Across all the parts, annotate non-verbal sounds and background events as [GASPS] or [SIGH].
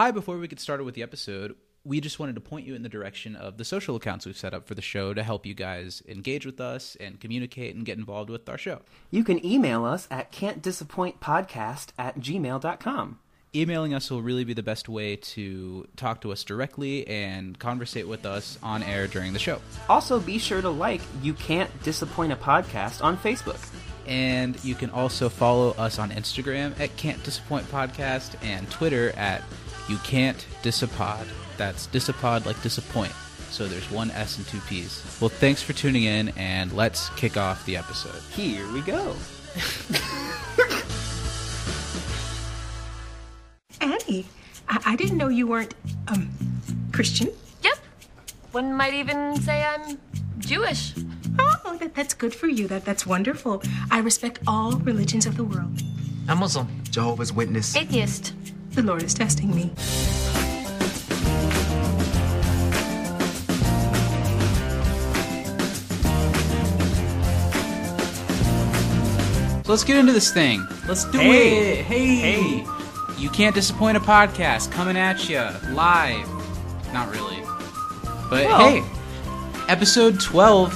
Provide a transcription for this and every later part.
Hi, before we get started with the episode, we just wanted to point you in the direction of the social accounts we've set up for the show to help you guys engage with us and communicate and get involved with our show. You can email us at can'tdisappointpodcast at gmail.com. Emailing us will really be the best way to talk to us directly and conversate with us on air during the show. Also, be sure to like You Can't Disappoint a Podcast on Facebook. And you can also follow us on Instagram at Can't Disappoint Podcast and Twitter at You Can't Disapod. That's disapod like disappoint. So there's one S and two P's. Well, thanks for tuning in, and let's kick off the episode. Here we go. [LAUGHS] Annie, I, I didn't know you weren't, um, Christian. Yep. One might even say I'm Jewish. Oh, that, that's good for you. That That's wonderful. I respect all religions of the world. I'm Muslim. Jehovah's Witness. Atheist. The Lord is testing me. So let's get into this thing. Let's do Hey. it. Hey. Hey. You can't disappoint a podcast coming at you live. Not really. But Well. hey, episode 12.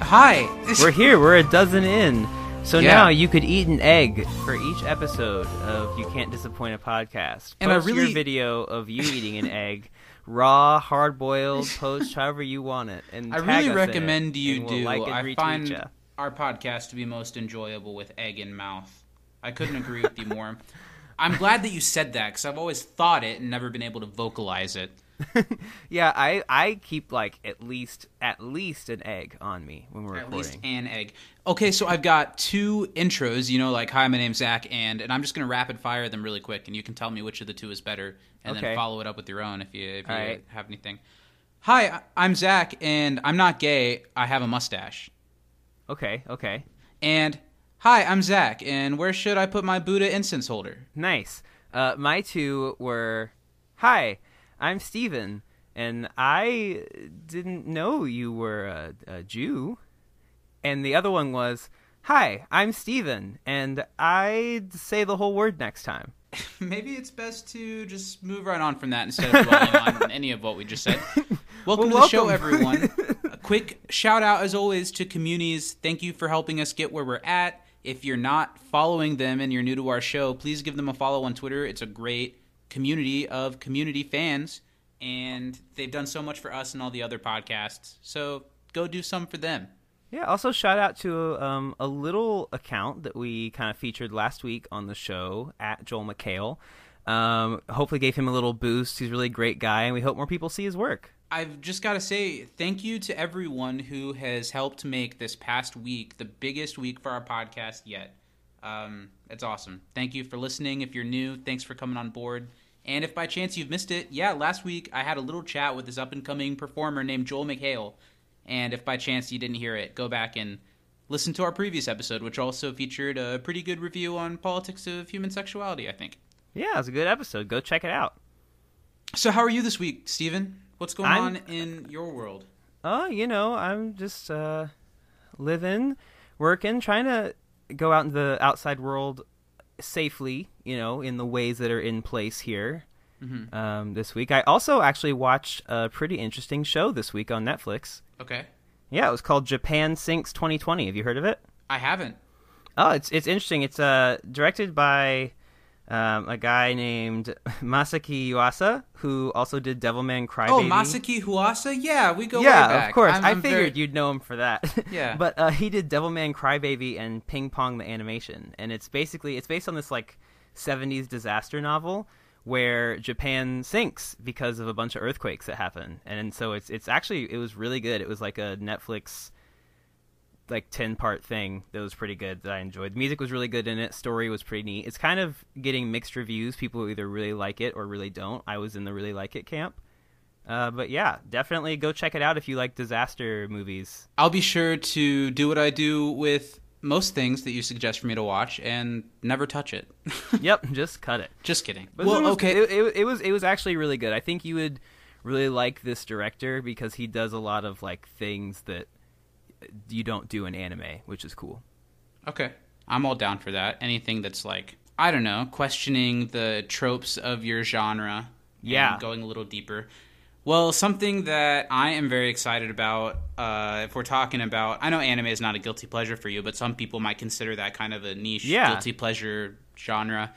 Hi. We're here. We're a dozen in. So Yeah. now you could eat an egg for each episode of You Can't Disappoint a Podcast. And I Post really- your video of you eating an egg, raw, hard boiled, [LAUGHS] post however you want it. And I really recommend you and we'll do. Like I find ya. our podcast to be most enjoyable with egg in mouth. I couldn't agree with you more. I'm glad that you said that because I've always thought it and never been able to vocalize it. [LAUGHS] Yeah, I I keep like at least at least an egg on me when we're At recording. least an egg. Okay, so I've got two intros. You know, like "Hi, my name's Zach," and and I'm just gonna rapid fire them really quick, and you can tell me which of the two is better, and then follow it up with your own if you if you right. have anything. Hi, I'm Zach, and I'm not gay. I have a mustache. okay, okay, And hi, I'm Zach, and where should I put my Buddha incense holder? nice. Uh, my two were, hi, I'm Steven, and I didn't know you were a, a Jew. And the other one was, hi, I'm Steven, and I'd say the whole word next time. [LAUGHS] Maybe it's best to just move right on from that instead of dwelling on [LAUGHS] any of what we just said. [LAUGHS] Welcome Well, to the show, everyone. A quick shout out, as always, to communities. Thank you for helping us get where we're at. If you're not following them and you're new to our show, please give them a follow on Twitter. It's a great community of community fans, and they've done so much for us and all the other podcasts. So go do some for them. Yeah, also shout out to um, a little account that we kind of featured last week on the show at Joel McHale. Um, hopefully gave him a little boost. He's a really great guy, and we hope more people see his work. I've just got to say thank you to everyone who has helped make this past week the biggest week for our podcast yet. Um, it's awesome. Thank you for listening. If you're new, thanks for coming on board. And if by chance you've missed it, yeah, last week I had a little chat with this up and coming performer named Joel McHale. And if by chance you didn't hear it, go back and listen to our previous episode, which also featured a pretty good review on politics of human sexuality, I think. Yeah, it was a good episode. Go check it out. So, how are you this week, Steven? What's going I'm- on in your world? Oh, you know, I'm just uh, living, working, trying to go out in the outside world safely. You know, in the ways that are in place here. Um, this week, I also actually watched a pretty interesting show this week on Netflix. Okay. Yeah, it was called Japan Sinks 2020. Have you heard of it? I haven't. Oh, it's it's interesting. It's uh directed by um, a guy named [LAUGHS] Masaki Yuasa, who also did Devilman Crybaby. Oh, Masaki Yuasa? Yeah, we go yeah, way back. of course. I'm- i I'm figured very- you'd know him for that. [LAUGHS] Yeah. but uh, he did Devilman Crybaby and Ping Pong the animation, and it's basically it's based on this like '70s disaster novel where Japan sinks because of a bunch of earthquakes that happen, and so it's it's actually it was really good. It was like a Netflix like 10 part thing that was pretty good that I enjoyed. The music was really good in it. Story was pretty neat. It's kind of getting mixed reviews. People either really like it or really don't. I was in the really like it camp. Uh, but yeah, definitely go check it out if you like disaster movies. I'll be sure to do what I do with most things that you suggest for me to watch and never touch it. [LAUGHS] yep, just cut it. Just kidding. But well, was- okay. It, it, it was it was actually really good. I think you would really like this director because he does a lot of like things that you don't do in anime, which is cool. Okay. I'm all down for that. Anything that's like I don't know, questioning the tropes of your genre. Yeah. going a little deeper. Well, something that I am very excited about, uh, if we're talking about, I know anime is not a guilty pleasure for you, but some people might consider that kind of a niche Yeah. guilty pleasure genre.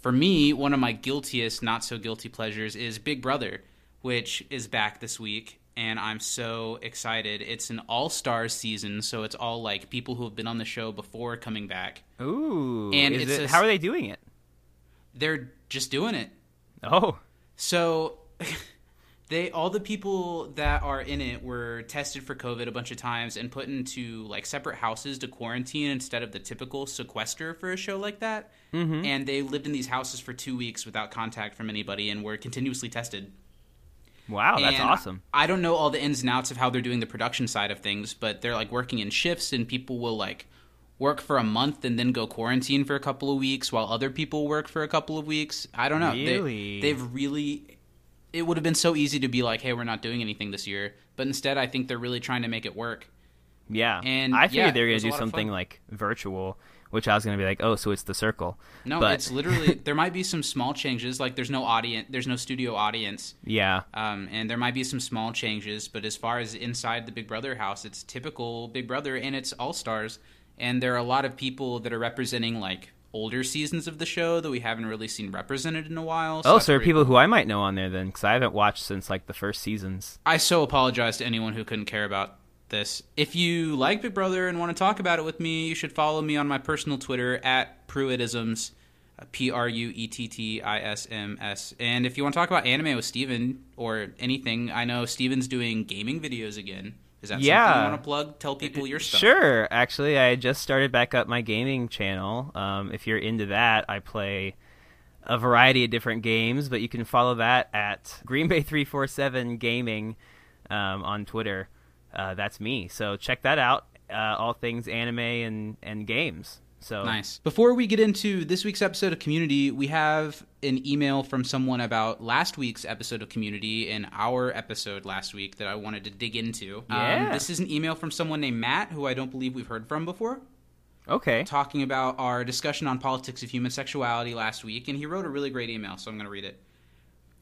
For me, one of my guiltiest, not so guilty pleasures is Big Brother, which is back this week, and I'm so excited. It's an all stars season, so it's all like people who have been on the show before coming back. Ooh. And is it's it, a- how are they doing it? They're just doing it. Oh. So [LAUGHS] they all the people that are in it were tested for COVID a bunch of times and put into like separate houses to quarantine instead of the typical sequester for a show like that. Mm-hmm. And they lived in these houses for two weeks without contact from anybody and were continuously tested. Wow, that's And awesome. I don't know all the ins and outs of how they're doing the production side of things, but they're like working in shifts and people will like work for a month and then go quarantine for a couple of weeks while other people work for a couple of weeks. I don't know. They- Really? they've really it would have been so easy to be like, "Hey, we're not doing anything this year." But instead, I think they're really trying to make it work. Yeah. and, I figured yeah, they were it going to do something like virtual, which I was going to be like, oh, so it's the circle. No, But- it's literally [LAUGHS] there might be some small changes like there's no audience, there's no studio audience. Yeah. Um, and there might be some small changes, but as far as inside the Big Brother house, it's typical Big Brother and it's all stars. And there are a lot of people that are representing like older seasons of the show that we haven't really seen represented in a while. oh, so there are people cool. who I might know on there then, because I haven't watched since like the first seasons. I so apologize to anyone who couldn't care about this. If you like Big Brother and want to talk about it with me, you should follow me on my personal Twitter at Pruettisms, uh, P R U E T T I S M S. And if you want to talk about anime with Steven or anything, I know Steven's doing gaming videos again. Is that something Yeah. you want to plug? Tell people your stuff. Sure. Actually, I just started back up my gaming channel. Um, if you're into that, I play a variety of different games, but you can follow that at Green Bay three four seven Gaming um, on Twitter. Uh, that's me. So check that out. Uh, all things anime and and games. So Nice. Before we get into this week's episode of Community, we have an email from someone about last week's episode of Community and our episode last week that I wanted to dig into. Yeah. Um, this is an email from someone named Matt, who I don't believe we've heard from before, Okay. talking about our discussion on politics of human sexuality last week. And he wrote a really great email, so I'm going to read it.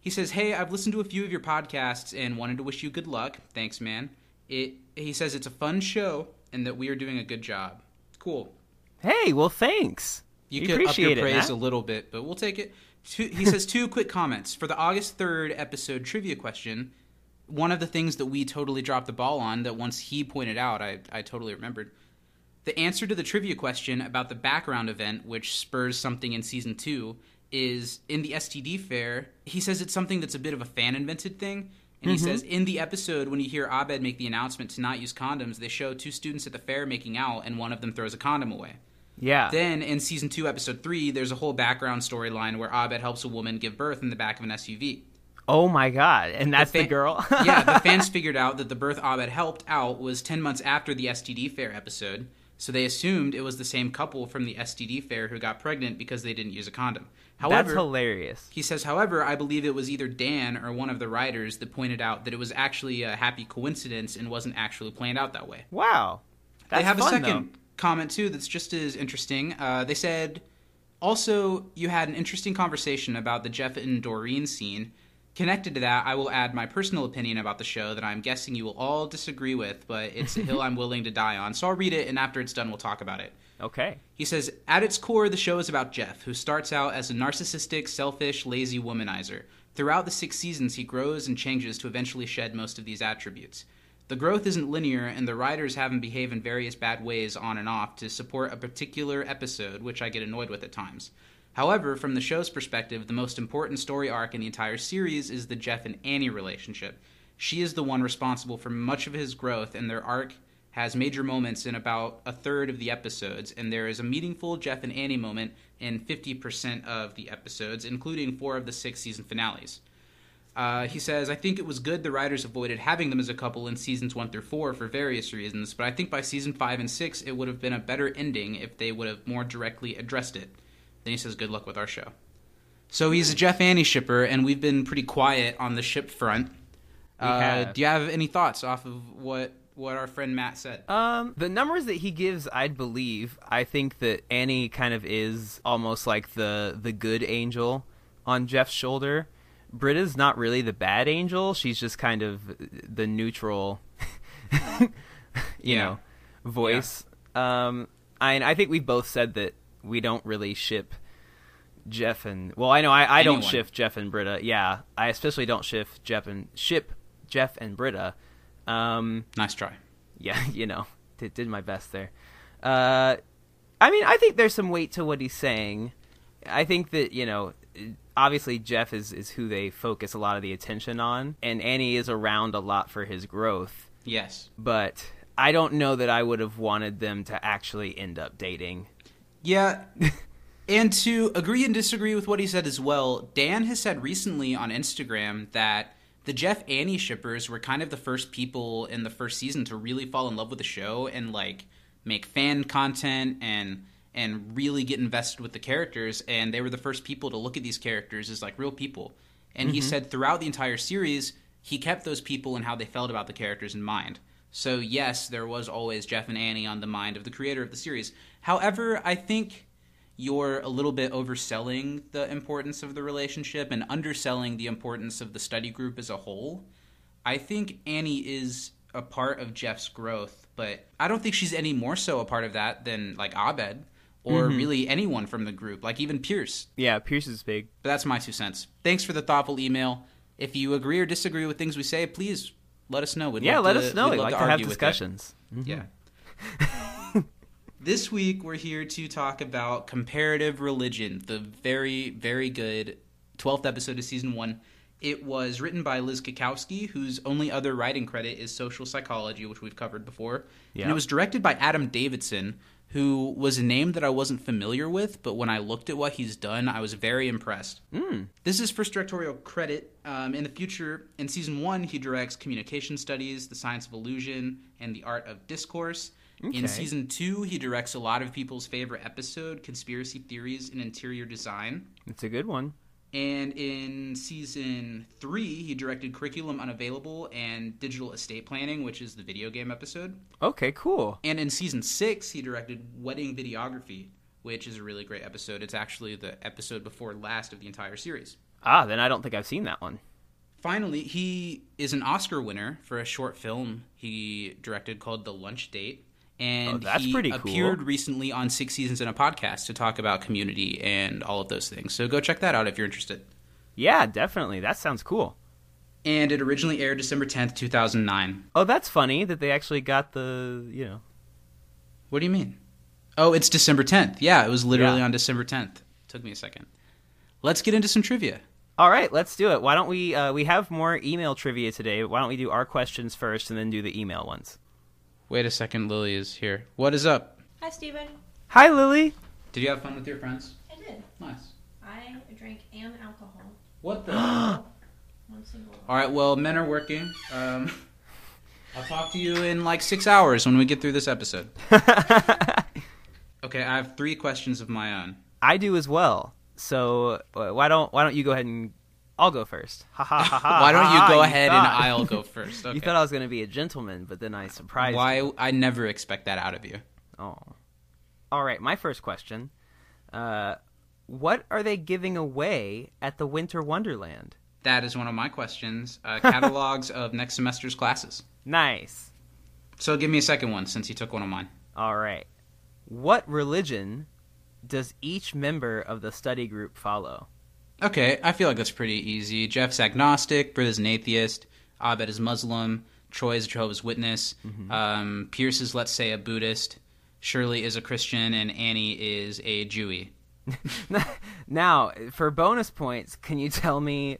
He says, "Hey, I've listened to a few of your podcasts and wanted to wish you good luck. Thanks, man. It." He says it's a fun show and that we are doing a good job. Cool. Hey, well, thanks. You We could up your praise Matt. a little bit, but we'll take it. Two, he says two quick comments for the August third episode trivia question. One of the things that we totally dropped the ball on that once he pointed out, I, I totally remembered. The answer to the trivia question about the background event, which spurs something in season two, is in the STD fair. He says it's something that's a bit of a fan invented thing. And he says mm-hmm. in the episode, when you hear Abed make the announcement to not use condoms, they show two students at the fair making out, and one of them throws a condom away. Yeah. Then in season two, episode three, there's a whole background storyline where Abed helps a woman give birth in the back of an SUV. oh my god. And that's the, fan- girl. [LAUGHS] yeah, the fans figured out that the birth Abed helped out was 10 months after the STD fair episode, so they assumed it was the same couple from the STD fair who got pregnant because they didn't use a condom. That's hilarious. he says, however, I believe it was either Dan or one of the writers that pointed out that it was actually a happy coincidence and wasn't actually planned out that way. Wow. That's they have fun, a second though. comment too that's just as interesting. Uh, they said, also, you had an interesting conversation about the Jeff and Doreen scene. Connected to that, I will add my personal opinion about the show that I'm guessing you will all disagree with, but it's a hill [LAUGHS] I'm willing to die on. So I'll read it, and after it's done, we'll talk about it. Okay. He says, At its core, the show is about Jeff, who starts out as a narcissistic, selfish, lazy womanizer. Throughout the six seasons, he grows and changes to eventually shed most of these attributes. The growth isn't linear, and the writers have him behave in various bad ways on and off to support a particular episode, which I get annoyed with at times. However, from the show's perspective, the most important story arc in the entire series is the Jeff and Annie relationship. She is the one responsible for much of his growth, and their arc has major moments in about a third of the episodes, and there is a meaningful Jeff and Annie moment in 50% of the episodes, including four of the six season finales. Uh, he says, I think it was good the writers avoided having them as a couple in seasons one through four for various reasons, but I think by season five and six it would have been a better ending if they would have more directly addressed it. Then he says, Good luck with our show. So he's a Jeff Annie shipper, and we've been pretty quiet on the ship front. Uh, do you have any thoughts off of what what our friend Matt said. Um, the numbers that he gives, I'd believe. I think that Annie kind of is almost like the the good angel on Jeff's shoulder. Britta's not really the bad angel. She's just kind of the neutral, [LAUGHS] you Yeah. know, voice. Um, I I think we both said that we don't really ship Jeff and well, I know I, I don't Anyone. shift Jeff and Britta. Yeah, I especially don't shift Jeff and ship Jeff and Britta. Um, Nice try. yeah, [LAUGHS] you know, did, did my best there. Uh, I mean, I think there's some weight to what he's saying. I think that you know, obviously Jeff is is who they focus a lot of the attention on, and Annie is around a lot for his growth. Yes. But I don't know that I would have wanted them to actually end up dating. Yeah. [LAUGHS] and to agree and disagree with what he said as well, Dan has said recently on Instagram that the Jeff Annie shippers were kind of the first people in the first season to really fall in love with the show and like make fan content and and really get invested with the characters and they were the first people to look at these characters as like real people. And he mm-hmm. said throughout the entire series, he kept those people and how they felt about the characters in mind. So yes, there was always Jeff and Annie on the mind of the creator of the series. However, I think you're a little bit overselling the importance of the relationship and underselling the importance of the study group as a whole. I think Annie is a part of Jeff's growth, but I don't think she's any more so a part of that than like Abed or mm-hmm. really anyone from the group, like even Pierce. Yeah, Pierce is big. But that's my two cents. Thanks for the thoughtful email. If you agree or disagree with things we say, please let us know. We'd Yeah, let to- us know. we'd We love like to to have argue with it. discussions. Yeah. Mm-hmm. [LAUGHS] this week we're here to talk about comparative religion, the very, very good 12th episode of season one. It was written by Liz Cackowski, whose only other writing credit is social psychology, which we've covered before. Yeah. And it was directed by Adam Davidson, who was a name that I wasn't familiar with, but when I looked at what he's done, I was very impressed. This is first directorial credit. Um, in the future, in season one, he directs communication studies, the science of illusion, and the art of discourse. Okay. In season two, he directs a lot of people's favorite episode, Conspiracy Theories in Interior Design. It's a good one. And in season three, he directed Curriculum Unavailable and Digital Estate Planning, which is the video game episode. Okay, cool. And in season six, he directed Wedding Videography, which is a really great episode. It's actually the episode before last of the entire series. Ah, then I don't think I've seen that one. Finally, he is an Oscar winner for a short film he directed called The Lunch Date. And Oh, that's he pretty cool. appeared recently on Six Seasons in a podcast to talk about community and all of those things. So go check that out if you're interested. Yeah, definitely. That sounds cool. And it originally aired December 10th, 2009. Oh, that's funny that they actually got the, you know. What do you mean? Oh, it's December 10th. Yeah, it was literally Yeah. on December 10th. Took me a second. Let's get into some trivia. All right, let's do it. Why don't we uh, we have more email trivia today. Why don't we do our questions first and then do the email ones? Wait a second, Lily is here. What is up? Hi, Steven. Hi, Lily. Did you have fun with your friends? I did. Nice. I drank and alcohol. What the? [GASPS] One single. All right. Well, men are working. Um, [LAUGHS] I'll talk to you in like six hours when we get through this episode. [LAUGHS] Okay, I have three questions of my own. I do as well. So uh, why don't why don't you go ahead and I'll go first. Ha ha ha ha. [LAUGHS] Why don't you go ha, ahead and I'll go [LAUGHS] first? Okay. You thought I was going to be a gentleman, but then I surprised you. Why? I never expect that out of you. Oh. All right, my first question. Uh, what are they giving away at the Winter Wonderland? That is one of my questions. Uh, [LAUGHS] catalogs of next semester's classes. Nice. So give me a second one since you took one of mine. All right. What religion does each member of the study group follow? Okay, I feel like that's pretty easy. Jeff's agnostic, Britta's an atheist, Abed is Muslim, Troy is a Jehovah's Witness, um, Pierce is, let's say, a Buddhist, Shirley is a Christian, and Annie is a Jewy. [LAUGHS] now, for bonus points, can you tell me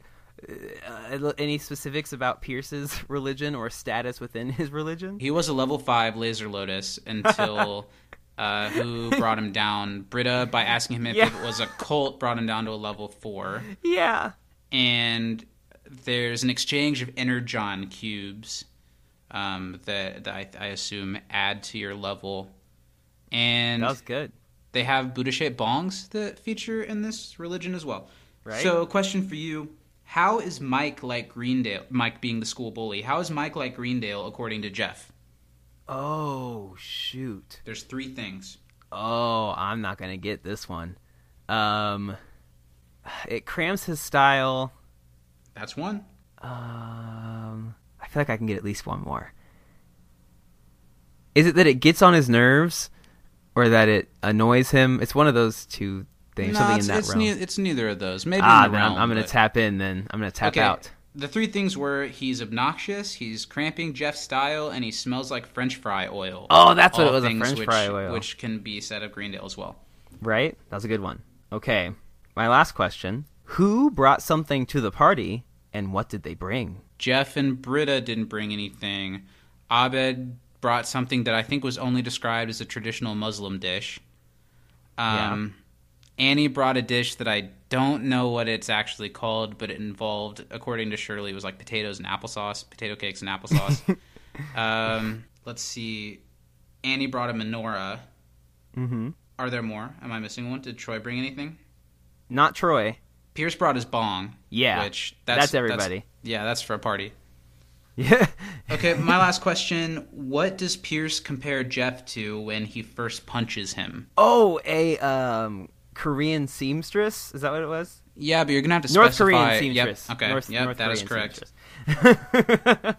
uh, any specifics about Pierce's [LAUGHS] religion or status within his religion? He was a level 5 Laser Lotus until [LAUGHS] uh, who [LAUGHS] brought him down? Britta, by asking him if Yeah. it was a cult, brought him down to a level 4. Yeah. and there's an exchange of energon cubes um, that, that I, I assume add to your level. And That was good. they have Buddha shaped bongs that feature in this religion as well. Right. So, question for you How is Mike like Greendale? Mike being the school bully, how is Mike like Greendale according to Jeff? Oh shoot. There's three things. Oh, I'm not gonna get this one. Um, it cramps his style. That's one. Um, I feel like I can get at least one more. Is it that it gets on his nerves, or that it annoys him? It's one of those two things. No, something it's, in that it's, realm. ne- it's neither of those. Maybe ah, then I'm, I'm gonna but- tap in. Then I'm gonna tap Okay. out. The three things were he's obnoxious, he's cramping Jeff's style, and he smells like French fry oil. Oh, that's what it was, a French which, fry oil. Which can be said of Greendale as well. Right? That was a good one. Okay. My last question: Who brought something to the party, and what did they bring? Jeff and Britta didn't bring anything. Abed brought something that I think was only described as a traditional Muslim dish. Um, Annie brought a dish that I don't know what it's actually called, but it involved, according to Shirley, it was like potatoes and applesauce, potato cakes and applesauce. [LAUGHS] um, let's see. Annie brought a menorah. Mm-hmm. Are there more? Am I missing one? Did Troy bring anything? Not Troy. Pierce brought his bong. Yeah, which that's, that's everybody. yeah, that's for a party. Yeah. Okay, [LAUGHS] my last question: What does Pierce compare Jeff to when he first punches him? oh, a um Korean seamstress. Is that what it was? Yeah, but you're gonna have to North specify. Korean seamstress. Yep. Okay. North, yep. North that is Korean correct. [LAUGHS]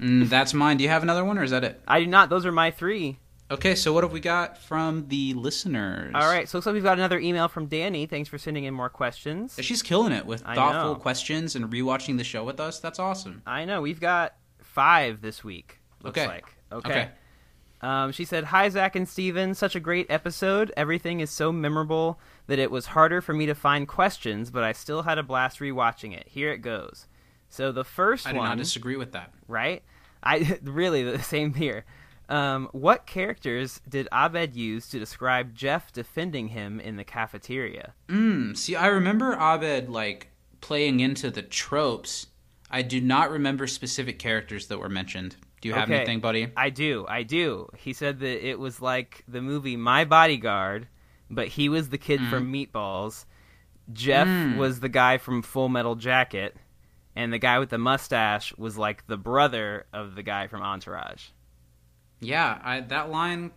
Mm, that's mine. Do you have another one, or is that it? I do not. Those are my three. Okay. So what have we got from the listeners? All right. So looks like we've got another email from Danny. Thanks for sending in more questions. She's killing it with thoughtful questions and rewatching the show with us. That's awesome. I know we've got five this week. Looks Okay. like okay. Okay. Um, she said, "Hi Zach and Steven. Such a great episode. Everything is so memorable that it was harder for me to find questions, but I still had a blast rewatching it. Here it goes. So the first I do one, not disagree with that. right? I [LAUGHS] really the same here. Um, what characters did Abed use to describe Jeff defending him in the cafeteria? Mm, see, I remember Abed like playing into the tropes. I do not remember specific characters that were mentioned. Do you have Okay. anything, buddy? I do, I do. He said that it was like the movie My Bodyguard, but he was the kid from Meatballs. Jeff Mm. was the guy from Full Metal Jacket, and the guy with the mustache was like the brother of the guy from Entourage. Yeah, I, that line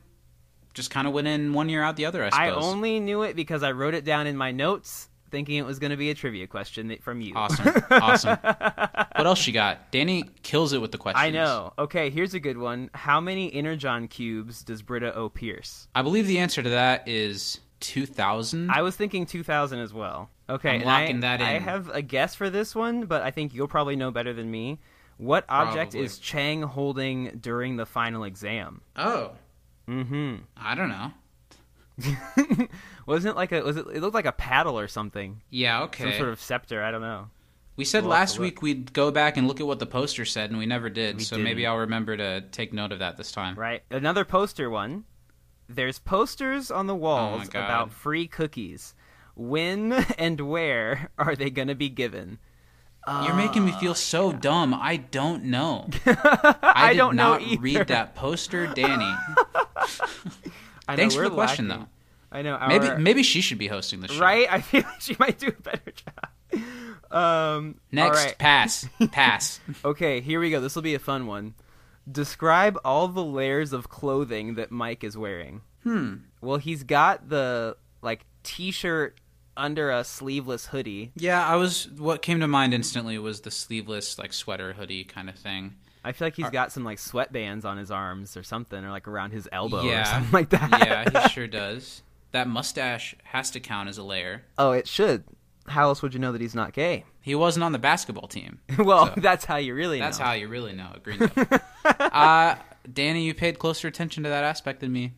just kind of went in one year out the other. I I only knew it because I wrote it down in my notes, thinking it was going to be a trivia question that- from you. Awesome, awesome. [LAUGHS] What else you got? Danny kills it with the questions. I know. Okay, here's a good one. How many Energon cubes does Britta owe Pierce? I believe the answer to that is two thousand. I was thinking 2000 as well. Okay, I'm locking I, that in. I have a guess for this one, but I think you'll probably know better than me. What object Probably. is Chang holding during the final exam? Oh, Mm-hmm. I don't know. [LAUGHS] Wasn't it like a was it? It looked like a paddle or something, Yeah, okay. some sort of scepter. I don't know. we said We'll last week we'd go back and look at what the poster said, and we never did. We so maybe didn't. I'll remember to take note of that this time. Right. Another poster one. There's posters on the walls Oh about free cookies. When [LAUGHS] and where are they going to be given? You're making me Ah, feel so dumb. I don't know. [LAUGHS] I, I did don't know not either. read that poster, Danny. I know Thanks for the question, lacking. though. I know. Maybe our- maybe she should be hosting the show. right? [LAUGHS] I feel like she might do a better job. Um, Next, right. pass, [LAUGHS] pass. Okay, here we go. This will be a fun one. Describe all the layers of clothing that Mike is wearing. Hmm. Well, he's got the like t-shirt under a sleeveless hoodie. Yeah, I was. What came to mind instantly was the sleeveless, like sweater hoodie kind of thing. I feel like he's got some like sweatbands on his arms or something, or like around his elbow yeah, or something like that. yeah, he [LAUGHS] sure does. That mustache has to count as a layer. Oh, it should. How else would you know that he's not gay? He wasn't on the basketball team. [LAUGHS] well, So- that's how you really That's know. how you really know Greendale. [LAUGHS] uh, Danny, you paid closer attention to that aspect than me.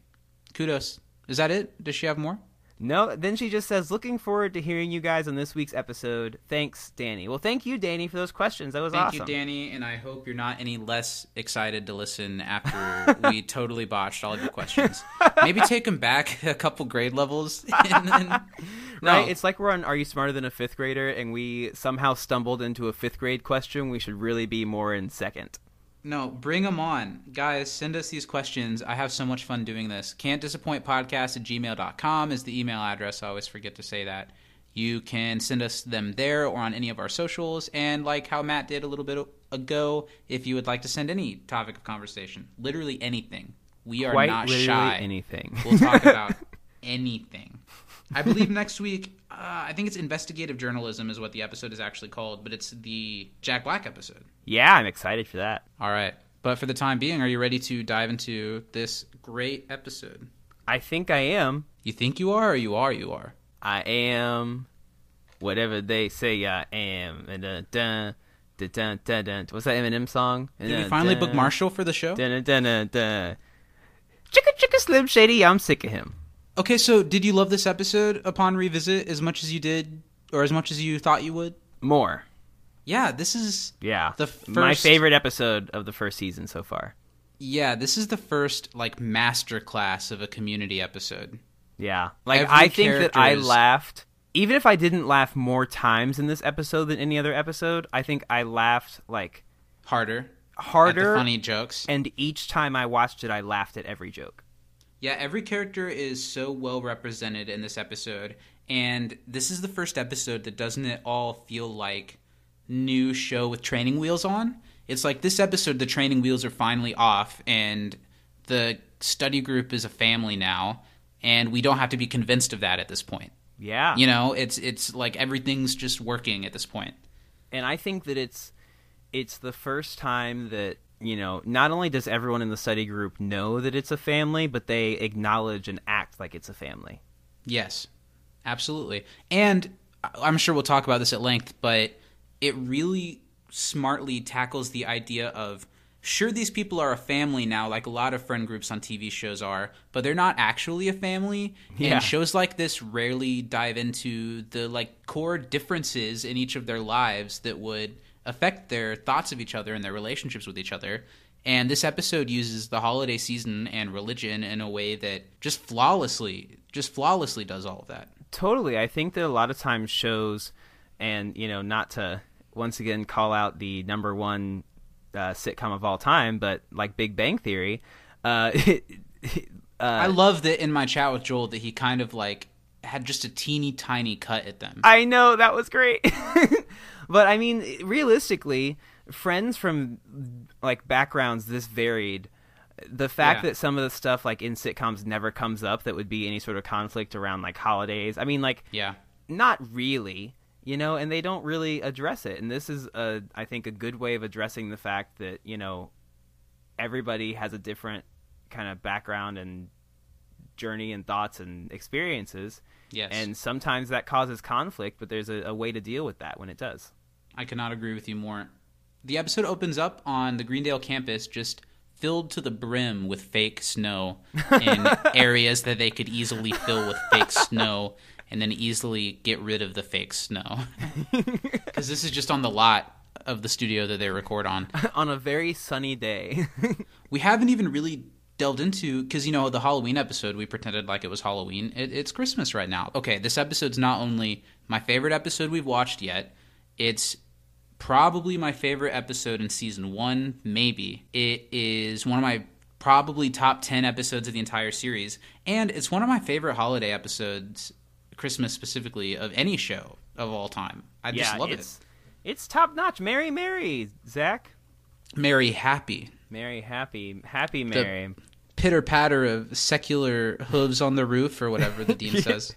Kudos. Is that it? Does she have more? No, then she just says, "Looking forward to hearing you guys on this week's episode. Thanks, Danny." Well, thank you, Danny, for those questions. That was Thank awesome. Thank you, Danny, and I hope you're not any less excited to listen after [LAUGHS] we totally botched all of your questions. Maybe take them back a couple grade levels. [LAUGHS] And then, [LAUGHS] no, Right? It's like we're on Are You Smarter Than a Fifth Grader, and we somehow stumbled into a fifth grade question. We should really be more in second. No, bring them on. Guys, send us these questions. I have so much fun doing this. Can't disappoint podcast at gmail.com is the email address. I always forget to say that. You can send us them there or on any of our socials. And like how Matt did a little bit ago, if you would like to send any topic of conversation, literally anything, We are Quite not shy. anything. We'll talk about [LAUGHS] anything. I believe next week, uh, I think it's investigative journalism is what the episode is actually called, but it's the Jack Black episode. yeah, I'm excited for that. All right. But for the time being, are you ready to dive into this great episode? I think I am. You think you are, or you are, you are? I am whatever they say I am. And dun, dun, dun, dun, dun, dun. What's that Eminem song? Did we finally book Marshall for the show? Dun, dun, dun, dun. Chicka chicka Slim Shady, I'm sick of him. Okay, so did you love this episode upon revisit as much as you did, or as much as you thought you would? More. Yeah, this is Yeah. The My favorite episode of the first season so far. yeah, this is the first like master class of a community episode. Yeah. Like Every I think that I is- laughed even if I didn't laugh more times in this episode than any other episode, I think I laughed like Harder, at harder the funny jokes. and each time I watched it I laughed at every joke. Yeah, every character is so well represented in this episode, and this is the first episode that doesn't it all feel like new show with training wheels on? It's like this episode, the training wheels are finally off, and the study group is a family now, and we don't have to be convinced of that at this point. Yeah. You know, it's it's like everything's just working at this point. and I think that it's it's the first time that you know not only does everyone in the study group know that it's a family, but they acknowledge and act like it's a family. Yes, absolutely. And I'm sure we'll talk about this at length, but it really smartly tackles the idea of sure, these people are a family now, like a lot of friend groups on TV shows are, but they're not actually a family. Yeah. And shows like this rarely dive into the like core differences in each of their lives that would affect their thoughts of each other and their relationships with each other. And this episode uses the holiday season and religion in a way that just flawlessly, just flawlessly does all of that. Totally, I think that a lot of times shows, and you know, not to once again call out the number one uh, sitcom of all time, but like Big Bang Theory. Uh, [LAUGHS] I love that in my chat with Joel that he kind of like had just a teeny tiny cut at them. I know that was great. [LAUGHS] but I mean, realistically, friends from like backgrounds this varied, the fact Yeah. that some of the stuff like in sitcoms never comes up that would be any sort of conflict around like holidays. I mean, like yeah. not really, you know, and they don't really address it. And this is a I think a good way of addressing the fact that, you know, everybody has a different kind of background and journey and thoughts and experiences. Yes. And sometimes that causes conflict, but there's a, a way to deal with that when it does. I cannot agree with you more. The episode opens up on the Greendale campus just filled to the brim with fake snow in [LAUGHS] areas that they could easily fill with fake snow and then easily get rid of the fake snow. [LAUGHS] Cuz this is just on the lot of the studio that they record on. [LAUGHS] On a very sunny day. We haven't even really delved into because you know the Halloween episode we pretended like it was Halloween. It, it's Christmas right now. Okay, this episode's not only my favorite episode we've watched yet. It's probably my favorite episode in season one. Maybe it is one of my probably top ten episodes of the entire series, and it's one of my favorite holiday episodes, Christmas specifically, of any show of all time. I yeah, just love it's it's top notch. Merry, merry, Zach. it. Merry, happy. Merry, happy, happy, merry. pitter patter of secular hooves on the roof or whatever the [LAUGHS] dean says.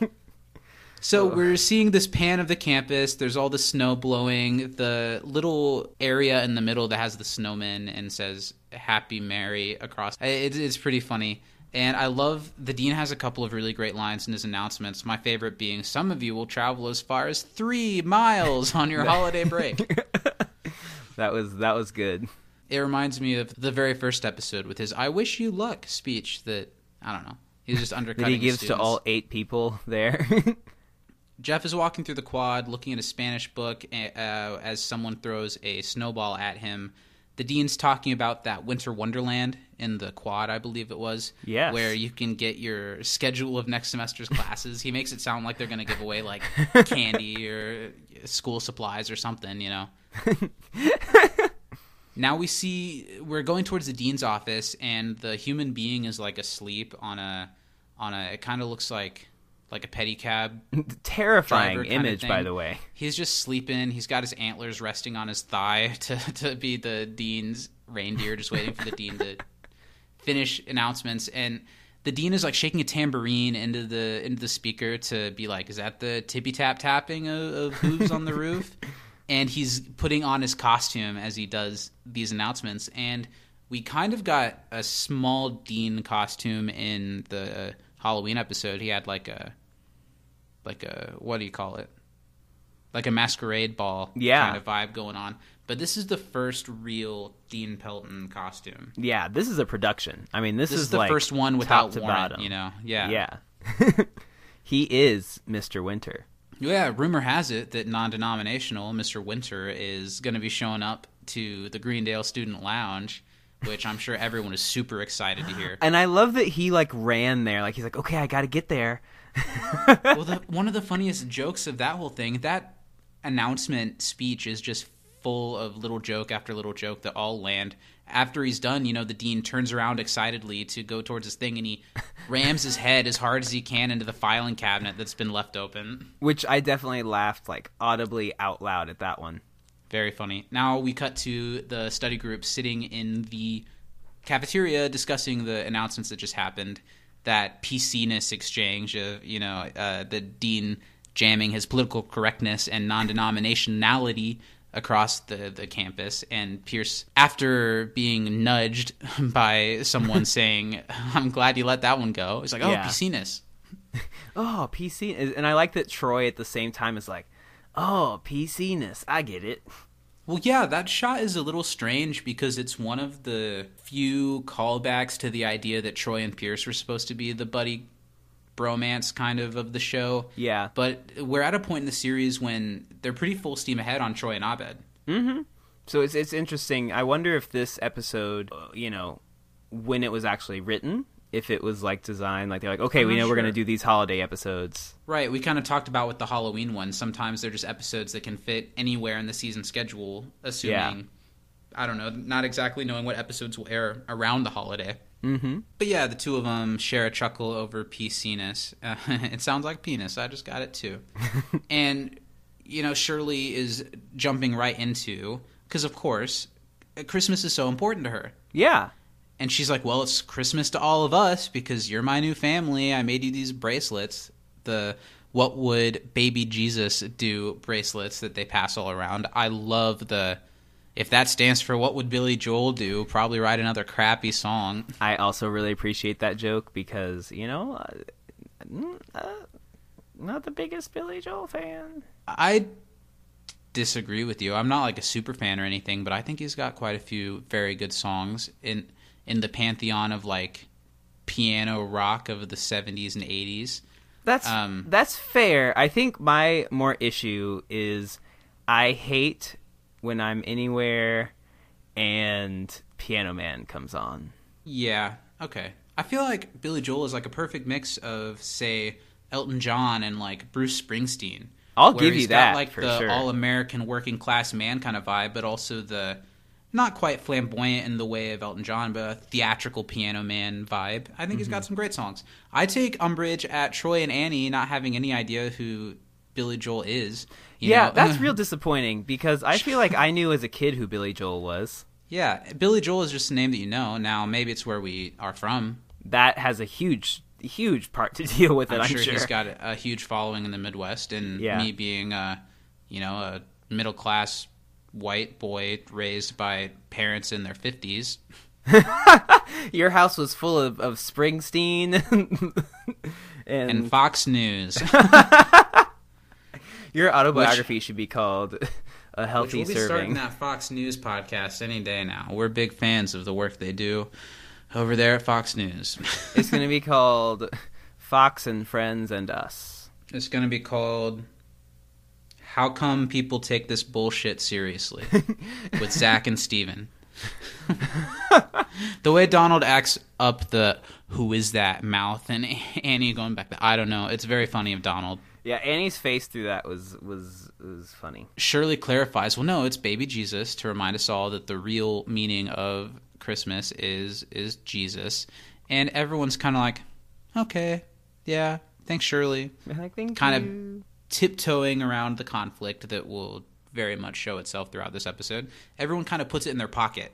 [LAUGHS] So we're seeing this pan of the campus. There's all the snow blowing. The little area in the middle that has the snowman and says "Happy Mary" across. It, it's pretty funny, and I love the dean has a couple of really great lines in his announcements. My favorite being, "Some of you will travel as far as three miles on your [LAUGHS] holiday break." [LAUGHS] That was that was good. it reminds me of the very first episode with his "I wish you luck" speech. That I don't know. He's just undercutting. [LAUGHS] That he gives to all eight people there. Jeff is walking through the quad, looking at a Spanish book uh, as someone throws a snowball at him. The dean's talking about that winter wonderland in the quad, I believe it was. Yes. Where you can get your schedule of next semester's classes. he makes it sound like they're going to give away like [LAUGHS] candy or school supplies or something, you know. [LAUGHS] now we see we're going towards the dean's office and the human being is like asleep on a on a it kind of looks like like a pedicab [LAUGHS] Terrifying image, by the way. He's just sleeping. He's got his antlers resting on his thigh [LAUGHS] to, to be the dean's reindeer, just waiting for the dean to [LAUGHS] finish announcements and the dean is like shaking a tambourine into the into the speaker to be like, "Is that the tippy tap tapping of, of hooves on the roof?" And he's putting on his costume as he does these announcements, and we kind of got a small dean costume in the uh, Halloween episode. He had like a like a what do you call it? Like a masquerade ball Yeah. kind of vibe going on. But this is the first real Dean Pelton costume. Yeah, this is a production. I mean, this, This is, is the like first one without to warrant, bottom. you know. Yeah. Yeah. [LAUGHS] he is Mr. Winter. Yeah, rumor has it that non-denominational Mr. Winter is going to be showing up to the Greendale Student Lounge, which I'm sure everyone is super excited to hear. [GASPS] And I love that he like ran there. Like he's like, okay, I got to get there. [LAUGHS] well, the, one of the funniest jokes of that whole thing, that announcement speech is just full of little joke after little joke that all land. After he's done, you know, the dean turns around excitedly to go towards his thing and he [LAUGHS] rams his head as hard as he can into the filing cabinet that's been left open. Which I definitely laughed like audibly out loud at that one. Very funny. Now we cut to the study group sitting in the cafeteria discussing the announcements that just happened. That PC-ness exchange of, you know, uh, the dean jamming his political correctness and non-denominationality across the, the campus. And Pierce, after being nudged [LAUGHS] by someone [LAUGHS] saying, I'm glad you let that one go, he's like, oh, Yeah. PC-ness. [LAUGHS] Oh, PC, and I like that Troy at the same time is like, oh, PC-ness. I get it. Well, yeah, that shot is a little strange because it's one of the few callbacks to the idea that Troy and Pierce were supposed to be the buddy bromance kind of of the show. Yeah. But we're at a point in the series when they're pretty full steam ahead on Troy and Abed. Mm-hmm. So it's it's interesting. I wonder if this episode, uh, you know, when it was actually written, if it was like designed like they're like, okay, I'm we know we're going to do these holiday episodes. Right, we kind of talked about with the Halloween one. Sometimes they're just episodes that can fit anywhere in the season schedule, assuming, I don't know, not exactly knowing what episodes will air around the holiday. Mm-hmm. But yeah, the two of them share a chuckle over PC-ness. Uh, [LAUGHS] it sounds like penis. I just got it too. [LAUGHS] and, you know, Shirley is jumping right into, because of course, Christmas is so important to her. Yeah. And she's like, "Well, it's Christmas to all of us because you're my new family. I made you these bracelets. The what would baby Jesus do bracelets that they pass all around. I love the if that stands for what would Billy Joel do? Probably write another crappy song. I also really appreciate that joke because you know, uh, mm, uh, not the biggest Billy Joel fan. I disagree with you. I'm not like a super fan or anything, but I think he's got quite a few very good songs in in the pantheon of like piano rock of the 70s and 80s. That's Um, that's fair. I think my more issue is I hate when I'm anywhere and Piano Man comes on. Yeah. Okay. I feel like Billy Joel is like a perfect mix of, say, Elton John and like Bruce Springsteen. I'll give you got, that, like for the sure. all-American working-class man kind of vibe, but also the not quite flamboyant in the way of Elton John, but a theatrical piano man vibe. I think he's Mm-hmm. got some great songs. I take umbrage at Troy and Annie not having any idea who Billy Joel is. you yeah, know? that's [LAUGHS] real disappointing because I feel like I knew as a kid who Billy Joel was. Yeah, Billy Joel is just a name that you know. Now maybe it's where we are from. That has a huge, huge part to [LAUGHS] deal with it. I'm, I'm, sure, he's got a, a huge following in the Midwest, and Yeah. me being a, you know, a middle class white boy raised by parents in their fifties. [LAUGHS] Your house was full of, of Springsteen [LAUGHS] and, And Fox News, [LAUGHS] your autobiography should be called "A which Healthy we'll be starting that Fox News podcast any day now. We're big fans of the work they do over there at Fox News. It's going to be called "Fox and Friends and Us." it's going to be called "How Come People Take This Bullshit Seriously" [LAUGHS] with Zach and Steven. the way Donald acts up the "Who is that?" mouth and [LAUGHS] Annie going back, to, I don't know. It's very funny of Donald. Yeah, Annie's face through that was was was funny. Shirley clarifies, well, no, it's baby Jesus to remind us all that the real meaning of Christmas is is Jesus, and everyone's kind of like, okay, yeah, thanks, Shirley. [LAUGHS] I think Kind you- of tiptoeing around the conflict that will very much show itself throughout this episode. Everyone kind of puts it in their pocket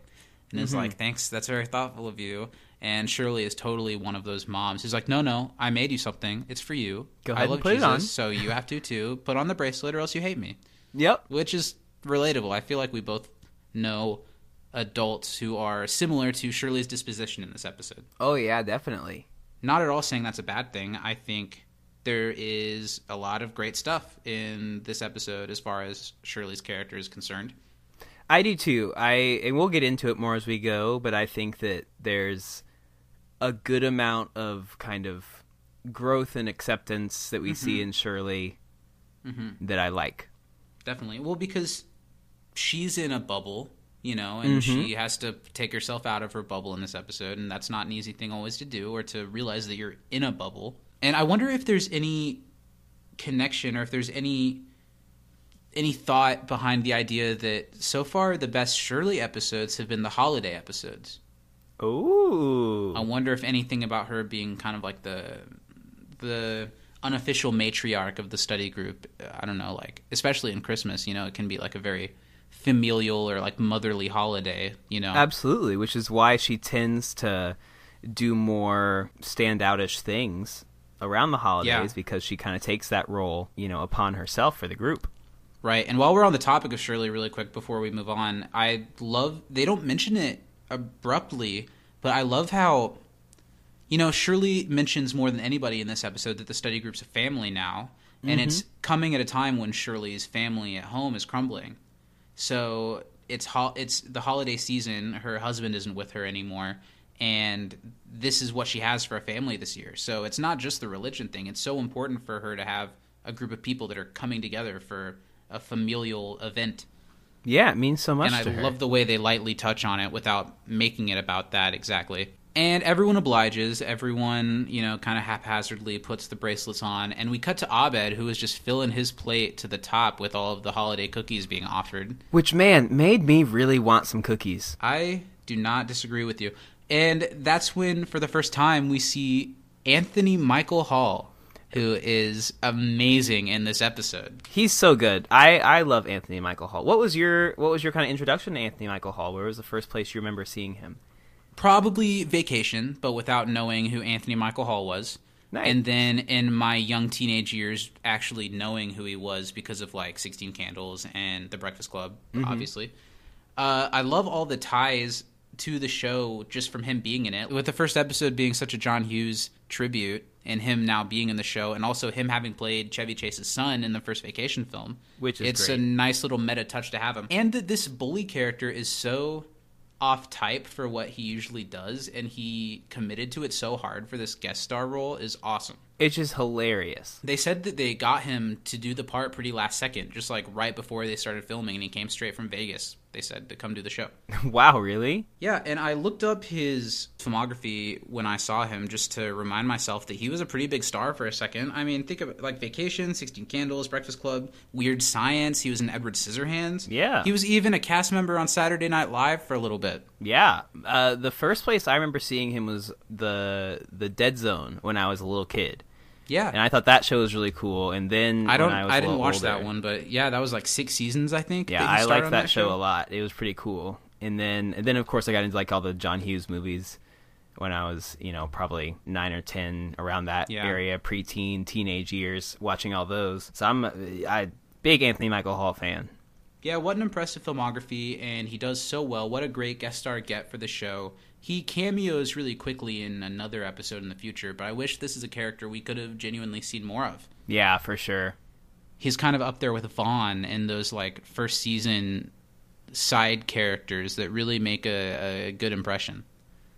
and is mm-hmm. like, thanks, that's very thoughtful of you. And Shirley is totally one of those moms who's like, "No, no, I made you something. It's for you. Go I ahead and love put it on." so you have to too. Put on the bracelet, or else you hate me." Yep. Which is relatable. I feel like we both know adults who are similar to Shirley's disposition in this episode. Oh yeah, definitely. Not at all saying that's a bad thing. I think there is a lot of great stuff in this episode as far as Shirley's character is concerned. I do too. I and we'll get into it more as we go, but I think that there's a good amount of kind of growth and acceptance that we see mm-hmm. in Shirley mm-hmm. that I like. Definitely. Well, because she's in a bubble, you know, and mm-hmm. she has to take herself out of her bubble in this episode, and that's not an easy thing always to do, or to realize that you're in a bubble. And I wonder if there's any connection, or if there's any any thought behind the idea that so far the best Shirley episodes have been the holiday episodes. Ooh. I wonder if anything about her being kind of like the the unofficial matriarch of the study group. Uh, I don't know, like especially in Christmas, you know, it can be like a very familial or like motherly holiday, you know. Absolutely, which is why she tends to do more standoutish things around the holidays Yeah. because she kind of takes that role, you know, upon herself for the group. Right. And while we're on the topic of Shirley, really quick before we move on, I love they don't mention it abruptly, but I love how you know Shirley mentions more than anybody in this episode that the study group's a family now, and it's mm-hmm. coming at a time when Shirley's family at home is crumbling. So it's ho- it's the holiday season. Her husband isn't with her anymore, and this is what she has for a family this year. So it's not just the religion thing. It's so important for her to have a group of people that are coming together for a familial event. Yeah, it means so much and I her. love the way they lightly touch on it without making it about that exactly. And everyone obliges. Everyone, you know, kind of haphazardly puts the bracelets on. And we cut to Abed, who is just filling his plate to the top with all of the holiday cookies being offered. Which man made me really want some cookies. I do not disagree with you. And that's when, for the first time, we see Anthony Michael Hall, who is amazing in this episode. He's so good. I, I love Anthony Michael Hall. What was your what was your kind of introduction to Anthony Michael Hall? Where was the first place you remember seeing him? Probably Vacation, but without knowing who Anthony Michael Hall was. Nice. And then in my young teenage years, actually knowing who he was because of like 16 Candles and The Breakfast Club, obviously. Uh, I love all the ties to the show just from him being in it. With the first episode being such a John Hughes tribute and him now being in the show and also him having played Chevy Chase's son in the first vacation film. Which is It's great. a nice little meta touch to have him. And that this bully character is so off type for what he usually does and he committed to it so hard for this guest star role is awesome. It's just hilarious. They said that they got him to do the part pretty last second, just like right before they started filming, and he came straight from Vegas. They said to come do the show. [LAUGHS] wow, really? Yeah, and I looked up his filmography when I saw him just to remind myself that he was a pretty big star for a second. I mean, think of like Vacation, 16 Candles, Breakfast Club, Weird Science. He was in Edward Scissorhands. Yeah. He was even a cast member on Saturday Night Live for a little bit. Yeah. Uh, the first place I remember seeing him was the the Dead Zone when I was a little kid, Yeah. and I thought that show was really cool. And then I don't. when I, was I, didn't watch older- that one, but yeah, that was like six seasons, I think. Yeah, I liked on that, show, a lot. It was pretty cool. And then and then of course I got into like all the John Hughes movies when I was you know probably nine or ten around that Yeah. area, preteen, teenage years, watching all those. So I'm a big Anthony Michael Hall fan. Yeah, what an impressive filmography, and he does so well. What a great guest star get for the show. He cameos really quickly in another episode in the future, but I wish this is a character we could have genuinely seen more of. Yeah, for sure. He's kind of up there with Vaughn in those like first season side characters that really make a, a good impression.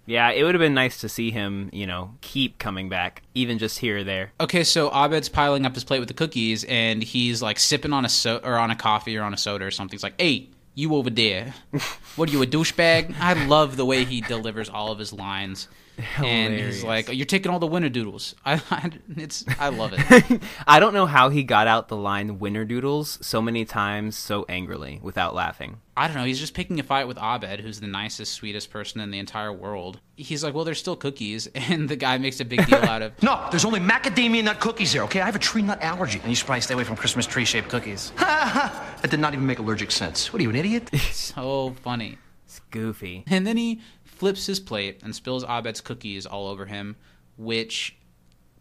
Yeah, it would have been nice to see him, you know, keep coming back, even just here or there. Okay, so Abed's piling up his plate with the cookies, and he's like sipping on a so or on a coffee or on a soda or something. He's like, "Hey, you over there? What are you a douchebag?" I love the way he delivers all of his lines, and he's Hilarious. like, "You're taking all the winter doodles." [LAUGHS] I, I it's I love it. [LAUGHS] I don't know how he got out the line "winter doodles" so many times so angrily without laughing. I don't know. He's just picking a fight with Abed, who's the nicest, sweetest person in the entire world. He's like, "Well, there's still cookies," [LAUGHS] and the guy makes a big deal out of. No, there's only macadamia nut cookies here, okay? I have a tree nut allergy. And you should probably stay away from Christmas tree shaped cookies. That did not even make allergic sense. What are you, an idiot? So funny. It's goofy. And then he flips his plate and spills Abed's cookies all over him, which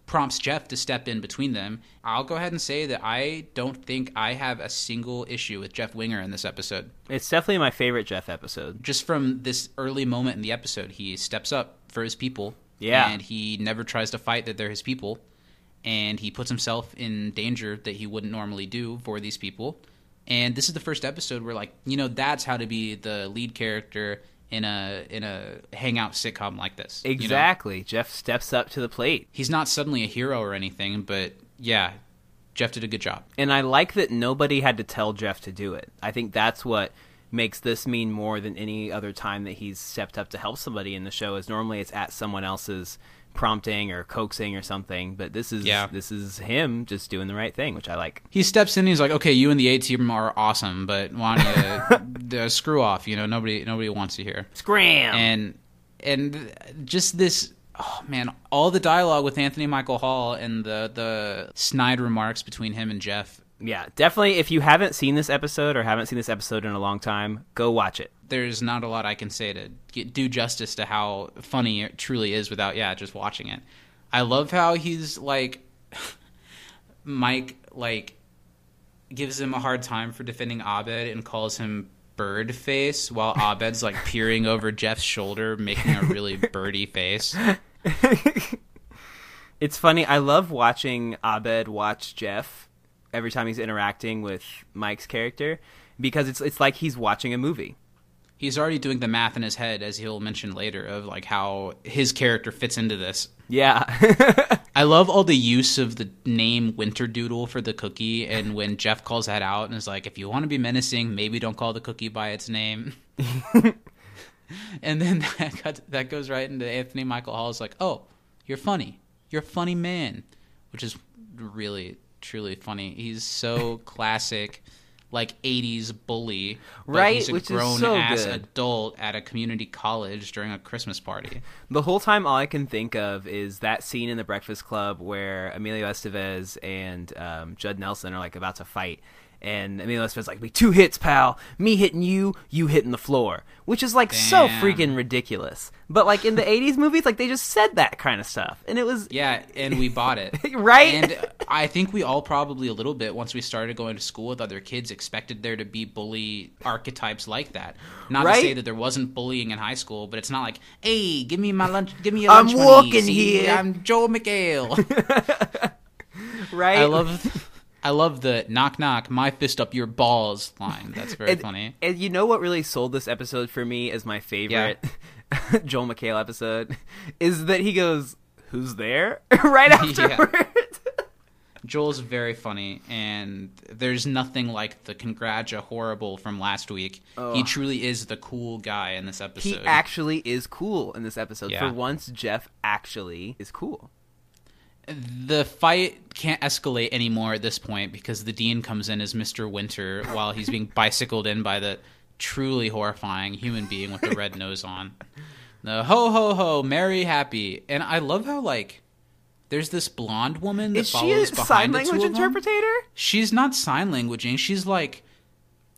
prompts Jeff to step in between them. I'll go ahead and say that I don't think I have a single issue with Jeff Winger in this episode. It's definitely my favorite Jeff episode. Just from this early moment in the episode, he steps up for his people. Yeah. And he never tries to fight that they're his people. And he puts himself in danger that he wouldn't normally do for these people. And this is the first episode where, like, you know, that's how to be the lead character in a in a hangout sitcom like this. you know? Exactly. Jeff steps up to the plate. He's not suddenly a hero or anything, but yeah, Jeff did a good job. And I like that nobody had to tell Jeff to do it. I think that's what makes this mean more than any other time that he's stepped up to help somebody in the show is normally it's at someone else's prompting or coaxing or something, but this is Yeah. this is him just doing the right thing, which I like. He steps in. and He's like, "Okay, you and the A team are awesome, but why don't you uh, [LAUGHS] screw off? You know, nobody nobody wants you here." Scram. and and just this oh man all the dialogue with anthony michael hall and the the snide remarks between him and jeff yeah, definitely if you haven't seen this episode or haven't seen this episode in a long time, go watch it. There's not a lot i can say to get, do justice to how funny it truly is without yeah just watching it i love how he's like [LAUGHS] mike like gives him a hard time for defending abed and calls him bird face while [LAUGHS] abed's like peering over jeff's shoulder making a really [LAUGHS] birdy face It's funny. I love watching Abed watch Jeff every time he's interacting with Mike's character because it's it's like he's watching a movie. He's already doing the math in his head as he'll mention later of like how his character fits into this. Yeah. [LAUGHS] i love all the use of the name winter doodle for the cookie and when jeff calls that out and is like if you want to be menacing maybe don't call the cookie by its name. [LAUGHS] And then that, got, that goes right into anthony michael hall's like oh you're funny. You're a funny man which is really truly funny. He's so [LAUGHS] classic like 80s bully but Right, he's a which is grown so ass good. adult at a community college during a christmas party the whole time, all I can think of is that scene in the Breakfast Club where Emilio Estevez and um, Judd Nelson are like about to fight. And Emilio Estevez is like, "We two hits, pal. Me hitting you, you hitting the floor," which is like so freaking ridiculous. But like in the [LAUGHS] '80s movies, like they just said that kind of stuff, and it was Yeah, and we bought it. [LAUGHS] Right? And I think we all probably a little bit once we started going to school with other kids expected there to be bully archetypes like that. Not Right? to say that there wasn't bullying in high school, but it's not like, "Hey, give me my lunch, give me a I'm lunch money. walking See, here." I'm Joel McHale." [LAUGHS] right. I love I love the knock knock, my fist up your balls line. That's very [LAUGHS] and, funny. And you know what really sold this episode for me as my favorite [LAUGHS] Joel McHale episode is that he goes, "Who's there?" [LAUGHS] right afterward. Joel's very funny, and there's nothing like the congrats horrible from last week. He truly is the cool guy in this episode. he actually is cool in this episode. Yeah. For once, Jeff actually is cool. The fight can't escalate anymore at this point because the dean comes in as Mr. Winter while he's being [LAUGHS] bicycled in by the truly horrifying human being with the red nose on. The ho ho ho, merry happy, and I love how like there's this blonde woman that Is she a follows sign behind language interpreter? She's not sign languaging. She's like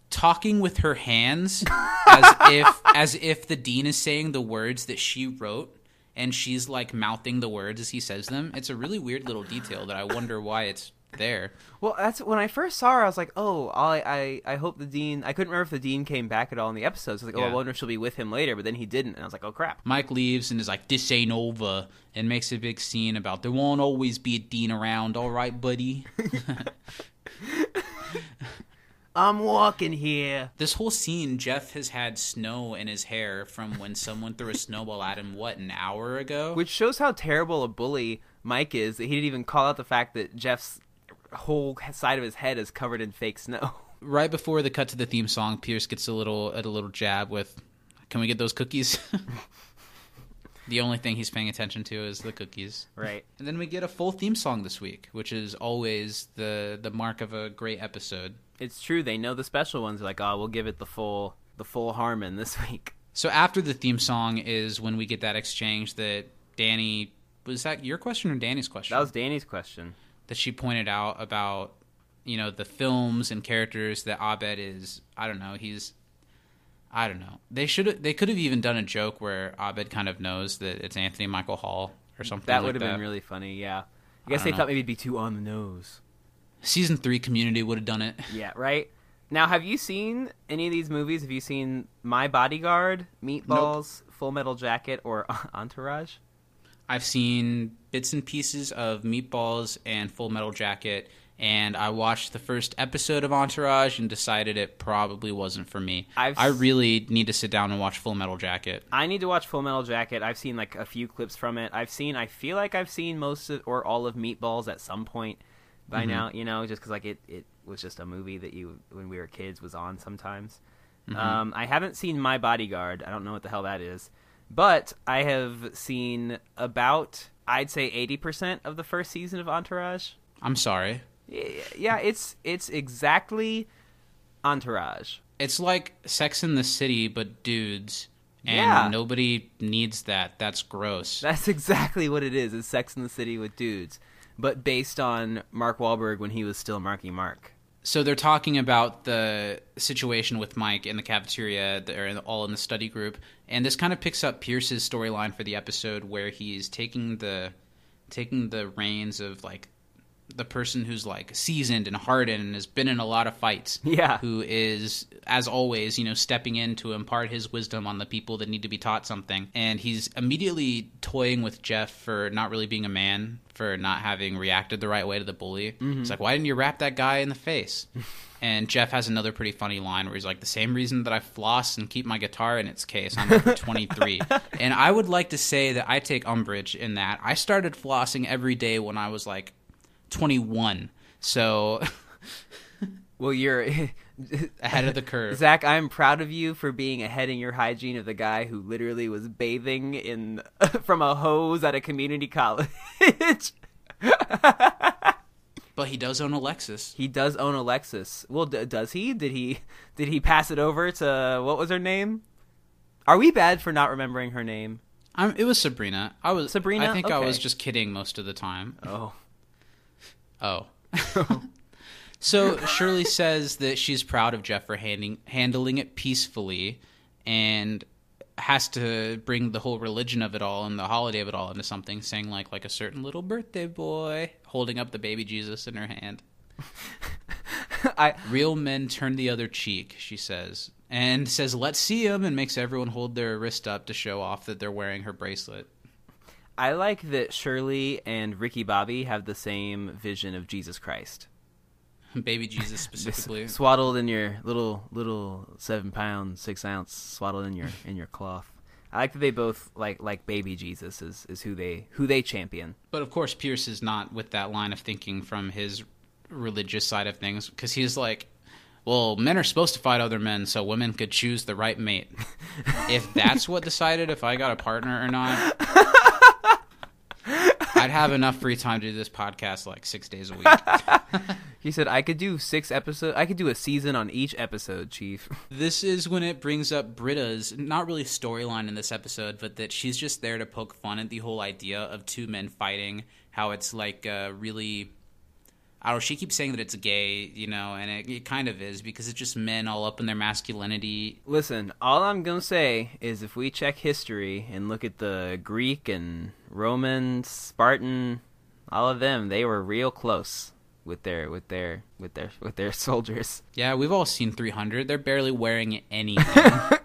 talking with her hands [LAUGHS] as if as if the dean is saying the words that she wrote and she's like mouthing the words as he says them. It's a really weird little detail that I wonder why it's there. Well, that's when I first saw her. I was like, "Oh, I, I, I hope the dean." I couldn't remember if the dean came back at all in the episodes. I was like, "Oh, I wonder if she'll be with him later." But then he didn't, and I was like, "Oh crap!" Mike leaves and is like, "This ain't over," and makes a big scene about there won't always be a dean around. All right, buddy. [LAUGHS] [LAUGHS] I'm walking here. This whole scene, Jeff has had snow in his hair from when someone threw a snowball at him. What an hour ago? Which shows how terrible a bully Mike is that he didn't even call out the fact that Jeff's whole side of his head is covered in fake snow. [LAUGHS] right before the cut to the theme song, Pierce gets a little at a little jab with, "Can we get those cookies?" [LAUGHS] the only thing he's paying attention to is the cookies. Right. And then we get a full theme song this week, which is always the the mark of a great episode. It's true. They know the special ones. Like, oh, we'll give it the full the full Harmon [LAUGHS] this week. So after the theme song is when we get that exchange that Danny was that your question or Danny's question? That was Danny's question. that she pointed out about you know the films and characters that Abed is I don't know he's I don't know. They should have they could have even done a joke where Abed kind of knows that it's Anthony Michael Hall or something. That like would have been really funny. Yeah. I guess I they don't thought maybe it'd be too on the nose. Season three Community would have done it. [LAUGHS] Yeah, right. Now, have you seen any of these movies? Have you seen My Bodyguard, Meatballs, Full Metal Jacket, or [LAUGHS] Entourage? I've seen bits and pieces of Meatballs and Full Metal Jacket, and I watched the first episode of Entourage and decided it probably wasn't for me. I've I really need to sit down and watch Full Metal Jacket. I need to watch Full Metal Jacket. I've seen like a few clips from it. I've seen. I feel like I've seen most of or all of Meatballs at some point by Mm-hmm. now. You know, just because like it it was just a movie that you when we were kids was on sometimes. Mm-hmm. Um, I haven't seen My Bodyguard. I don't know what the hell that is, but I have seen about I'd say eighty percent of the first season of Entourage. I'm sorry. Yeah, it's it's exactly Entourage. It's like Sex in the City, but dudes. And Yeah. nobody needs that. That's gross. That's [LAUGHS] exactly what it is. It's Sex in the City with dudes, but based on Mark Wahlberg when he was still Marky Mark. So they're talking about the situation with Mike in the cafeteria, they're all in the study group, and this kind of picks up Pierce's storyline for the episode where he's taking the taking the reins of like the person who's like seasoned and hardened and has been in a lot of fights. Yeah. Who is, as always, you know, stepping in to impart his wisdom on the people that need to be taught something. And he's immediately toying with Jeff for not really being a man, for not having reacted the right way to the bully. it's mm-hmm. like, why didn't you rap that guy in the face? [LAUGHS] and Jeff has another pretty funny line where he's like, the same reason that I floss and keep my guitar in its case. I'm over [LAUGHS] 23. and I would like to say that I take umbrage in that. I started flossing every day when I was like 21. So [LAUGHS] Well, you're [LAUGHS] ahead of the curve. Zach. I'm proud of you for being ahead in your hygiene of the guy who literally was bathing in [LAUGHS] from a hose at a community college. [LAUGHS] But he does own a Lexus. he does own a Lexus. Well, d- does he? Did he? Did he pass it over to what was her name? Are we bad for not remembering her name? I'm, it was Sabrina. I was Sabrina? I think I was just kidding most of the time. Oh, Oh. So Shirley says that she's proud of Jeff for handing, handling it peacefully and has to bring the whole religion of it all and the holiday of it all into something, saying like like a certain little birthday boy holding up the baby Jesus in her hand. [LAUGHS] I Real men turn the other cheek, she says. And says, let's see him, and makes everyone hold their wrist up to show off that they're wearing her bracelet. I like that Shirley and Ricky Bobby have the same vision of Jesus Christ. [LAUGHS] Baby Jesus [LAUGHS] specifically. swaddled in your little little seven pound six ounce swaddled in your [LAUGHS] in your cloth. I like that they both like like baby Jesus is, is who they who they champion. But of course, Pierce is not with that line of thinking from his religious side of things because he's like, well, men are supposed to fight other men so women could choose the right mate. if that's what decided if I got a partner or not, I'd have enough free time to do this podcast like six days a week. [LAUGHS] He said I could do six episodes. I could do a season on each episode, Chief. [LAUGHS] This is when it brings up Britta's not really storyline in this episode, but that she's just there to poke fun at the whole idea of two men fighting. How it's like uh, really, I don't know. She keeps saying that it's gay, you know, and it, it kind of is because it's just men all up in their masculinity. Listen, all I'm gonna say is if we check history and look at the Greek and Roman, Spartan, all of them, they were real close with their with their with their with their [LAUGHS] soldiers. Yeah, we've all seen 300. They're barely wearing anything. [LAUGHS]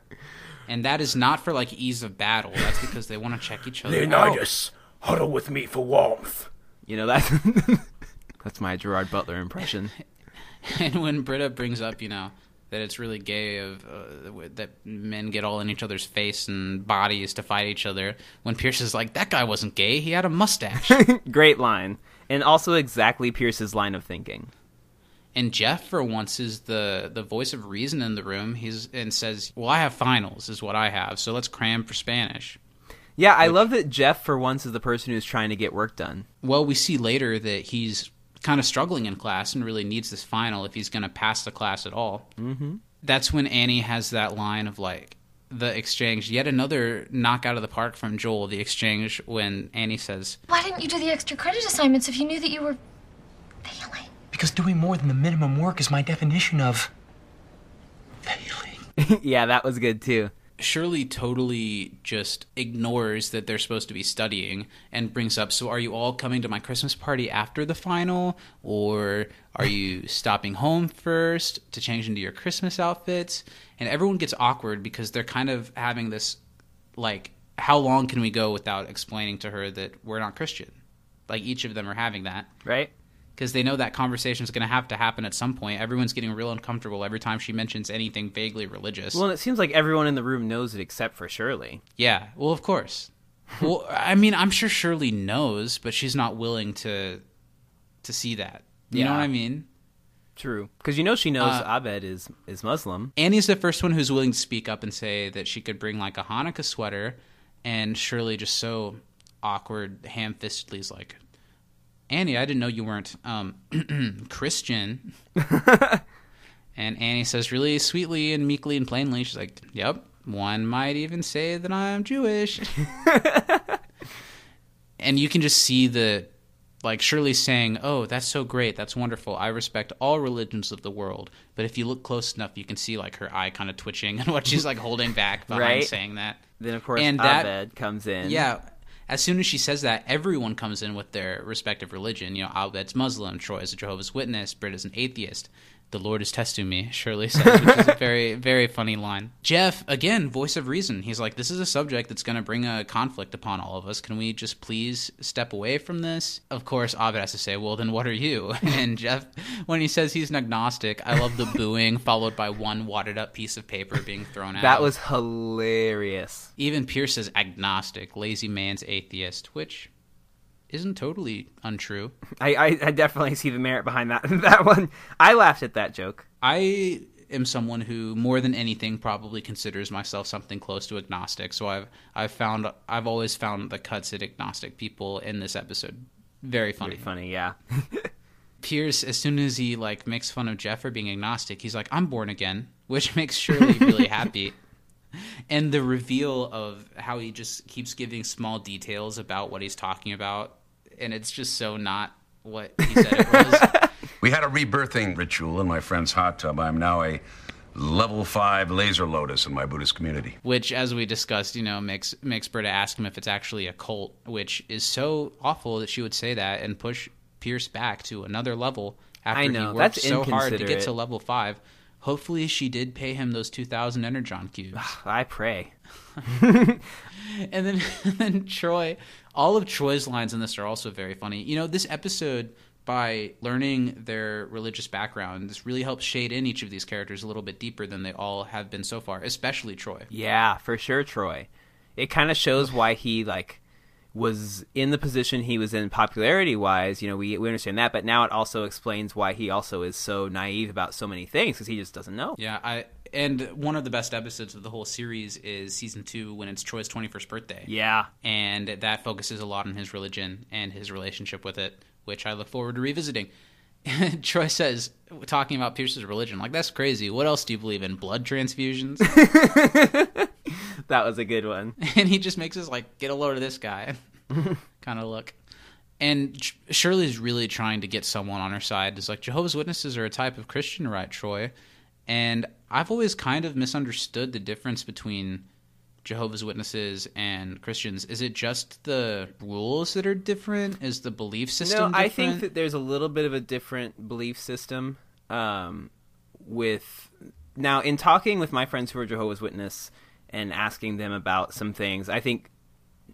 And that is not for like ease of battle. That's because they want to check each other out. Leonidas, huddle with me for warmth. You know that's [LAUGHS] that's my Gerard Butler impression. [LAUGHS] And when Britta brings up, you know, that it's really gay of uh, that men get all in each other's face and bodies to fight each other, when Pierce is like, that guy wasn't gay, he had a mustache. [LAUGHS] Great line, and also exactly Pierce's line of thinking. and Jeff, for once, is the the voice of reason in the room. He's and says, "Well, I have finals, is what I have, so let's cram for Spanish." Yeah, I love that Jeff, for once, is the person who's trying to get work done. Well, we see later that he's kind of struggling in class and really needs this final if he's going to pass the class at all. Mm-hmm. That's when Annie has that line of like the exchange, yet another knock out of the park from Joel. The exchange when Annie says, Why didn't you do the extra credit assignments if you knew that you were failing? Because doing more than the minimum work is my definition of failing. [LAUGHS] yeah, that was good too. Shirley totally just ignores that they're supposed to be studying and brings up, So, are you all coming to my Christmas party after the final? Or are you [LAUGHS] stopping home first to change into your Christmas outfits? And everyone gets awkward because they're kind of having this, like, how long can we go without explaining to her that we're not Christian? Like, each of them are having that. Right? Because they know that conversation is going to have to happen at some point. Everyone's getting real uncomfortable every time she mentions anything vaguely religious. Well, it seems like everyone in the room knows it except for Shirley. yeah, well, of course. well, I mean, I'm sure Shirley knows, but she's not willing to to see that. You know what I mean? True, because you know she knows Uh, Abed is is Muslim. Annie's the first one who's willing to speak up and say that she could bring like a Hanukkah sweater, and Shirley just so awkward, ham-fistedly is like, "Annie, I didn't know you weren't um, [CLEARS THROAT] Christian." [LAUGHS] and Annie says really sweetly and meekly and plainly, she's like, "Yep, one might even say that I'm Jewish." [LAUGHS] and you can just see the like Shirley saying, "Oh, that's so great. That's wonderful. I respect all religions of the world." But if you look close enough, you can see like her eye kind of twitching [LAUGHS] and what she's like holding back behind Right. saying that. Then of course And that- Abed comes in. Yeah. As soon as she says that, everyone comes in with their respective religion. You know, Abed's Muslim, Troy is a Jehovah's Witness, Brit is an atheist. The Lord is testing me, Shirley says, [LAUGHS] which is a very, very funny line. Jeff, again, voice of reason. He's like, this is a subject that's going to bring a conflict upon all of us. Can we just please step away from this? Of course, Abed has to say, well, then what are you? [LAUGHS] And Jeff, when he says he's an agnostic, I love the booing, followed by one wadded up piece of paper being thrown out. that was hilarious. Even Pierce says agnostic, lazy man's atheist, which isn't totally untrue. [LAUGHS] I, I, I definitely see the merit behind that [LAUGHS] that one. I laughed at that joke. I am someone who, more than anything, probably considers myself something close to agnostic. So I've I've found I've always found the cuts at agnostic people in this episode very funny. Pretty funny, yeah. [LAUGHS] Pierce, as soon as he like makes fun of Jeff for being agnostic, he's like, "I'm born again," which makes Shirley really happy. And the reveal of how he just keeps giving small details about what he's talking about, and it's just so not what he said it was. [LAUGHS] We had a rebirthing ritual in my friend's hot tub. I'm now a level five laser lotus in my Buddhist community. which, as we discussed, you know, makes makes Britta ask him if it's actually a cult, which is so awful that she would say that and push Pierce back to another level after I know, he worked that's so hard to get to level five. Hopefully, she did pay him those two thousand energon cubes. Ah, I pray. [LAUGHS] and then and [LAUGHS] then Troy, all of Troy's lines in this are also very funny. You know, this episode by learning their religious background, this really helps shade in each of these characters a little bit deeper than they all have been so far, especially Troy. Yeah, for sure, Troy. It kind of shows why he like was in the position he was in popularity wise. You know, we we understand that, but now it also explains why he also is so naive about so many things because he just doesn't know. Yeah, I and one of the best episodes of the whole series is season two when it's Troy's twenty first birthday. Yeah. and that focuses a lot on his religion and his relationship with it, which I look forward to revisiting. [LAUGHS] Troy says, talking about Pierce's religion, like that's crazy. What else do you believe in? Blood transfusions? [LAUGHS] That was a good one. [LAUGHS] and he just makes us like get a load of this guy kind of look. And Sh- Shirley's really trying to get someone on her side. It's like Jehovah's Witnesses are a type of Christian, right, Troy? And I've always kind of misunderstood the difference between Jehovah's Witnesses and Christians. Is it just the rules that are different? Is the belief system no, I think that there's a little bit of a different belief system um, with now in talking with my friends who are Jehovah's Witness and asking them about some things. I think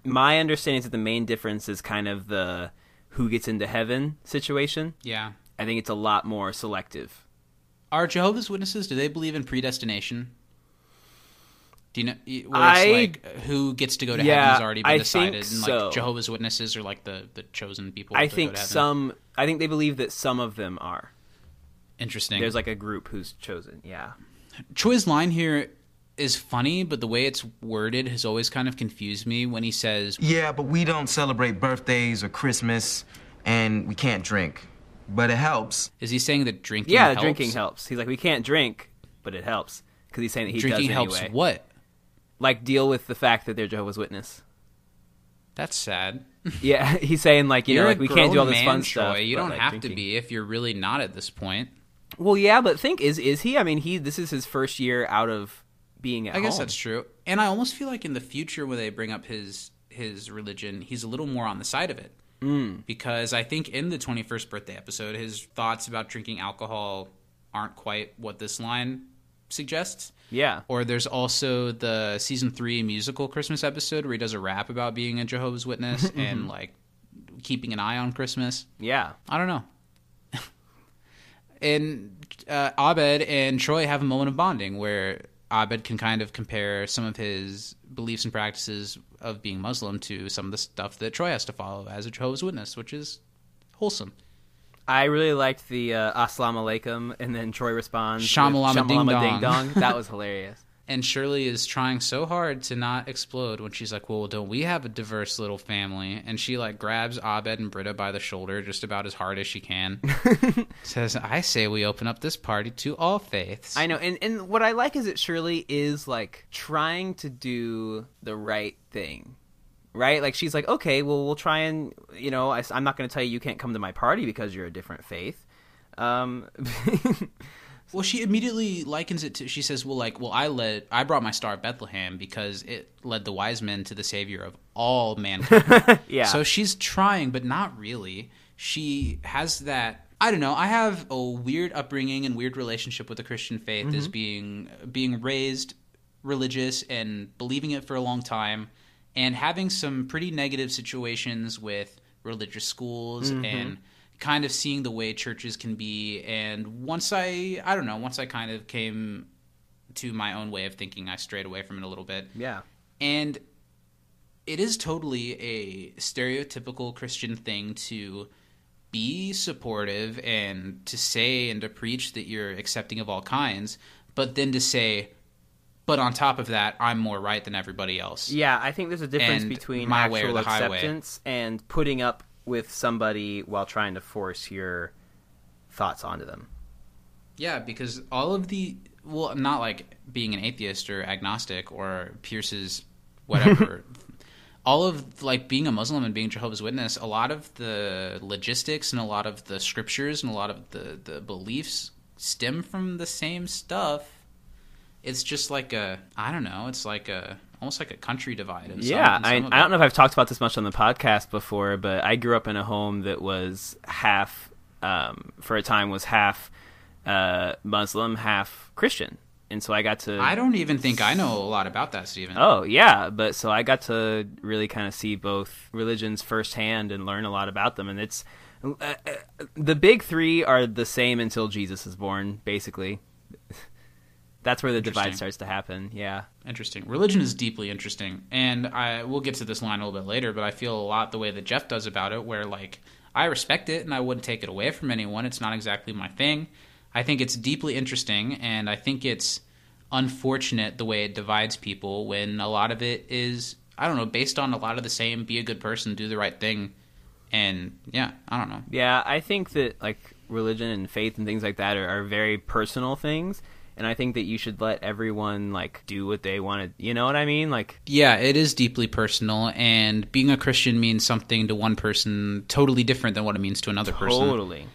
my understanding is that the main difference is kind of the who gets into heaven situation. yeah. I think it's a lot more selective. Are Jehovah's Witnesses, do they believe in predestination? Do you know where it's I- like who gets to go to Yeah, heaven has already been I decided, think and so. like Jehovah's Witnesses are like the the chosen people. I to go think to some. I think they believe that some of them are. interesting. There's like a group who's chosen. Yeah. Troy's line here is funny, but the way it's worded has always kind of confused me. When he says, Yeah, but we don't celebrate birthdays or Christmas, and we can't drink. But it helps. "Is he saying that drinking? Yeah, helps? drinking helps. He's like, we can't drink, but it helps because he's saying that he drinking does helps anyway. what? Like deal with the fact that they're Jehovah's Witness. That's sad. [LAUGHS] Yeah, he's saying like you You're know like we can't do all this man, fun Troy. stuff. You don't like, have to be if you're really not at this point. Well, yeah, but think is is he? I mean, he this is his first year out of being at I guess that's true. And I almost feel like in the future when they bring up his his religion, he's a little more on the side of it. Mm. Because I think in the 21st birthday episode, his thoughts about drinking alcohol aren't quite what this line suggests. Yeah. Or there's also the season 3 musical Christmas episode where he does a rap about being a Jehovah's Witness [LAUGHS] and like keeping an eye on Christmas. Yeah. I don't know. [LAUGHS] and uh, Abed and Troy have a moment of bonding where Abed can kind of compare some of his beliefs and practices of being Muslim to some of the stuff that Troy has to follow as a Jehovah's Witness, which is wholesome. I really liked the uh, Assalamu alaikum, and then Troy responds Shamalama ding dong. ding dong. That was [LAUGHS] hilarious. And Shirley is trying so hard to not explode when she's like, "Well, don't we have a diverse little family?" And she like grabs Abed and Britta by the shoulder just about as hard as she can. [LAUGHS] Says, "I say we open up this party to all faiths." I know, and and what I like is that Shirley is like trying to do the right thing, right? Like she's like, okay, well, we'll try and you know, I, am not going to tell you you can't come to my party because you're a different faith. Um, [LAUGHS] Well, she immediately likens it to. She says, "Well, like, well, I led, I brought my star of Bethlehem because it led the wise men to the Savior of all mankind." [LAUGHS] Yeah. So she's trying, but not really. She has that. I don't know. I have a weird upbringing and weird relationship with the Christian faith as Mhm. being being raised religious and believing it for a long time, and having some pretty negative situations with religious schools Mhm. and kind of seeing the way churches can be and once i i don't know once i kind of came to my own way of thinking i strayed away from it a little bit yeah. and it is totally a stereotypical christian thing to be supportive and to say and to preach that you're accepting of all kinds but then to say but on top of that i'm more right than everybody else Yeah, I think there's a difference And between my way or the highway. acceptance and putting up with somebody while trying to force your thoughts onto them. Yeah, because all of the well, not like being an atheist or agnostic or Pierce's whatever. [LAUGHS] all of like being a Muslim and being Jehovah's Witness, a lot of the logistics and a lot of the scriptures and a lot of the the beliefs stem from the same stuff. It's just like a I don't know, it's like a almost like a country divide. In some- yeah, in I, some of I don't know if I've talked about this much on the podcast before, but I grew up in a home that was half, um, for a time, was half uh, Muslim, half Christian, and so I got to. I don't even think I know a lot about that, Stephen. Oh yeah, but so I got to really kind of see both religions firsthand and learn a lot about them, and it's uh, uh, the big three are the same until Jesus is born, basically. That's where the divide starts to happen. Yeah. Interesting. Religion is deeply interesting, and I we'll get to this line a little bit later. But I feel a lot the way that Jeff does about it, where like I respect it and I wouldn't take it away from anyone. It's not exactly my thing. I think it's deeply interesting, and I think it's unfortunate the way it divides people when a lot of it is I don't know based on a lot of the same be a good person, do the right thing, and yeah, I don't know. Yeah, I think that like religion and faith and things like that are, are very personal things, and I think that you should let everyone like do what they want to. You know what I mean? Like, Yeah, it is deeply personal, and being a Christian means something to one person totally different than what it means to another person. totally.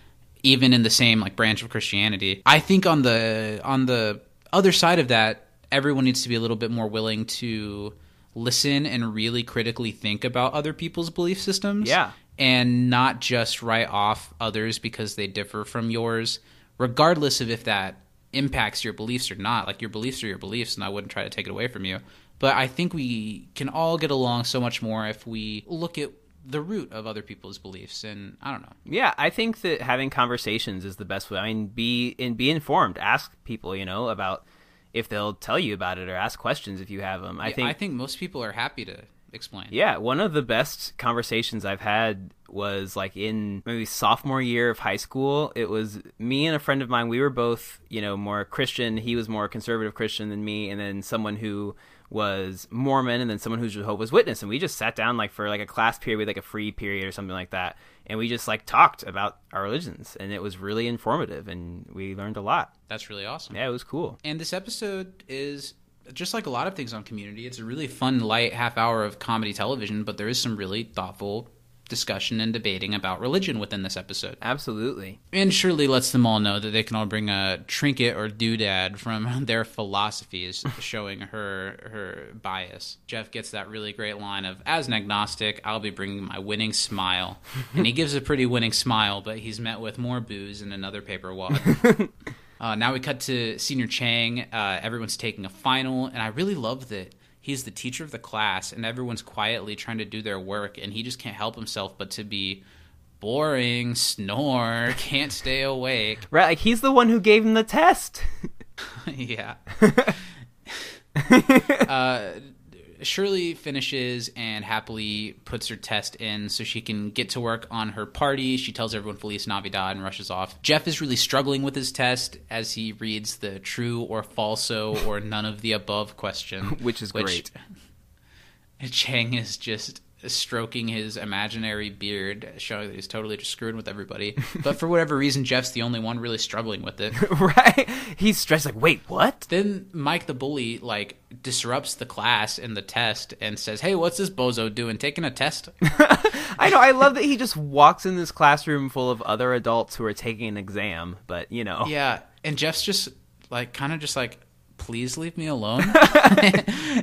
even in the same like branch of Christianity. I think on the on the other side of that, everyone needs to be a little bit more willing to listen and really critically think about other people's belief systems. Yeah. And not just write off others because they differ from yours, regardless of if that impacts your beliefs or not. Like your beliefs are your beliefs, and I wouldn't try to take it away from you. But I think we can all get along so much more if we look at the root of other people's beliefs. And I don't know. Yeah, I think that having conversations is the best way. I mean, be and be informed. Ask people, you know, about if they'll tell you about it, or ask questions if you have them. I Yeah, think I think most people are happy to explain. Yeah, one of the best conversations I've had was like in maybe sophomore year of high school. It was me and a friend of mine. We were both, you know, more Christian. He was more conservative Christian than me, and then someone who was Mormon, and then someone who's Jehovah's Witness. And we just sat down like for like a class period, with like a free period or something like that, and we just like talked about our religions, and it was really informative, and we learned a lot. That's really awesome. Yeah, it was cool. And this episode is just like a lot of things on Community. It's a really fun, light half hour of comedy television, but there is some really thoughtful discussion and debating about religion within this episode. Absolutely. And Shirley lets them all know that they can all bring a trinket or doodad from [LAUGHS] their philosophies, showing her her bias. Jeff gets that really great line of, "As an agnostic, I'll be bringing my winning smile," [LAUGHS] and he gives a pretty winning smile, but he's met with more booze and another paper wad. [LAUGHS] Uh, now we cut to Señor Chang. Uh, everyone's taking a final, and I really love that he's the teacher of the class, and everyone's quietly trying to do their work, and he just can't help himself but to be boring, snore, [LAUGHS] can't stay awake. Right, like he's the one who gave him the test. [LAUGHS] yeah. [LAUGHS] uh, Shirley finishes and happily puts her test in so she can get to work on her party. She tells everyone Feliz Navidad and rushes off. Jeff is really struggling with his test as he reads the true or falso or none of the above question, [LAUGHS] Which is great. Chang is just stroking his imaginary beard, showing that he's totally just screwing with everybody. But for whatever reason, Jeff's the only one really struggling with it. [LAUGHS] right? He's stressed like, "Wait, what?" Then Mike the bully like disrupts the class and the test and says, "Hey, what's this bozo doing? Taking a test?" [LAUGHS] I know. I love that he just walks in this classroom full of other adults who are taking an exam, but you know. yeah, and Jeff's just like kind of just like, "Please leave me alone." [LAUGHS]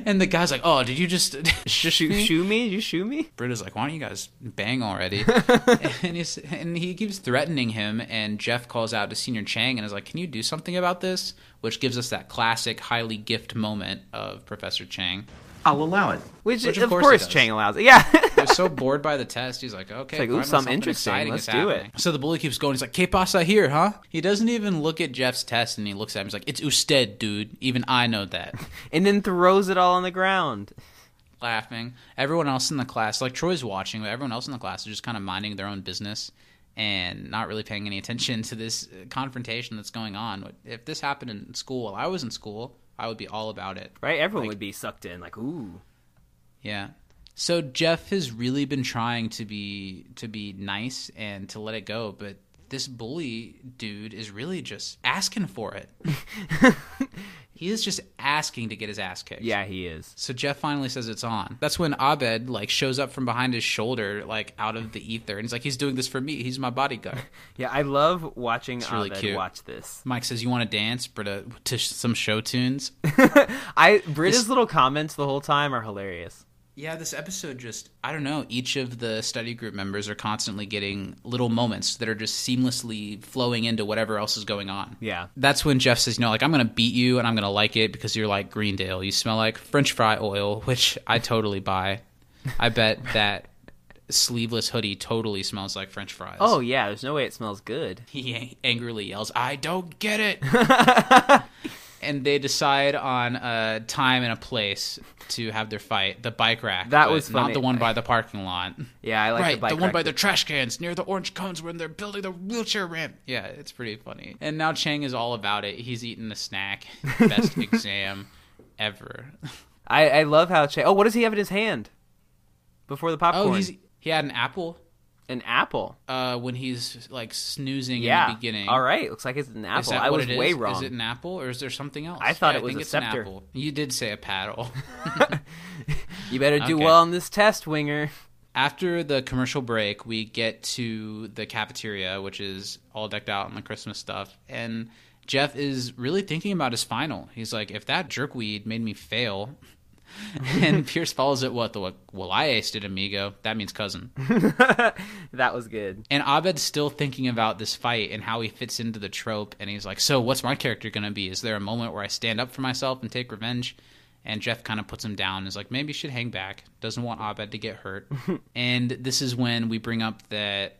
and the guy's like, "Oh, did you just [LAUGHS] Shoot, shoo me? You shoot me? Britta's like, "Why don't you guys bang already?" [LAUGHS] and he's and he keeps threatening him, and Jeff calls out to Señor Chang and is like, "Can you do something about this?" Which gives us that classic highly gift moment of Professor Chang. I'll allow it. Which, Which, of, of course course. Chang allows it. Yeah. [LAUGHS] He was so bored by the [LAUGHS] test, he's like, "Okay, It's like, ooh, finally something interesting. exciting Let's is do it." So the bully keeps going. He's like, "Que pasa here, huh?" He doesn't even look at Jeff's test, and he looks at him. He's like, "It's usted, dude. Even I know that." [LAUGHS] and then throws it all on the ground. laughing. Everyone else in the class, like Troy's watching, but everyone else in the class is just kind of minding their own business and not really paying any attention to this uh, confrontation that's going on. If this happened in school while I was in school, I would be all about it. Right? Everyone would be sucked in, like, ooh. Yeah. So Jeff has really been trying to be to be nice and to let it go, but this bully dude is really just asking for it. [LAUGHS] he is just asking to get his ass kicked. Yeah, he is. So Jeff finally says it's on. That's when Abed like shows up from behind his shoulder, like out of the ether, and he's like, "He's doing this for me. He's my bodyguard." [LAUGHS] Yeah, I love watching It's really Abed cute. watch this. Mike says, "You want to dance, Britta, uh, to some show tunes?" [LAUGHS] I Britta's little comments the whole time are hilarious. Yeah, this episode just, I don't know. Each of the study group members are constantly getting little moments that are just seamlessly flowing into whatever else is going on. Yeah. That's when Jeff says, you know, like, I'm going to beat you and I'm going to like it because you're like Greendale. You smell like french fry oil, [LAUGHS] which I totally buy. I bet [LAUGHS] that sleeveless hoodie totally smells like french fries. Oh yeah, there's no way it smells good. [LAUGHS] He angrily yells, I don't get it. And they decide on a time and a place to have their fight. The bike rack. That but was Not the one by the parking lot. Yeah, I like right, the bike one rack by the trash cans near the orange cones when they're building the wheelchair ramp. Yeah, it's pretty funny. And now Chang is all about it. He's eating a snack. [LAUGHS] Best exam ever. I, I love how Che. Oh, what does he have in his hand? Before the popcorn. Oh, he's he had an apple an apple. uh, when he's like snoozing Yeah. in the beginning. All right, looks like it's an apple. I was is? way wrong. Is it an apple or is there something else? I thought Yeah, it was think a it's scepter. An apple. You did say a paddle. [LAUGHS] [LAUGHS] You better do Okay. well on this test, Winger. After the commercial break, we get to the cafeteria, which is all decked out in the Christmas stuff, and Jeff is really thinking about his final. He's like, "If that jerkweed made me fail," [LAUGHS] and Pierce follows it, "What the well, I aced it, amigo. That means cousin." [LAUGHS] That was good. And Abed's still thinking about this fight and how he fits into the trope. And he's like, So, what's my character going to be? Is there a moment where I stand up for myself and take revenge? And Jeff kind of puts him down is like, Maybe you should hang back. Doesn't want Abed to get hurt. [LAUGHS] and this is when we bring up that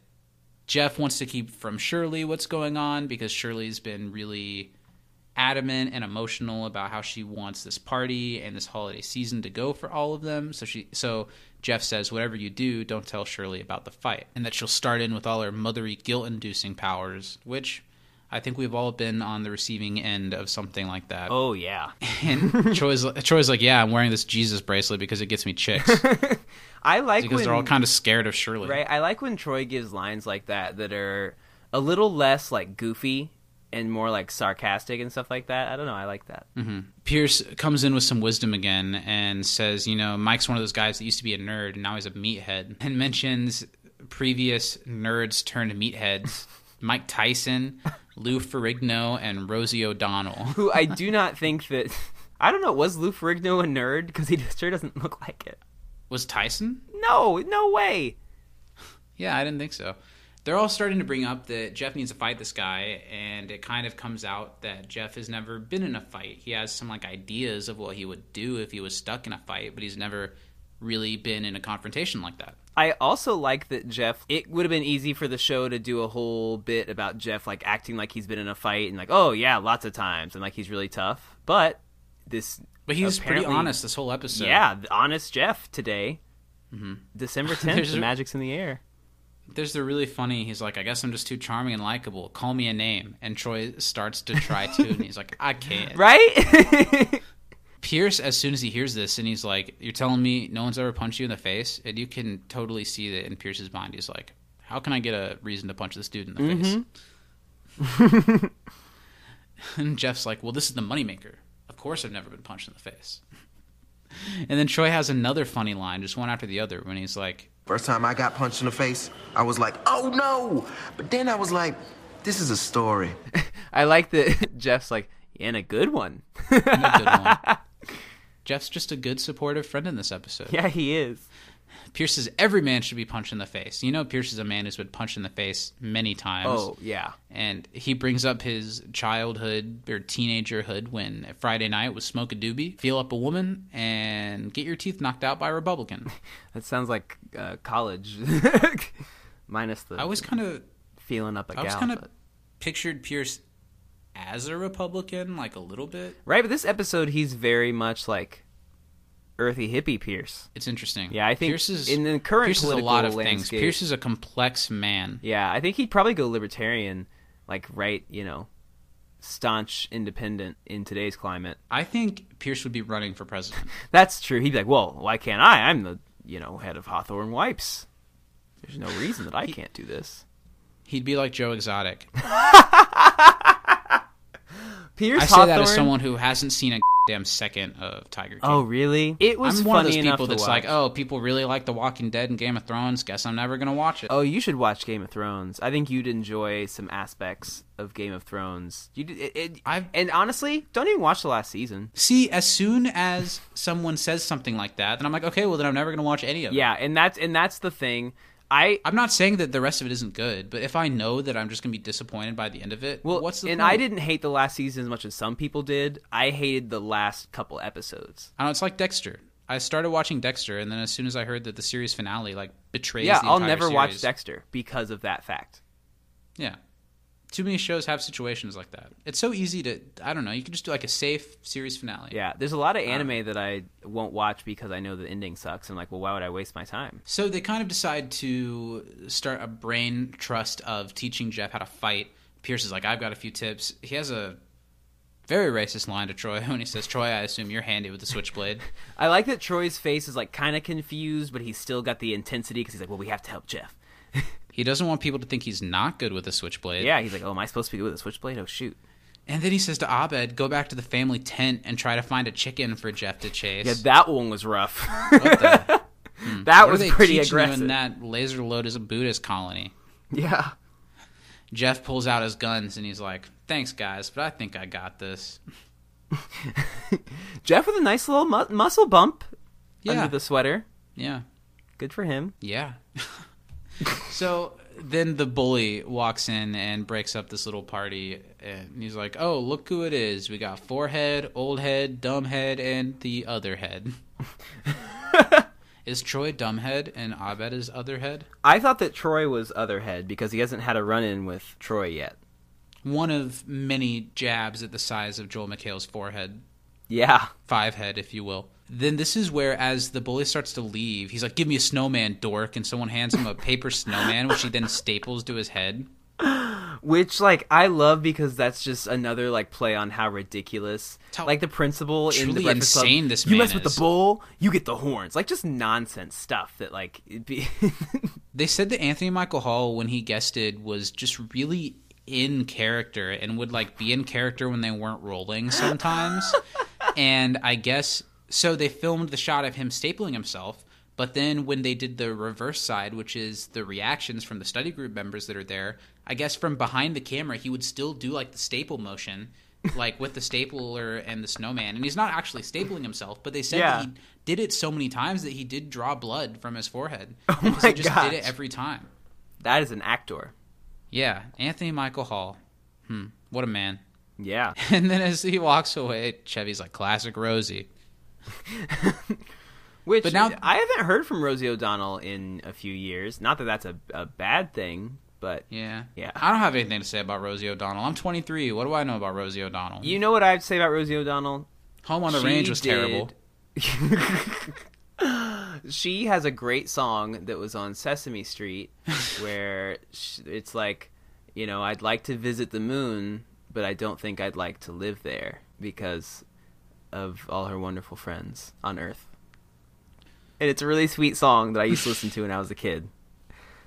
Jeff wants to keep from Shirley what's going on because Shirley's been really adamant and emotional about how she wants this party and this holiday season to go for all of them. So she so Jeff says, Whatever you do, don't tell Shirley about the fight. And that she'll start in with all her mothery guilt inducing powers, which I think we've all been on the receiving end of something like that. Oh yeah. [LAUGHS] And Troy's Troy's like, Yeah, I'm wearing this Jesus bracelet because it gets me chicks. [LAUGHS] I like because when, they're all kind of scared of Shirley. right. I like when Troy gives lines like that that are a little less like goofy and more like sarcastic and stuff like that. I don't know. I like that. Mm-hmm. Pierce comes in with some wisdom again and says, you know, Mike's one of those guys that used to be a nerd and now he's a meathead, [LAUGHS] and mentions previous nerds turned meatheads [LAUGHS] Mike Tyson, Lou Ferrigno, and Rosie O'Donnell. Who I do [LAUGHS] not think that. I don't know. Was Lou Ferrigno a nerd? Because he sure doesn't look like it. Was Tyson? No, no way. Yeah, I didn't think so. They're all starting to bring up that Jeff needs to fight this guy, and it kind of comes out that Jeff has never been in a fight. He has some like ideas of what he would do if he was stuck in a fight, but he's never really been in a confrontation like that. I also like that Jeff. It would have been easy for the show to do a whole bit about Jeff like acting like he's been in a fight and like, oh yeah, lots of times, and like he's really tough. But this, But he's pretty honest this whole episode. Yeah, honest Jeff today, Mm-hmm. December [LAUGHS] tenth. The magic's in the air. There's the really funny. He's like, I guess I'm just too charming and likable. Call me a name. And Troy starts to try to, and he's like, I can't. [LAUGHS] Right? [LAUGHS] Pierce, as soon as he hears this, and he's like, "You're telling me no one's ever punched you in the face," and you can totally see that in Pierce's mind. He's like, "How can I get a reason to punch this dude in the mm-hmm. face?" [LAUGHS] and Jeff's like, "Well, this is the moneymaker. Of course, I've never been punched in the face." And then Troy has another funny line, just one after the other, when he's like, First time I got punched in the face, I was like, oh no! But then I was like, this is a story. [LAUGHS] I like that [LAUGHS] Jeff's like, and a good one. "In a good one." [LAUGHS] Jeff's just a good, supportive friend in this episode. yeah, he is. Pierce says every man should be punched in the face. You know, Pierce is a man who's been punched in the face many times. Oh yeah. And he brings up his childhood or teenagerhood when Friday night was smoke a doobie, feel up a woman, and get your teeth knocked out by a Republican. [LAUGHS] That sounds like uh, college, [LAUGHS] minus the. I was kind of feeling up a I was gal. kind of but- pictured Pierce as a Republican, like a little bit. Right, but this episode he's very much like earthy hippie Pierce. It's interesting. Yeah, I think Pierce is in the current Pierce is a political lot of things. landscape- Pierce is a complex man. Yeah, I think he'd probably go libertarian, like right, you know, staunch independent in today's climate. I think Pierce would be running for president. [LAUGHS] That's true. He'd be like, "Well, why can't I? I'm the you know head of Hawthorne Wipes. There's no reason that I can't do this." He'd be like Joe Exotic. [LAUGHS] Pierce I say that as someone who hasn't seen a damn second of Tiger King. Oh, really? It was I'm one of those people that's watch. like, oh, people really like The Walking Dead and Game of Thrones. Guess I'm never gonna watch it. Oh, you should watch Game of Thrones. I think you'd enjoy some aspects of Game of Thrones. You, it, it, and honestly, don't even watch the last season. See, as soon as someone says something like that, then I'm like, okay, well then I'm never gonna watch any of it. Yeah, and that's and that's the thing. I I'm not saying that the rest of it isn't good, but if I know that I'm just gonna be disappointed by the end of it, well, what's the and point? I didn't hate the last season as much as some people did. I hated the last couple episodes. I know. It's like Dexter. I started watching Dexter, and then as soon as I heard that the series finale like betrays, yeah, I'll never watch Dexter because of that fact. Yeah. Too many shows have situations like that. It's so easy to I don't know, you can just do like a safe series finale. Yeah, there's a lot of Uh, anime that I won't watch because I know the ending sucks. I'm like, well, why would I waste my time? So they kind of decide to start a brain trust of teaching Jeff how to fight. Pierce is like, I've got a few tips. He has a very racist line to Troy [LAUGHS] when he says, Troy, I assume you're handy with the switchblade. [LAUGHS] I like that Troy's face is like kind of confused, but he's still got the intensity because he's like, well, we have to help Jeff. [LAUGHS] he doesn't want people to think he's not good with a switchblade. Yeah, he's like, oh, am I supposed to be good with a switchblade? Oh, shoot. And then he says to Abed, go back to the family tent and try to find a chicken for Jeff to chase. Yeah, that one was rough. [LAUGHS] What the- Hmm. That What was pretty aggressive. in that laser load is a Buddhist colony. Yeah. Jeff pulls out his guns and he's like, "Thanks, guys, but I think I got this." [LAUGHS] Jeff with a nice little mu- muscle bump Yeah. under the sweater. Yeah, Good for him. yeah. [LAUGHS] so then the bully walks in and breaks up this little party, and he's like, "Oh, look who it is! We got forehead, old head, dumb head, and the other head." [LAUGHS] is Troy dumbhead and Abed is other head? I thought that Troy was other head because he hasn't had a run in with Troy yet. One of many jabs at the size of Joel McHale's forehead. Yeah. Five head, if you will. Then this is where, as the bully starts to leave, he's like, "Give me a snowman, dork!" And someone hands him a paper snowman, which he then staples to his head. Which like I love because that's just another like play on how ridiculous how like the principal in the Breakfast Club, insane this you mess with the bull, you get the horns. Like just nonsense stuff that like it'd be [LAUGHS] They said that Anthony Michael Hall, when he guested, was just really in character and would like be in character when they weren't rolling sometimes. [LAUGHS] and I guess so. They filmed the shot of him stapling himself, But then when they did the reverse side, which is the reactions from the study group members that are there, I guess from behind the camera, he would still do like the staple motion, like with the stapler and the snowman. And he's not actually stapling himself, but they said Yeah. that he did it so many times that he did draw blood from his forehead. Oh my he just gosh. did it every time. That is an actor. Yeah, Anthony Michael Hall. Hmm, what a man. Yeah. [LAUGHS] And then as he walks away, Chevy's like, classic Rosie. [LAUGHS] Which But now- I haven't heard from Rosie O'Donnell in a few years. Not that that's a, a bad thing, but Yeah. Yeah. I don't have anything to say about Rosie O'Donnell. I'm 23. What do I know about Rosie O'Donnell? you know what I have to say about Rosie O'Donnell? Home on the She Range was did- terrible. [LAUGHS] she has a great song that was on Sesame Street [LAUGHS] where it's like, you know, I'd like to visit the moon, but I don't think I'd like to live there because of all her wonderful friends on Earth. And it's a really sweet song that I used to listen to when I was a kid.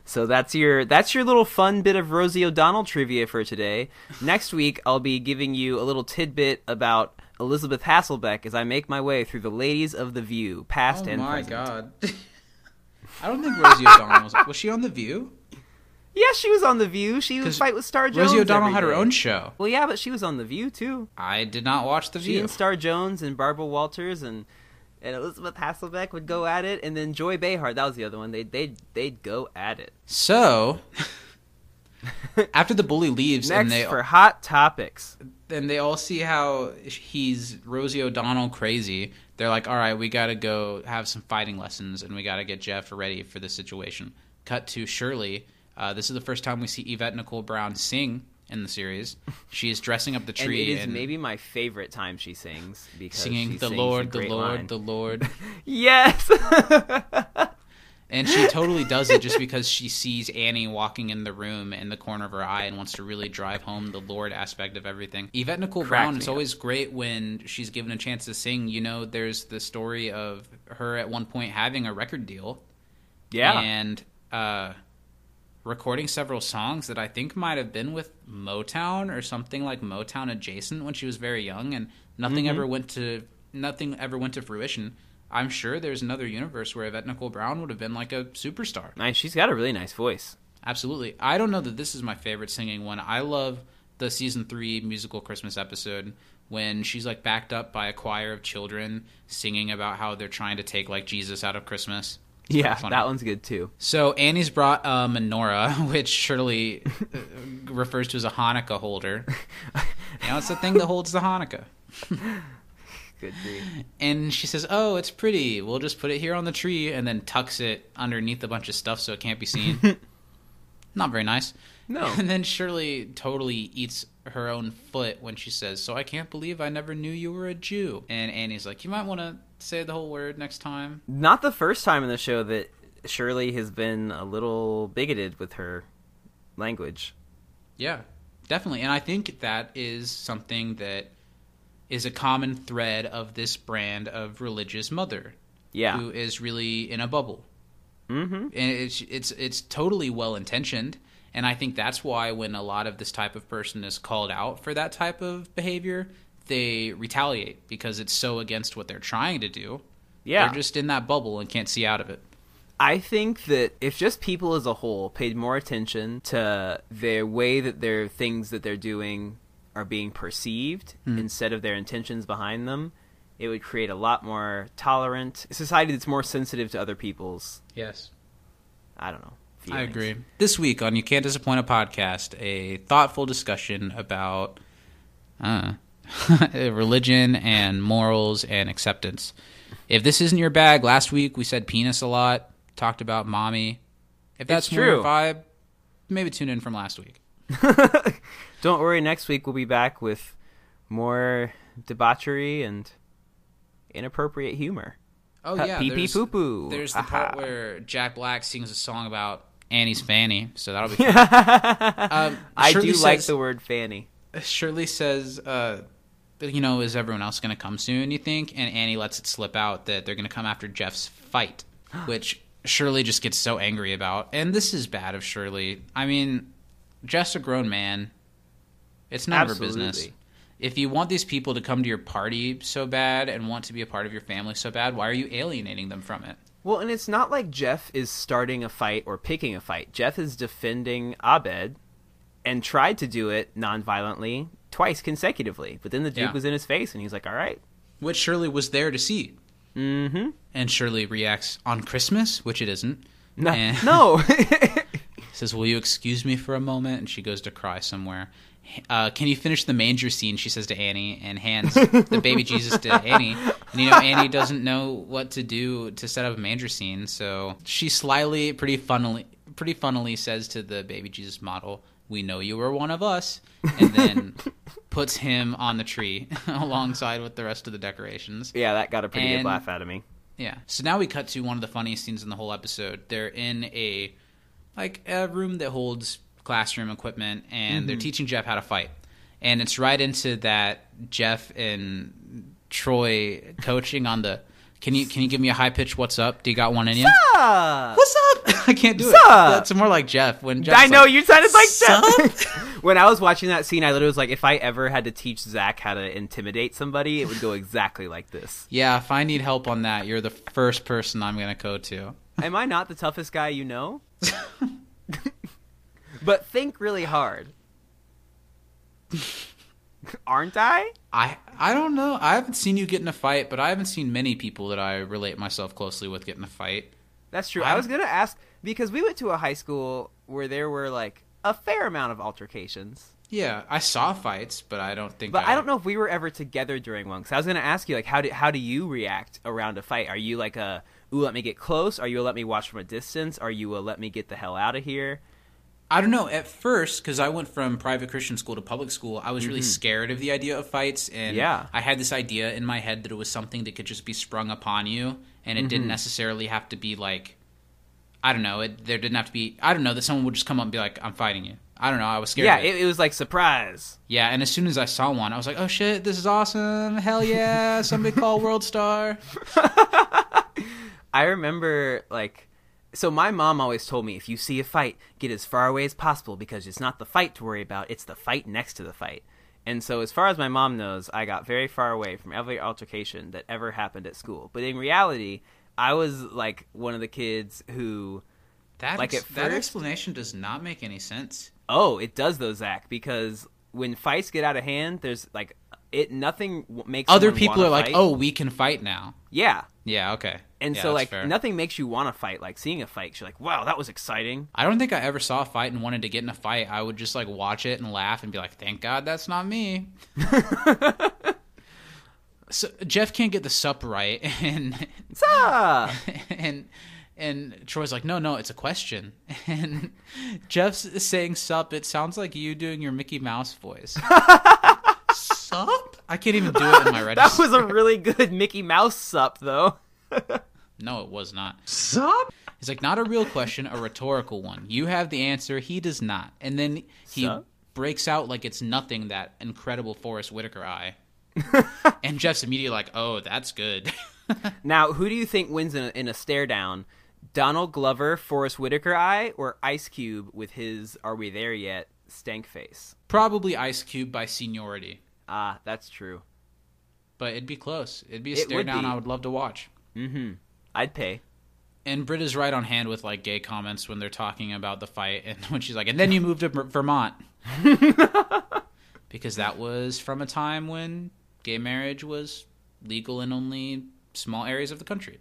So that's your that's your little fun bit of Rosie O'Donnell trivia for today. Next week I'll be giving you a little tidbit about Elizabeth Hasselbeck as I make my way through the ladies of the View, past Oh and my god. [LAUGHS] I don't think Rosie O'Donnell was. Was she on The View? Yeah, she was on The View. She would fight with Star Jones. Rosie O'Donnell had her own show. Well, yeah, but she was on The View too. I did not watch The She View. and Star Jones and Barbara Walters and and Elizabeth Hasselbeck would go at it, and then Joy Behar. That was the other one. They they they'd go at it. So, [LAUGHS] after the bully leaves Next and they for hot topics. and they all see how he's Rosie O'Donnell crazy, they're like, "All right, we got to go have some fighting lessons, and we got to get Jeff ready for this situation." Cut to Shirley. Uh, this is the first time we see Yvette Nicole Brown sing in the series. She is dressing up the [LAUGHS] And tree it is and, maybe my favorite time she sings because singing "The sings Lord, a the great Lord, the Lord." [LAUGHS] Yes. [LAUGHS] And she totally does it just because she sees Annie walking in the room in the corner of her eye and wants to really drive home the Lord aspect of everything. Yvette Nicole Brown, it's up. always great when she's given a chance to sing. You know, there's the story of her at one point having a record deal. Yeah. And uh, recording several songs that I think might have been with Motown or something like Motown adjacent when she was very young, and nothing Mhm. ever went to nothing ever went to fruition. I'm sure there's another universe where Yvette Nicole Brown would have been like a superstar. nice. She's got a really nice voice. Absolutely. I don't know that this is my favorite singing one. I love the season three musical Christmas episode when she's like backed up by a choir of children singing about how they're trying to take like Jesus out of Christmas. Yeah, that one's good too. So Annie's brought a menorah, [LAUGHS] which Shirley uh, refers to as a Hanukkah holder. You know, it's the thing that holds the Hanukkah. [LAUGHS] Good. And she says, "Oh, it's pretty. We'll just put it here on the tree," and then tucks it underneath a bunch of stuff so it can't be seen. [LAUGHS] Not very nice. No. And then Shirley totally eats her own foot when she says, "So I can't believe I never knew you were a Jew." And Annie's like, "You might want to say the whole word next time." Not the first time in the show that Shirley has been a little bigoted with her language. Yeah, definitely. And I think that is something that is a common thread of this brand of religious mother. Yeah. Who is really in a bubble. Mm-hmm. And it's it's it's totally well intentioned. And I think that's why when a lot of this type of person is called out for that type of behavior, they retaliate because it's so against what they're trying to do. Yeah. They're just in that bubble and can't see out of it. I think that if just people as a whole paid more attention to their way that their things that they're doing are being perceived Hmm. instead of their intentions behind them, it would create a lot more tolerant society that's more sensitive to other people's Yes. I don't know. I agree. This week on You Can't Disappoint a Podcast, a thoughtful discussion about uh, [LAUGHS] religion and morals and acceptance. If this isn't your bag, last week we said penis a lot, talked about mommy. If that's It's true. vibe, maybe tune in from last week. [LAUGHS] Don't worry, next week we'll be back with more debauchery and inappropriate humor. Oh yeah, pee pee there's- poo poo. There's the part where Jack Black sings a song about Annie's fanny, so that'll be. [LAUGHS] Fun. um, I do Shirley like the word fanny. Shirley says, uh, you know, is everyone else going to come soon, you think? And Annie lets it slip out that they're going to come after Jeff's fight, [GASPS] which Shirley just gets so angry about. And this is bad of Shirley. I mean, Jeff's a grown man. It's none of her business. If you want these people to come to your party so bad and want to be a part of your family so bad, why are you alienating them from it? Well, and it's not like Jeff is starting a fight or picking a fight. Jeff is defending Abed and tried to do it non-violently twice consecutively. But then the dude Yeah. was in his face, and he's like, "All right." which Shirley was there to see. Mm-hmm. And Shirley reacts on Christmas, which it isn't. No, And- [LAUGHS] [LAUGHS] no. says, "Will you excuse me for a moment?" And she goes to cry somewhere. Uh, can you finish the manger scene? She says to Annie, and hands the baby Jesus to [LAUGHS] Annie. And you know, Annie doesn't know what to do to set up a manger scene, so she slyly, pretty funnily, pretty funnily says to the baby Jesus model, "We know you were one of us," and then [LAUGHS] puts him on the tree [LAUGHS] alongside with the rest of the decorations. yeah, that got a pretty And- good laugh out of me. Yeah. So now we cut to one of the funniest scenes in the whole episode. They're in a like a room that holds classroom equipment and they're Mhm. teaching Jeff how to fight. And it's right into that Jeff and Troy coaching on the can you can you give me a high pitch what's up? Do you got one in you? Sup? What's up? [LAUGHS] I can't do it. Sup? That's more like Jeff when Jeff's I know like, you sounded like? Jeff. [LAUGHS] [LAUGHS] when I was watching that scene, I literally was like, if I ever had to teach Zach how to intimidate somebody, it would go exactly like this. Yeah, if I need help on that, you're the first person I'm gonna go to. Am I not the toughest guy you know? but think really hard. [LAUGHS] Aren't I? I I don't know. I haven't seen you get in a fight, but I haven't seen many people that I relate myself closely with get in a fight. That's true. I was gonna ask because we went to a high school where there were like a fair amount of altercations. Yeah, I saw fights, but I don't think. But I don't know if we were ever together during one. Because I was going to ask you, like, how do how do you react around a fight? Are you like a ooh, let me get close? Are you a let me watch from a distance? Are you a let me get the hell out of here? I don't know. At first, because I went from private Christian school to public school, I was really Mhm. scared of the idea of fights, and Yeah. I had this idea in my head that it was something that could just be sprung upon you, and it didn't Mhm. necessarily have to be like, I don't know. It, there didn't have to be. I don't know that someone would just come up and be like, "I'm fighting you." I don't know. I was scared. yeah, of it. it, it was like surprise. Yeah, and as soon as I saw one, I was like, "Oh shit, this is awesome! Hell yeah! Somebody call World Star!" [LAUGHS] I remember like so my mom always told me if you see a fight, get as far away as possible because it's not the fight to worry about, it's the fight next to the fight. And so as far as my mom knows, I got very far away from every altercation that ever happened at school. But in reality, I was like one of the kids who That like ex- at that explanation does not make any sense. Oh, it does though, Zach, because when fights get out of hand, there's like it nothing makes Other people are like, "Oh, we can fight now." yeah. Yeah, okay. And Yeah, so like fair. nothing makes you want to fight. Like seeing a fight, you're like, wow, that was exciting. I don't think I ever saw a fight and wanted to get in a fight. I would just like watch it and laugh and be like, "Thank God that's not me." [LAUGHS] so Jeff can't get the sup right, [LAUGHS] and Sup? [LAUGHS] and and Troy's like, "No, no, it's a question." And Jeff's saying "sup." It sounds like you doing your Mickey Mouse voice. Sup? I can't even do it in my [LAUGHS] register. that was a really good Mickey Mouse sup though. [LAUGHS] No, it was not. Sup? He's like, not a real question, a rhetorical one. You have the answer, he does not. And then he Sup? breaks out like it's nothing that incredible Forest Whitaker eye. [LAUGHS] and Jeff's immediately like, oh, that's good. Now, who do you think wins in a, in a stare down? Donald Glover, Forest Whitaker eye, or Ice Cube with his "Are we there yet?" stank face? Probably Ice Cube by seniority. Ah, that's true. But it'd be close. It'd be a It stare down be. I would love to watch. Mm-hmm. I'd pay. And Britt is right on hand with like gay comments when they're talking about the fight, and [LAUGHS] when she's like, "And then you moved to Ver- Vermont," [LAUGHS] because that was from a time when gay marriage was legal in only small areas of the country.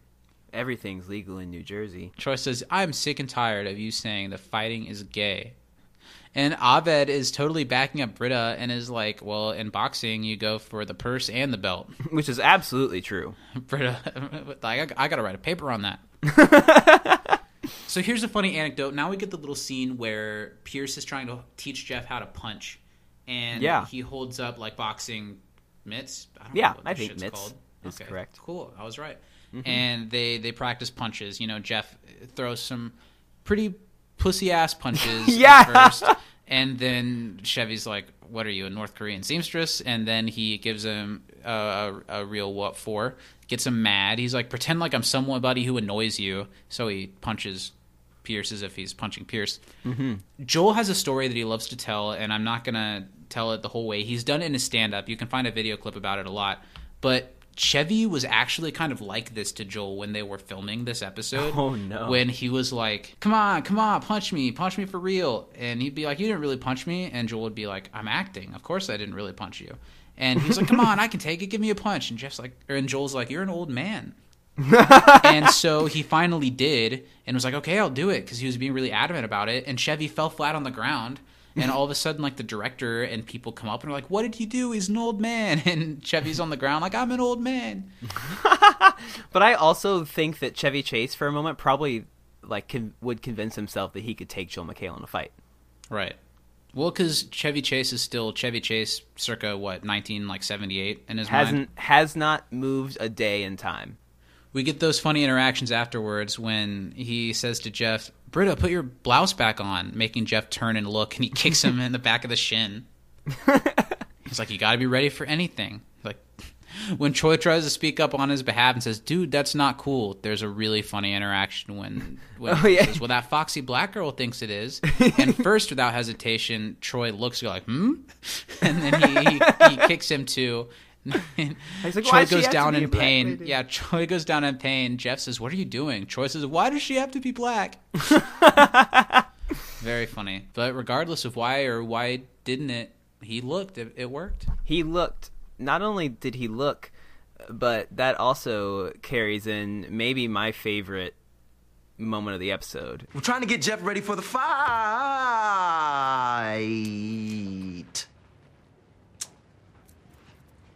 Everything's legal in New Jersey. Troy says, "I'm sick and tired of you saying that fighting is gay." And Abed is totally backing up Britta and is like, "Well, in boxing, you go for the purse and the belt." [LAUGHS] Which is absolutely true. [LAUGHS] Britta, like, [LAUGHS] I, got to write a paper on that. so here's a funny anecdote. Now we get the little scene where Pierce is trying to teach Jeff how to punch, and Yeah. he holds up like boxing mitts. I don't Yeah, I think mitts called. is correct. Cool, I was right. Mhm. And they they practice punches. You know, Jeff throws some pretty pussy ass punches [LAUGHS] Yeah. first, and then Chevy's like, "What are you, a North Korean seamstress?" And then he gives him a, a, a real what for, gets him mad. He's like, "Pretend like I'm somebody who annoys you." So he punches Pierce as if he's punching Pierce. Mm-hmm. Joel has a story that he loves to tell, and I'm not gonna tell it the whole way. He's done it in his stand up. You can find a video clip about it a lot. But Chevy was actually kind of like this to Joel when they were filming this episode. Oh, no. When he was like, "Come on, come on, punch me, punch me for real," and he'd be like, "You didn't really punch me," and Joel would be like, "I'm acting. Of course I didn't really punch you." And he's like, "Come on, I can take it. Give me a punch." And Jeff's like, and Joel's like, "You're an old man." [LAUGHS] and so he finally did and was like, okay, I'll do it because he was being really adamant about it. And Chevy fell flat on the ground. And all of a sudden, like the director and people come up and are like, "What did he do? He's an old man." [LAUGHS] And Chevy's on the ground like, "I'm an old man." [LAUGHS] But I also think that Chevy Chase, for a moment, probably like con- would convince himself that he could take Joel McHale in a fight. Right. Well, because Chevy Chase is still Chevy Chase, circa what nineteen like seventy eight in his Hasn't mind. has not moved a day in time. We get those funny interactions afterwards when he says to Jeff, "Britta, put your blouse back on," making Jeff turn and look, and he kicks him in the back of the shin. [LAUGHS] He's like, "You got to be ready for anything." Like when Troy tries to speak up on his behalf and says, "Dude, that's not cool." There's a really funny interaction when when Oh, he yeah. says, "Well, that foxy black girl thinks it is." [LAUGHS] and first, without hesitation, Troy looks like, "Hmm," [LAUGHS] and then he he, he kicks him too. [LAUGHS] He's like, Troy "Why does she goes down in pain. lady?" Yeah, Troy goes down in pain. Jeff says, "What are you doing?" Troy says, "Why does she have to be black?" [LAUGHS] Very funny. But regardless of why or why didn't it, he looked. It, it worked. He looked. Not only did he look, but that also carries in maybe my favorite moment of the episode. We're trying to get Jeff ready for the fight.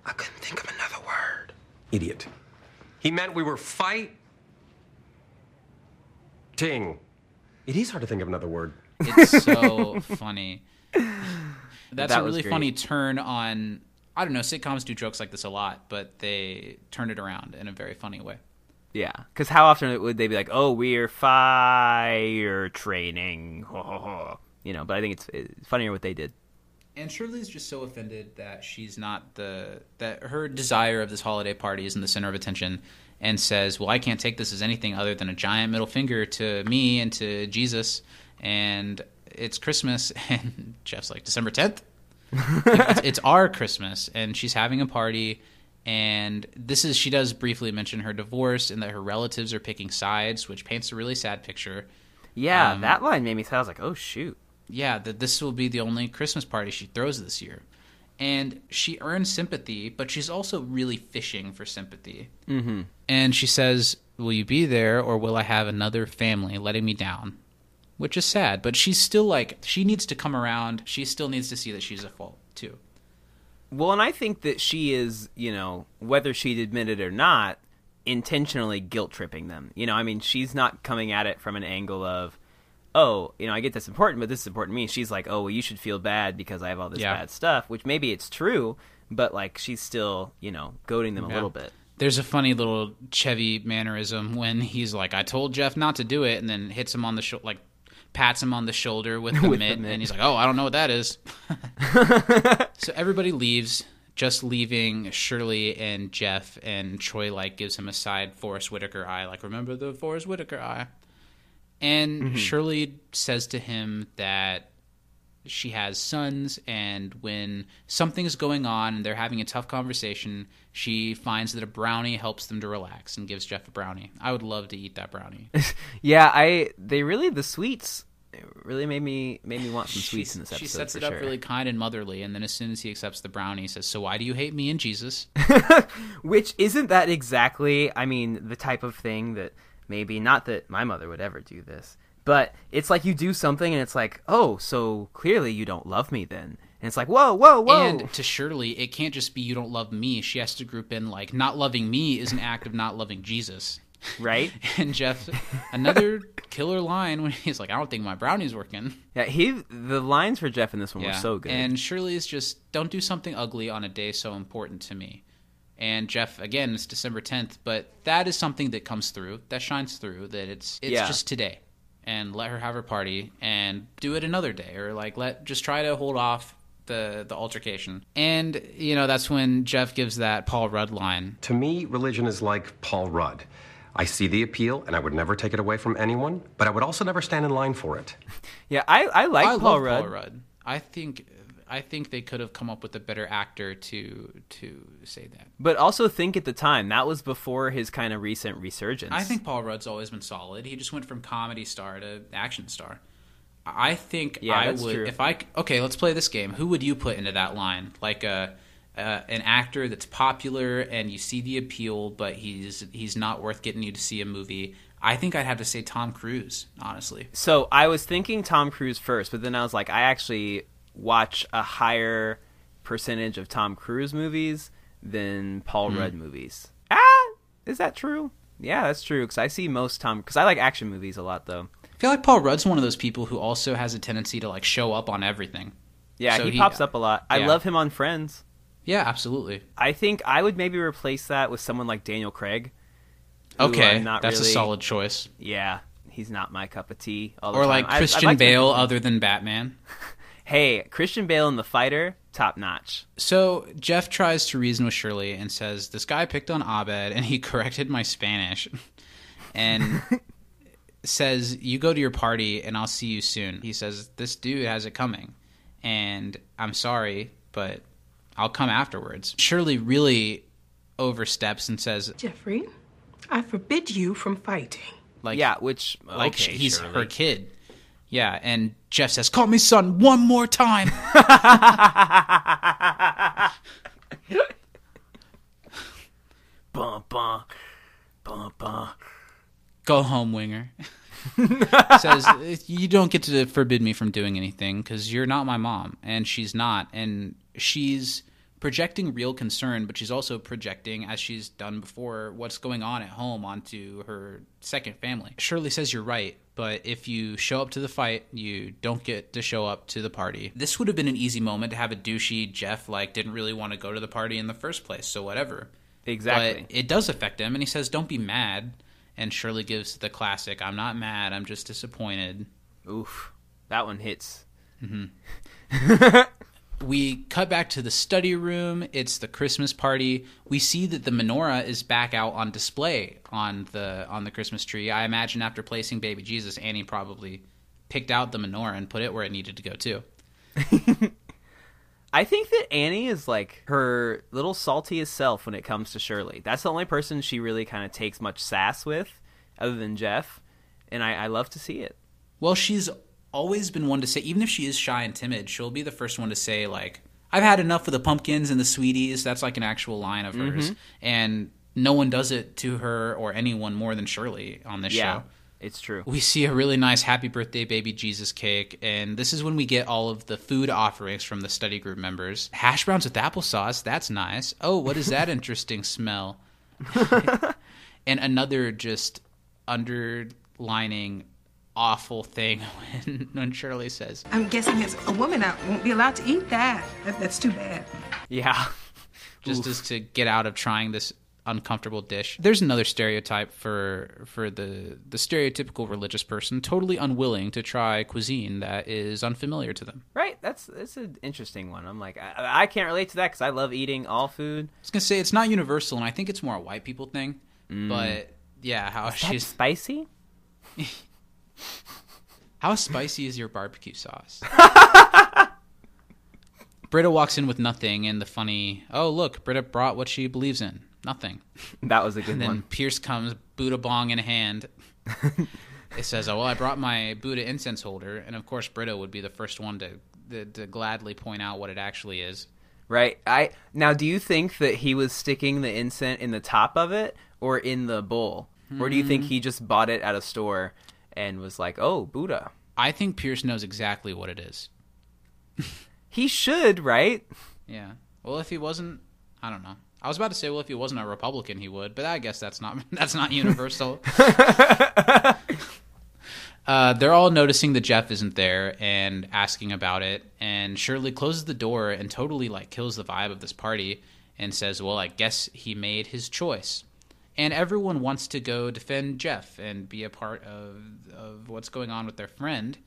I couldn't think of another word. Idiot. He meant we were fight. Ting. It is hard to think of another word. It's so [LAUGHS] funny. That's That a really great. funny turn on. I don't know. Sitcoms do jokes like this a lot, but they turn it around in a very funny way. Yeah, because how often would they be like, "Oh, we're fire training," [LAUGHS] you know? But I think it's, it's funnier what they did. And Shirley's just so offended that she's not the that her desire of this holiday party is in the center of attention, and says, "Well, I can't take this as anything other than a giant middle finger to me and to Jesus." And it's Christmas, [LAUGHS] and Jeff's like, "December tenth, it's, it's our Christmas," and she's having a party. And this is she does briefly mention her divorce and that her relatives are picking sides, which paints a really sad picture. Yeah, Um, that line made me. I was like, "Oh shoot." Yeah, that this will be the only Christmas party she throws this year. And she earns sympathy, but she's also really fishing for sympathy. Mm-hmm. And she says, Will you be there or will I have another family letting me down? Which is sad, but she's still like, she needs to come around. She still needs to see that she's at fault, too. Well, and I think that she is, you know, whether she'd admit it or not, intentionally guilt tripping them. You know, I mean, she's not coming at it from an angle of, oh, you know, I get this important, but this is important to me. She's like, oh, well, you should feel bad because I have all this Yeah. bad stuff, which maybe it's true, but like she's still, you know, goading them a little bit. There's a funny little Chevy mannerism when he's like, "I told Jeff not to do it," and then hits him on the shoulder, like pats him on the shoulder with [LAUGHS] the With the mitt, mitt. and he's like, "Oh, I don't know what that is." [LAUGHS] so everybody leaves, just leaving Shirley and Jeff, and Troy like gives him a side Forest Whitaker eye, like, "Remember the Forest Whitaker eye?" And Mhm. Shirley says to him that she has sons, and when something's going on and they're having a tough conversation, she finds that a brownie helps them to relax and gives Jeff a brownie. I would love to eat that brownie. [LAUGHS] Yeah, I they really the sweets really made me made me want some sweets in this episode. she sets it up sure. really kind and motherly, and then as soon as he accepts the brownie, he says, "So why do you hate me and Jesus?" [LAUGHS] Which isn't that exactly, I mean, the type of thing that maybe not that my mother would ever do this, but it's like you do something and it's like, oh, so clearly you don't love me then. And it's like, whoa, whoa, whoa. And to Shirley, it can't just be you don't love me. She has to group in like not loving me is an act of not loving Jesus. Right? [LAUGHS] and Jeff, another killer line when he's like, "I don't think my brownie's working." yeah, he the lines for Jeff in this one were so good. And Shirley's just don't do something ugly on a day so important to me. And Jeff, again, it's December 10th, but that is something that comes through, that shines through, that it's it's Yeah. just today. And let her have her party and do it another day or like let just try to hold off the the altercation. And you know, that's when Jeff gives that Paul Rudd line. To me, religion is like Paul Rudd. I see the appeal, and I would never take it away from anyone, but I would also never stand in line for it. [LAUGHS] yeah, I, I like I Paul love Rudd. Paul Rudd. I think I think they could have come up with a better actor to to say that. But also think at the time that was before his kind of recent resurgence. I think Paul Rudd's always been solid. He just went from comedy star to action star. I think Yeah, I would true. if I okay. Let's play this game. Who would you put into that line? Like a. Uh, an actor that's popular and you see the appeal, but he's he's not worth getting you to see a movie. I think I'd have to say Tom Cruise, honestly. So I was thinking Tom Cruise first, but then I was like, I actually watch a higher percentage of Tom Cruise movies than Paul Hmm. Rudd movies. Ah, is that true? Yeah, that's true. Because I see most Tom. Because I like action movies a lot, though. I feel like Paul Rudd's one of those people who also has a tendency to like show up on everything. Yeah, So he, pops up a lot. I yeah. love him on Friends. Yeah, absolutely. I think I would maybe replace that with someone like Daniel Craig. Okay, that's really- a solid choice. Yeah, he's not my cup of tea. All the Or time. like I- I'd Christian like to- Bale, other than Batman. [LAUGHS] Hey, Christian Bale in The Fighter, top notch. So Jeff tries to reason with Shirley and says, "This guy picked on Abed, and he [LAUGHS] corrected my Spanish." and [LAUGHS] says, "You go to your party, and I'll see you soon." He says, "This dude has it coming, and I'm sorry, but I'll come afterwards." Shirley really oversteps and says, Jeffrey, I forbid you from fighting. "Like, yeah, which like he's Shirley. her kid." Yeah, and Jeff says, "Call me son one more time." Bum, bum, bum, bum. Go home, Winger. [LAUGHS] says you don't get to forbid me from doing anything because you're not my mom, and she's not, and she's projecting real concern, but she's also projecting, as she's done before, what's going on at home onto her second family. Shirley says you're right, but if you show up to the fight, you don't get to show up to the party. This would have been an easy moment to have a douchey Jeff like didn't really want to go to the party in the first place, so whatever. Exactly. But it does affect him, and he says, "Don't be mad." And Shirley gives the classic, "I'm not mad. I'm just disappointed." Oof, that one hits. Mm-hmm. [LAUGHS] we cut back to the study room. It's the Christmas party. We see that the menorah is back out on display on the on the Christmas tree. I imagine after placing baby Jesus, Annie probably picked out the menorah and put it where it needed to go too. [LAUGHS] I think that Annie is like her little saltiest self when it comes to Shirley. That's the only person she really kind of takes much sass with, other than Jeff, and I, I love to see it. Well, she's always been one to say, even if she is shy and timid, she'll be the first one to say, like, I've had enough of the pumpkins and the sweeties. That's like an actual line of hers. Mhm. And no one does it to her or anyone more than Shirley on this yeah, show. it's true. We see a really nice happy birthday baby Jesus cake, and this is when we get all of the food offerings from the study group members. Hash browns with applesauce, that's nice. Oh, what is that [LAUGHS] interesting smell? [LAUGHS] and another just underlining awful thing [LAUGHS] when, when Shirley says, I'm guessing as a woman, I won't be allowed to eat that. that that's too bad. Yeah. [LAUGHS] just as to get out of trying this uncomfortable dish. There's another stereotype for for the the stereotypical religious person, totally unwilling to try cuisine that is unfamiliar to them. Right, that's that's an interesting one. I'm like, I, I can't relate to that because I love eating all food. I was gonna say it's not universal, and I think it's more a white people thing. Mm. But yeah, how Is that she's spicy? [LAUGHS] how spicy is your barbecue sauce? [LAUGHS] Britta walks in with nothing, and the funny, oh look, Britta brought what she believes in, nothing. That was a good and then one. Pierce comes, Buddha bong in hand. [LAUGHS] it says, "Oh well, I brought my Buddha incense holder," and of course, Britta would be the first one to, to to gladly point out what it actually is. Right. I now, do you think that he was sticking the incense in the top of it or in the bowl, or do you think Hmm. he just bought it at a store and was like, "Oh, Buddha"? I think Pierce knows exactly what it is. He should, right? Yeah. Well, if he wasn't, I don't know. I was about to say, well, if he wasn't a Republican, he would, but I guess that's not [LAUGHS] that's not universal. [LAUGHS] uh, they're all noticing that Jeff isn't there and asking about it, and Shirley closes the door and totally like kills the vibe of this party and says, "Well, I guess he made his choice." And everyone wants to go defend Jeff and be a part of of what's going on with their friend,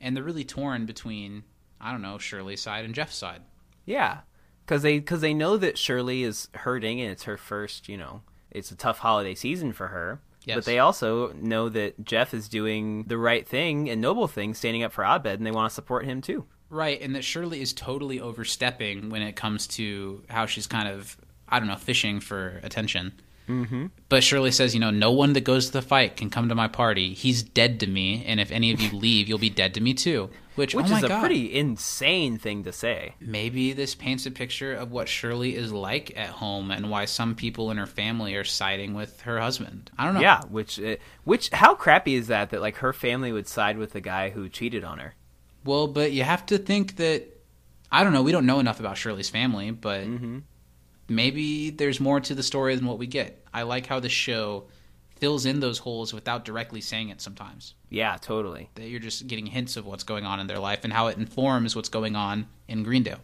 and they're really torn between I don't know Shirley's side and Jeff's side. Yeah, because they because they know that Shirley is hurting and it's her first. You know, it's a tough holiday season for her. Yes. But they also know that Jeff is doing the right thing and noble thing, standing up for Abed, and they want to support him too. Right, and that Shirley is totally overstepping when it comes to how she's kind of, I don't know, fishing for attention. Mm-hmm. But Shirley says, you know, no one that goes to the fight can come to my party. He's dead to me, and if any of you leave, you'll be dead to me too. Which, Which oh is a God. pretty insane thing to say. Maybe this paints a picture of what Shirley is like at home and why some people in her family are siding with her husband. I don't know. Yeah, which uh, which how crappy is that that like her family would side with the guy who cheated on her? Well, but you have to think that I don't know. We don't know enough about Shirley's family, but Mm-hmm. Maybe there's more to the story than what we get. I like how the show fills in those holes without directly saying it sometimes. Yeah, totally. That you're just getting hints of what's going on in their life and how it informs what's going on in Greendale.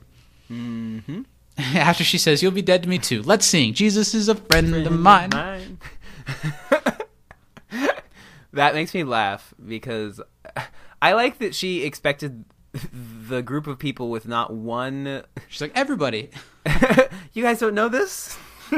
Mm-hmm. [LAUGHS] After she says, "You'll be dead to me too," let's sing. Jesus is a friend, of mine. Mine. [LAUGHS] that makes me laugh because I like that she expected the group of people with not one. She's like, everybody. [LAUGHS] you guys don't know this? [LAUGHS]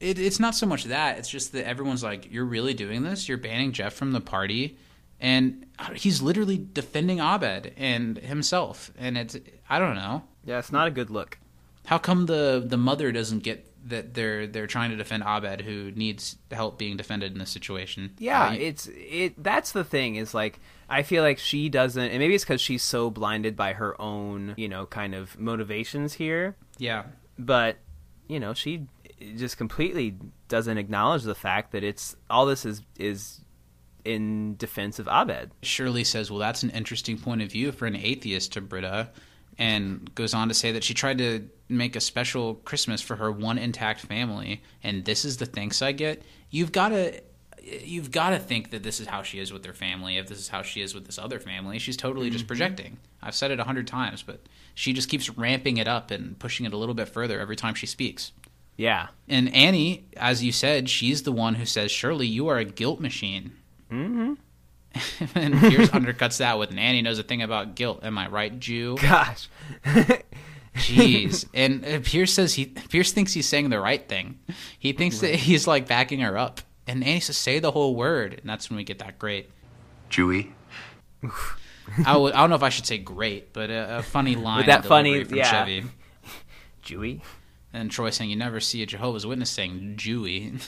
it, it's not so much that it's just that everyone's like you're really doing this you're banning jeff from the party and uh, he's literally defending abed and himself and it's i don't know Yeah, it's not a good look. how come the the mother doesn't get that they're they're trying to defend abed who needs help being defended in this situation Yeah, Uh, it's it. That's the thing is like I feel like she doesn't, and maybe it's because she's so blinded by her own, you know, kind of motivations here. yeah But you know, she just completely doesn't acknowledge the fact that it's all this is is in defense of Abed. Shirley says, "Well, that's an interesting point of view for an atheist to Britta," and goes on to say that she tried to make a special Christmas for her one intact family, and this is the thanks I get. You've got to. You've got to think that this is how she is with her family. If this is how she is with this other family, she's totally just Mhm. projecting. I've said it a hundred times, but she just keeps ramping it up and pushing it a little bit further every time she speaks. Yeah. And Annie, as you said, she's the one who says, "Shirley, you are a guilt machine." Mm-hmm. [LAUGHS] and Pierce [LAUGHS] undercuts that with Annie knows a thing about guilt. Am I right, Jew? Gosh. Jeez. [LAUGHS] And uh, Pierce says he Pierce thinks he's saying the right thing. He thinks that he's like backing her up. And Annie says, "Say the whole word," and that's when we get that great. Jewy. I, don't know if I should say great, but a, a funny line. With that funny- delivery from yeah. Chevy. Jewy. And Troy saying, "You never see a Jehovah's Witness saying Jewy."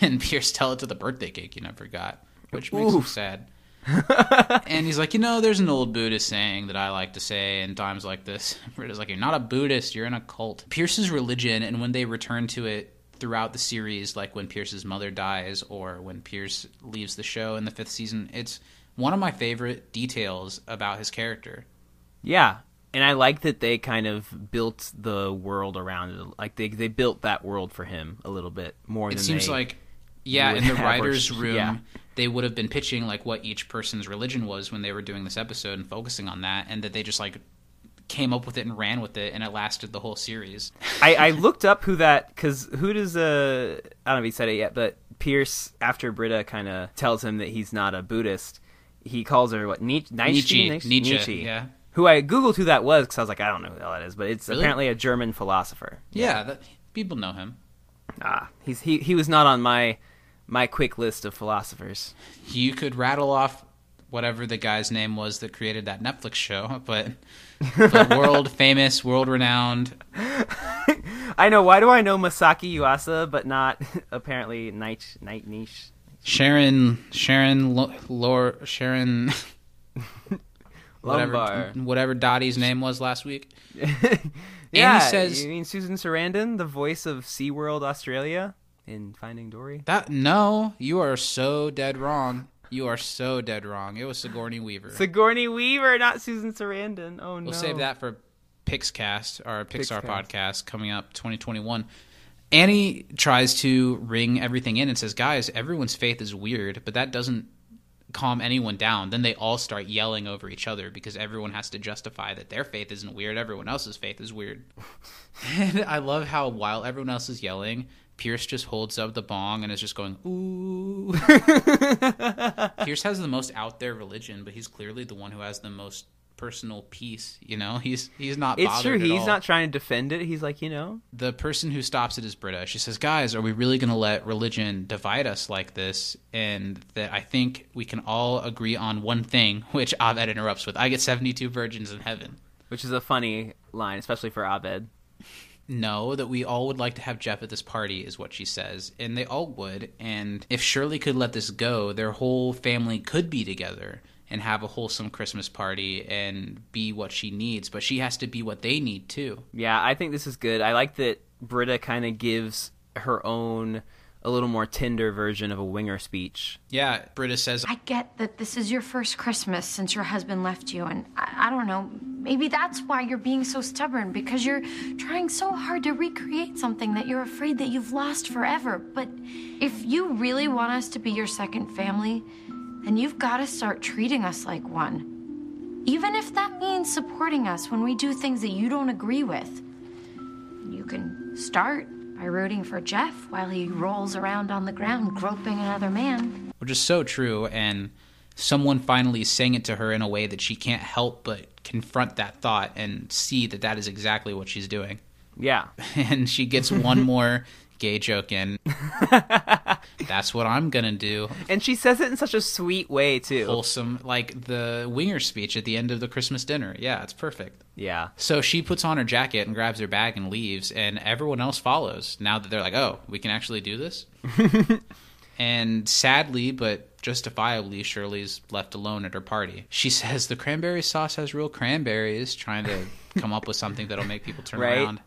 and Pierce tell it to the birthday cake you never got, which makes him sad. [LAUGHS] and he's like, you know, there's an old Buddhist saying that I like to say in times like this. [LAUGHS] Britta's like, you're not a Buddhist, you're in a cult. Pierce's religion, and when they return to it throughout the series, like when Pierce's mother dies or when Pierce leaves the show in the fifth season, it's one of my favorite details about his character. Yeah, and I like that they kind of built the world around it. Like they they built that world for him a little bit more It seems like, yeah, in the writers' room, yeah. They would have been pitching like what each person's religion was when they were doing this episode and focusing on that, and that they just like came up with it and ran with it, and it lasted the whole series. I, I looked up who that because who does uh I don't know if he said it yet, but Pierce after Britta kind of tells him that he's not a Buddhist, he calls her what Nietzsche Nietzsche, Nietzsche, Nietzsche, yeah. Who I googled who that was because I was like I don't know who that is, but it's Really? apparently a German philosopher. Yeah, that, people know him. Ah, he's he he was not on my my quick list of philosophers. You could rattle off whatever the guy's name was that created that Netflix show, [LAUGHS] but, but world famous, world renowned. [LAUGHS] I know. Why do I know Masaki Yuasa, but not [LAUGHS] apparently Night Night Niche? Sharon, Sharon, Lor, Sharon, whatever, whatever Dottie's name was last week. Yeah, Annie says you mean Susan Sarandon, the voice of SeaWorld Australia in Finding Dory? that. No, you are so dead wrong. You are so dead wrong. It was Sigourney Weaver. Sigourney Weaver, not Susan Sarandon. Oh no. We'll save that for Pixcast, our Pixar Pixcast. podcast coming up 2021. Annie tries to ring everything in and says, "Guys, everyone's faith is weird, but that doesn't calm anyone down." Then they all start yelling over each other because everyone has to justify that their faith isn't weird, everyone else's faith is weird. [LAUGHS] and I love how while everyone else is yelling, Pierce just holds up the bong and is just going, "Ooh." [LAUGHS] Pierce has the most out there religion, but he's clearly the one who has the most personal peace. You know, he's he's not. It's true. He's all. not trying to defend it. He's like, you know, the person who stops it is Britta. She says, "Guys, are we really going to let religion divide us like this?" And that I think we can all agree on one thing, [LAUGHS] which Abed interrupts with, "I get seventy-two virgins in heaven." which is a funny line, especially for Abed. No, that we all would like to have Jeff at this party is what she says, and they all would. And if Shirley could let this go, their whole family could be together and have a wholesome Christmas party and be what she needs. But she has to be what they need too. Yeah, I think this is good. I like that Britta kind of gives her own a little more tender version of a winger speech. Yeah, Britta says, I get that this is your first Christmas since your husband left you, and I, I don't know, maybe that's why you're being so stubborn because you're trying so hard to recreate something that you're afraid that you've lost forever. But if you really want us to be your second family, then you've got to start treating us like one. Even if that means supporting us when we do things that you don't agree with. You can start by rooting for Jeff while he rolls around on the ground groping another man. which is so true. And someone finally saying it to her in a way that she can't help but confront that thought and see that that is exactly what she's doing. Yeah. [LAUGHS] And she gets one more [LAUGHS] gay joke in. [LAUGHS] That's what I'm gonna do. And she says it in such a sweet way too. Wholesome, like the winger speech at the end of the Christmas dinner. Yeah, it's perfect. Yeah. So she puts on her jacket and grabs her bag and leaves, and everyone else follows. Now that they're like, "Oh, we can actually do this." [LAUGHS] and sadly, but justifiably, Shirley's left alone at her party. She says the cranberry sauce has real cranberries, trying to come up with something that'll make people turn [LAUGHS] Right. around.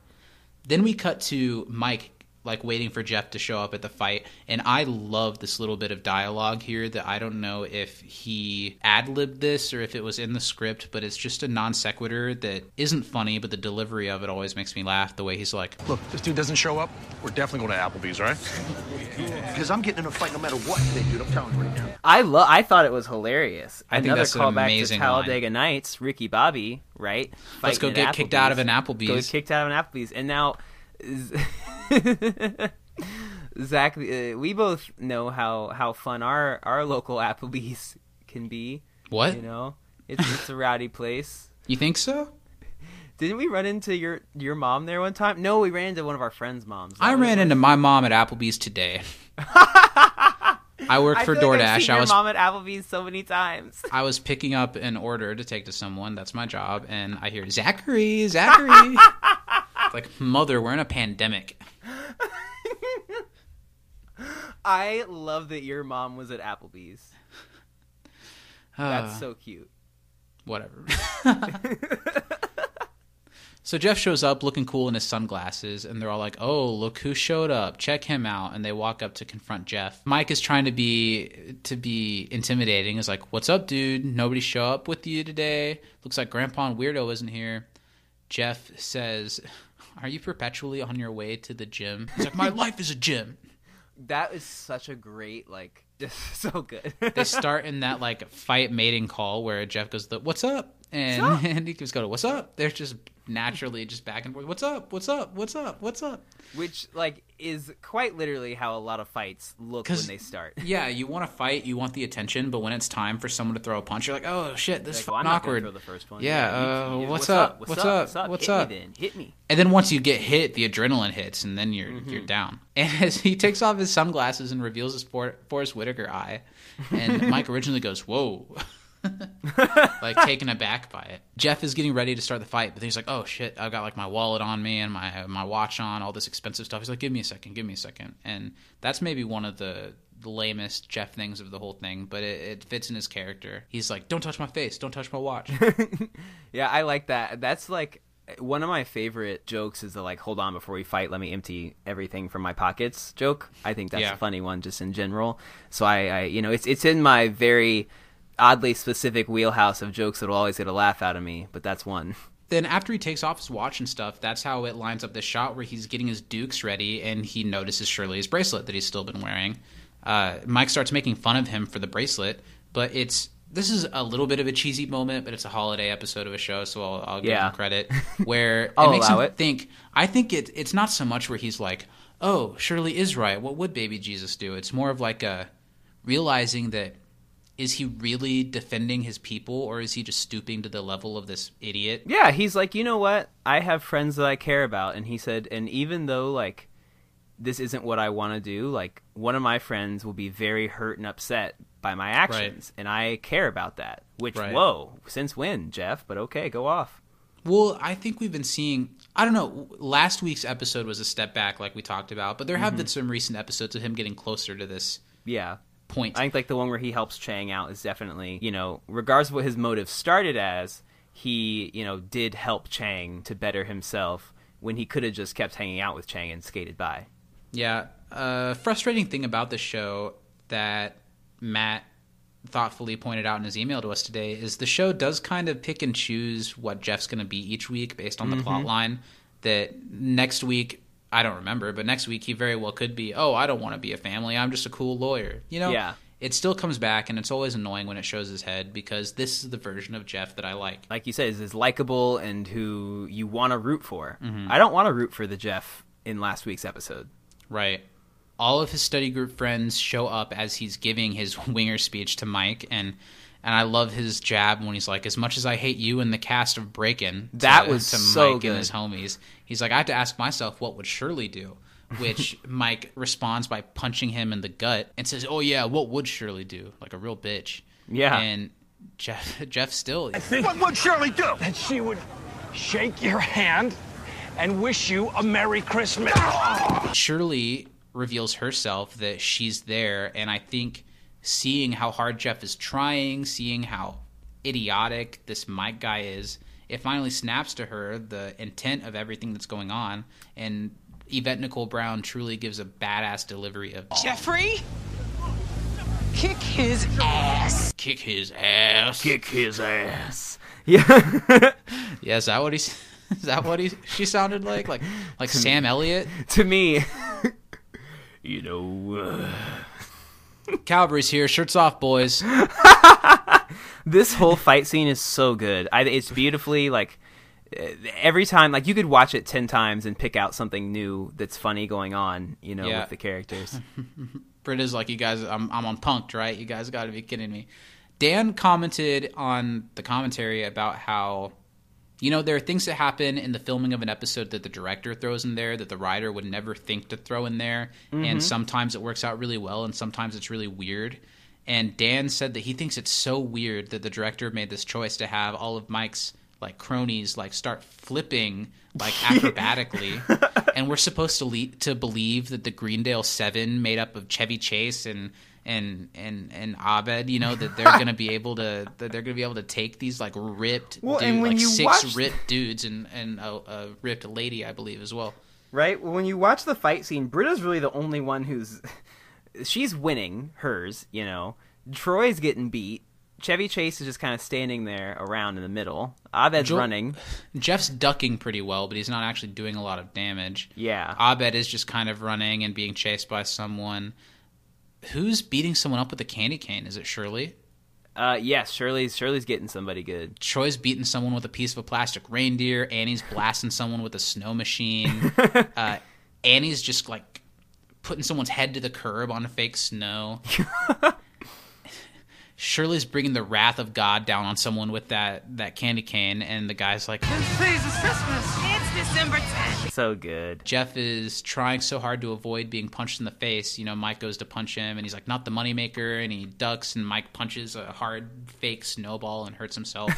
Then we cut to Mike like waiting for Jeff to show up at the fight, and I love this little bit of dialogue here that I don't know if he ad libbed this or if it was in the script, but it's just a non sequitur that isn't funny, but the delivery of it always makes me laugh. The way he's like, Look, this dude doesn't show up, we're definitely going to Applebee's, right? Because I'm getting in a fight no matter what they do. I'm telling you right now. I love. I thought it was hilarious. I think Another that's an callback amazing to Talladega Nights. Ricky Bobby, right? Let's go get at kicked out of an Go Applebee's. kicked out of an Applebee's, and now [LAUGHS] Zach, uh, we both know how how fun our our local Applebee's can be. What? You know, it's it's a rowdy place. You think so? Didn't we run into your your mom there one time? No, we ran into one of our friends' moms. I ran into my mom at Applebee's today. [LAUGHS] I work I for feel like I've DoorDash. seen I was mom at Applebee's so many times. I was picking up an order to take to someone. That's my job, and I hear Zachary, [LAUGHS] Zachary. Like mother, we're in a pandemic. [LAUGHS] I love that your mom was at Applebee's. That's Uh, so cute. whatever. so Jeff shows up looking cool in his sunglasses, and they're all like, "Oh, look who showed up! Check him out!" And they walk up to confront Jeff. Mike is trying to be to be intimidating. Is like, "What's up, dude? Nobody show up with you today? Looks like Grandpa and Weirdo isn't here." Jeff says, "Are you perpetually on your way to the gym?" He's like, "My life is a gym." That is such a great like [LAUGHS] just so good. they start in that like fight mating call where Jeff goes, the, "What's up?" and What's up? and he just go, "What's up?" They're just naturally just back and forth. What's up? What's up? What's up? What's up? Which like is quite literally how a lot of fights look when they start. [LAUGHS] Yeah, you want to fight, you want the attention, but when it's time for someone to throw a punch, you're like, "Oh shit, this is Like, well, fucking awkward." throw the first one. Yeah, Yeah, uh, what's, what's up? up? What's up? up? What's up? Hit me then. Hit me. And then once you get hit, the adrenaline hits, and then you're Mm-hmm. you're down. [LAUGHS] And as he takes off his sunglasses and reveals his For- Forest Whitaker eye, and Mike originally goes, "Whoa." [LAUGHS] [LAUGHS] like taken aback by it. Jeff is getting ready to start the fight, but he's like, "Oh shit, I've got like my wallet on me and my my watch on, all this expensive stuff." He's like, "Give me a second, give me a second. And that's maybe one of the the lamest Jeff things of the whole thing, but it, it fits in his character. He's like, "Don't touch my face, don't touch my watch." [LAUGHS] Yeah, I like that. That's like one of my favorite jokes is the like hold on before we fight let me empty everything from my pockets joke i think that's Yeah. a funny one just in general so I, I you know it's it's in my very oddly specific wheelhouse of jokes that'll always get a laugh out of me but that's one then after he takes off his watch and stuff, that's how it lines up the shot where he's getting his dukes ready and he notices Shirley's bracelet that he's still been wearing. Uh, Mike starts making fun of him for the bracelet, but it's this is a little bit of a cheesy moment, but it's a holiday episode of a show, so I'll, I'll give Yeah. him credit. [LAUGHS] Where it makes him it. think. I think it it's not so much where he's like, "Oh, Shirley is right. What would baby Jesus do?" It's more of like a realizing that is he really defending his people or is he just stooping to the level of this idiot? Yeah, he's like, you know what? I have friends that I care about, and he said, and even though like this isn't what I want to do, like one of my friends will be very hurt and upset by my actions, and I care about that. Which, Right. whoa, since when, Jeff? But okay, go off. Well, I think we've been seeing. I don't know. Last week's episode was a step back, like we talked about, but there have Mhm. been some recent episodes of him getting closer to this. Yeah. Point. I think like the one where he helps Chang out is definitely, you know, regardless of what his motive started as, he, you know, did help Chang to better himself when he could have just kept hanging out with Chang and skated by. Yeah. A frustrating thing about the show that Matt thoughtfully pointed out in his email to us today is the show does kind of pick and choose what Jeff's going to be each week based on the Mhm. plot line. That next week, I don't remember, but next week he very well could be, oh, I don't want to be a family. I'm just a cool lawyer. You know? Yeah. It still comes back, and it's always annoying when it shows his head because this is the version of Jeff that I like. Like you said, is, likable and who you want to root for. Mhm. I don't want to root for the Jeff in last week's episode. Right. All of his study group friends show up as he's giving his [LAUGHS] winger speech to Mike, and and I love his jab when he's like, "As much as I hate you and the cast of Breakin'," That to, was to so Mike good. and his homies. He's like, "I have to ask myself, what would Shirley do?" Which [LAUGHS] Mike responds by punching him in the gut and says, "Oh yeah, what would Shirley do?" Like a real bitch. Yeah. And Jeff [LAUGHS] Jeff still. I think, what would Shirley do? That she would shake your hand and wish you a Merry Christmas. Shirley reveals herself that she's there, and I think seeing how hard Jeff is trying, seeing how idiotic this Mike guy is, it finally snaps to her the intent of everything that's going on, and Yvette Nicole Brown truly gives a badass delivery of Jeffrey? Kick his ass. kick his ass, kick his ass. Yeah. [LAUGHS] yeah, is that what he's? Is that what he? She sounded like like like To Sam Elliott. to me, you know. Uh... Calvary's here, shirts off, boys. [LAUGHS] this whole fight scene is so good. I, it's beautifully like uh, every time like you could watch it 10 times and pick out something new that's funny going on, you know, Yeah. with the characters. [LAUGHS] Britta's like, you guys, I'm, I'm on punked, right? You guys got to be kidding me. Dan commented on the commentary about how, you know, there are things that happen in the filming of an episode that the director throws in there that the writer would never think to throw in there. Mhm. And sometimes it works out really well, and sometimes it's really weird. And Dan said that he thinks it's so weird that the director made this choice to have all of Mike's like cronies like start flipping like [LAUGHS] acrobatically and we're supposed to le- to believe that the Greendale 7 made up of Chevy Chase and and and and Abed, you know, that they're going to be [LAUGHS] able to that they're going to be able to take these like ripped Well, dude, and when like you six watch- ripped dudes and and a, a ripped lady, I believe as well. right? Well, When you watch the fight scene, Britta's really the only one who's [LAUGHS] she's winning hers, you know. Troy's getting beat. Chevy Chase is just kind of standing there around in the middle. Abed's Joel- running. [SIGHS] Jeff's ducking pretty well, but he's not actually doing a lot of damage. Yeah. Abed is just kind of running and being chased by someone. Who's beating someone up with a candy cane? Is it Shirley? Uh, yes, Shirley's Shirley's getting somebody good. Troy's beating someone with a piece of a plastic reindeer. Annie's blasting someone with a snow machine. [LAUGHS] uh, Annie's just like putting someone's head to the curb on fake snow. [LAUGHS] Shirley's bringing the wrath of God down on someone with that, that candy cane, and the guy's like, Please, it's Christmas. It's December 10th. So good. Jeff is trying so hard to avoid being punched in the face. You know, Mike goes to punch him, and he's like, not the moneymaker, and he ducks, and Mike punches a hard fake snowball and hurts himself.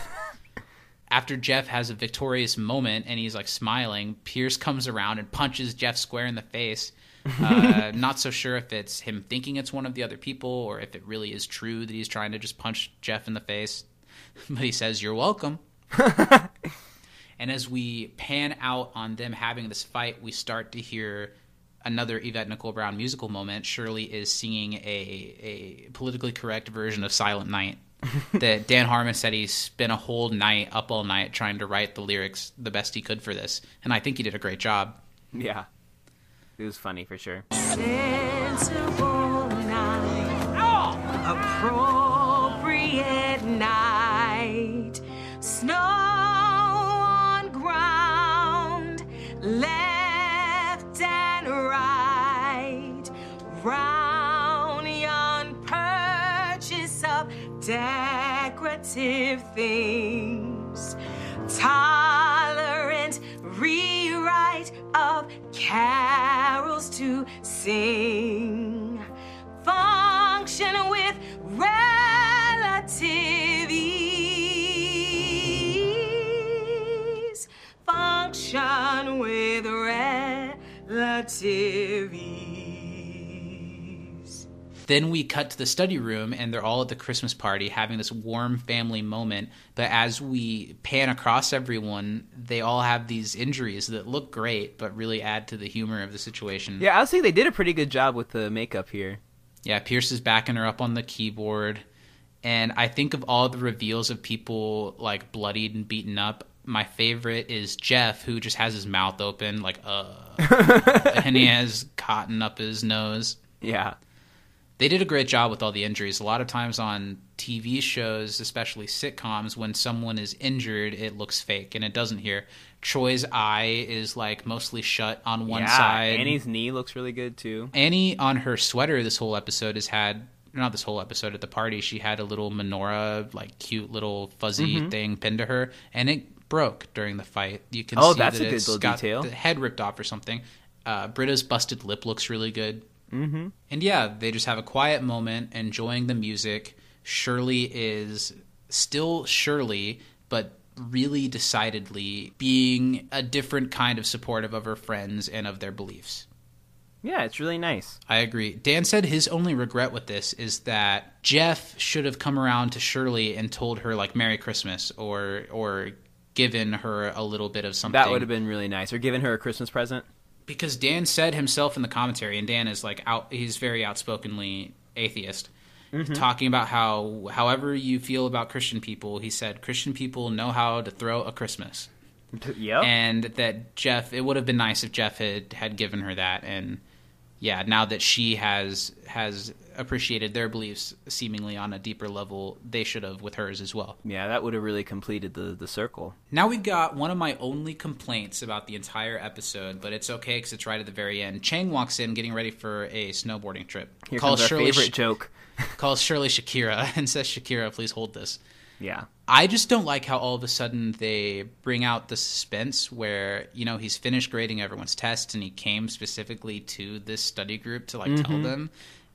[LAUGHS] After Jeff has a victorious moment and he's like smiling, Pierce comes around and punches Jeff square in the face. [LAUGHS] Uh, not so sure if it's him thinking it's one of the other people or if it really is true that he's trying to just punch Jeff in the face. [LAUGHS] But he says, You're welcome. And as we pan out on them having this fight, we start to hear another Yvette Nicole Brown musical moment. Shirley is singing a, a politically correct version of Silent Night [LAUGHS] that Dan Harmon said he spent a whole night up all night trying to write the lyrics the best he could for this. And I think he did a great job. Yeah. It was funny for sure. Sensible night. Appropriate night. Snow things. Tolerant rewrite of carols to sing. Function with relative ease. Function with relative ease. Then we cut to the study room, and they're all at the Christmas party having this warm family moment. But as we pan across everyone, they all have these injuries that look great, but really add to the humor of the situation. Yeah, I would say they did a pretty good job with the makeup here. Yeah, Pierce is backing her up on the keyboard. And I think of all the reveals of people like bloodied and beaten up. My favorite is Jeff, who just has his mouth open, like, uh. [LAUGHS] and he has cotton up his nose. Yeah. They did a great job with all the injuries. A lot of times on TV shows, especially sitcoms, when someone is injured, it looks fake, and it doesn't here. Troy's eye is like mostly shut on one yeah, side. Annie's knee looks really good too. Annie on her sweater this whole episode has had not this whole episode at the party. She had a little menorah, like cute little fuzzy Mhm. thing pinned to her, and it broke during the fight. You can Oh, see that's that a good little got detail. The head ripped off or something. Uh, Britta's busted lip looks really good. Mm-hmm. And yeah, they just have a quiet moment, enjoying the music. Shirley is still Shirley, but really decidedly being a different kind of supportive of her friends and of their beliefs. Yeah, it's really nice. I agree. Dan said his only regret with this is that Jeff should have come around to Shirley and told her like Merry Christmas or or given her a little bit of something. That would have been really nice. Or given her a Christmas present. Because Dan said himself in the commentary, and Dan is like out. He's very outspokenly atheist, Mhm. talking about how however you feel about Christian people, he said Christian people know how to throw a Christmas. [LAUGHS] Yep. And that Jeff, it would have been nice if Jeff had had given her that, and yeah, now that she has has appreciated their beliefs seemingly on a deeper level, they should have with hers as well. Yeah, that would have really completed the the circle. Now we've got one of my only complaints about the entire episode, but it's okay because it's right at the very end. Chang walks in getting ready for a snowboarding trip. Here comes our favorite Sh- joke. [LAUGHS] calls Shirley Shakira [LAUGHS] and says, Shakira, please hold this. Yeah. I just don't like how all of a sudden they bring out the suspense where, you know, he's finished grading everyone's tests and he came specifically to this study group to like tell Mhm. them.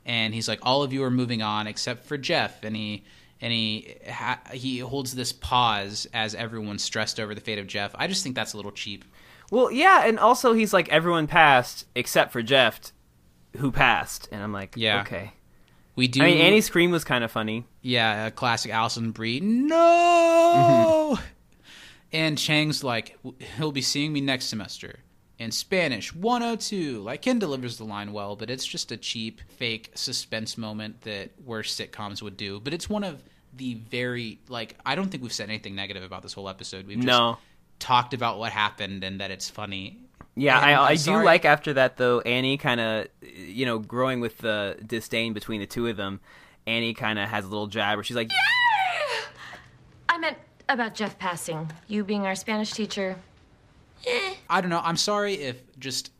And he's like, all of you are moving on except for Jeff. And he and he ha- he holds this pause as everyone's stressed over the fate of Jeff. I just think that's a little cheap. Well, yeah, and also he's like everyone passed except for Jeff, who passed, and I'm like, Yeah. okay. We do. I mean, Annie's scream was kind of funny. Yeah, a classic Alison Brie. No. Mm-hmm. and Chang's like, he'll be seeing me next semester in Spanish 102. Like Ken delivers the line well, but it's just a cheap, fake suspense moment that worse sitcoms would do. But it's one of the very like I don't think we've said anything negative about this whole episode. We've just No. talked about what happened and that it's funny. Yeah, And I, I'm do like after that though. Annie kind of, you know, growing with the disdain between the two of them. Annie kind of has a little jab where she's like, yeah! I meant about Jeff passing. You being our Spanish teacher. I don't know. I'm sorry if just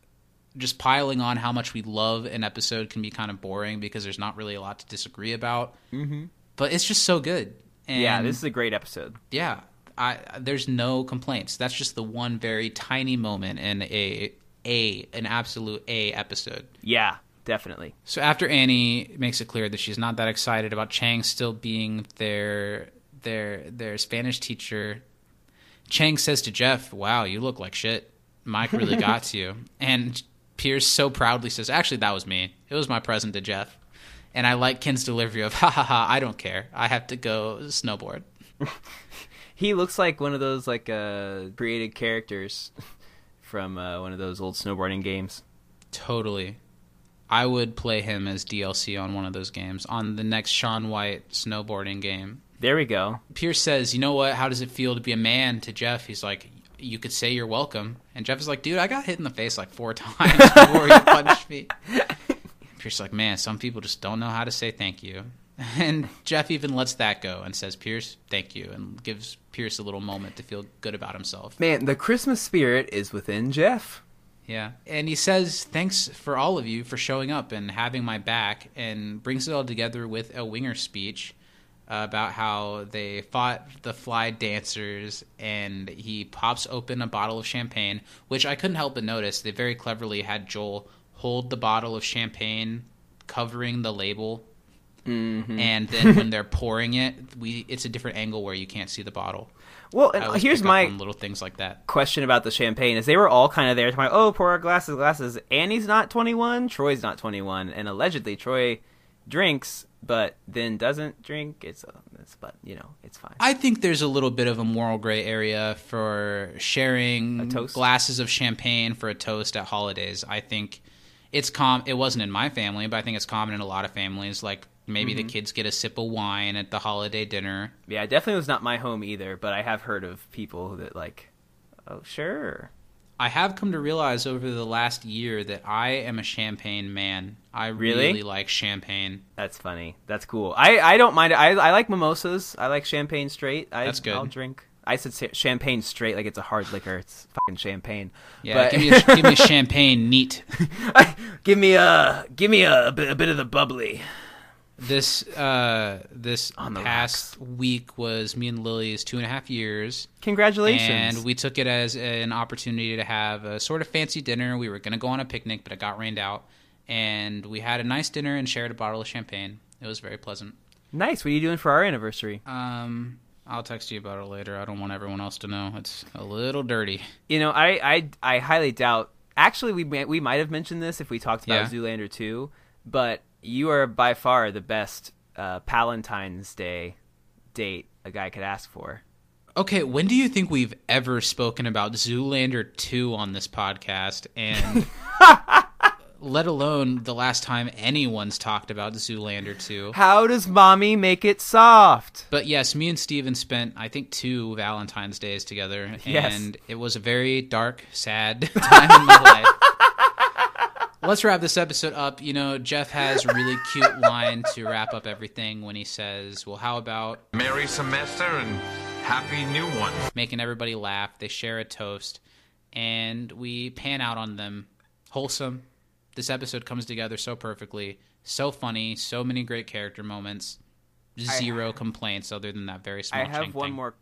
just piling on how much we love an episode can be kind of boring because there's not really a lot to disagree about. Mhm. But it's just so good. And "Yeah, this is a great episode." yeah. I there's no complaints. That's just the one very tiny moment in a a an absolute a episode. Yeah, definitely. So after Annie makes it clear that she's not that excited about Chang still being their their their Spanish teacher, Chang says to Jeff, "Wow, you look like shit. Mike really got to [LAUGHS] you." And Pierce so proudly says, "Actually, that was me. It was my present to Jeff." And I like Ken's delivery of, "Ha ha ha! I don't care. I have to go snowboard." [LAUGHS] He looks like one of those like uh, created characters [LAUGHS] from uh, one of those old snowboarding games. Totally. I would play him as DLC on one of those games on the next Shaun White snowboarding game. There we go. Pierce says, "You know what? How does it feel to be a man?" To Jeff, he's like, "You could say you're welcome." And Jeff is like, "Dude, I got hit in the face like four [LAUGHS] times before you punched me." [LAUGHS] Pierce is like, "Man, some people just don't know how to say thank you." [LAUGHS] And Jeff even lets that go and says, "Pierce, thank you," and gives Pierce a little moment to feel good about himself. Man, the Christmas spirit is within Jeff. Yeah. And he says, thanks for all of you for showing up and having my back, and brings it all together with a winger speech. About how they fought the fly dancers, and he pops open a bottle of champagne, which I couldn't help but notice. They very cleverly had Joel hold the bottle of champagne, covering the label. Mhm. And then when they're [LAUGHS] pouring it, we it's a different angle where you can't see the bottle. Well, and here's my little things like that. question about the champagne is they were all kind of there talking oh, pour our glasses, glasses. Annie's not 21, Troy's not 21, and allegedly Troy drinks, but then doesn't drink. It's, uh, it's but you know, it's fine. I think there's a little bit of a moral gray area for sharing toast? glasses of champagne for a toast at holidays. I think it's com. It wasn't in my family, but I think it's common in a lot of families. Like maybe the Mhm. kids get a sip of wine at the holiday dinner. Yeah, it definitely was not my home either, but I have heard of people that like, oh, sure. I have come to realize over the last year that I am a champagne man. I Really? really like champagne. That's funny. That's cool. I, I don't mind it. I, I like mimosas. I like champagne straight. I, That's good. I'll drink. I said champagne straight like it's a hard liquor. It's fucking champagne. Yeah, But- give me a, give me [LAUGHS] champagne neat. [LAUGHS] give me a give me a, bit, a bit of the bubbly. This uh this past week was me and Lily's two and a half years. Congratulations. And we took it as an opportunity to have a sort of fancy dinner. We were going to go on a picnic, but it got rained out. And we had a nice dinner and shared a bottle of champagne. It was very pleasant. Nice. What are you doing for our anniversary? Um, I'll text you about it later. I don't want everyone else to know. It's a little dirty. You know, I I, I highly doubt. Actually, we may, we might have mentioned this if we talked about Yeah. Zoolander 2, but you are by far the best uh, Palentine's Day date a guy could ask for. Okay, when do you think we've ever spoken about Zoolander 2 on this podcast? And [LAUGHS] let alone the last time anyone's talked about Zoolander 2. How does mommy make it soft? But yes, me and Steven spent, I think, two Valentine's days together. Yes. And it was a very dark, sad [LAUGHS] time in my life. Let's wrap this episode up. You know, Jeff has a really cute line to wrap up everything when he says, Well, how about Merry semester and happy new one. making everybody laugh? They share a toast, and we pan out on them. Wholesome. This episode comes together so perfectly. So funny. So many great character moments. Zero complaints other than that very small I have one thing. more,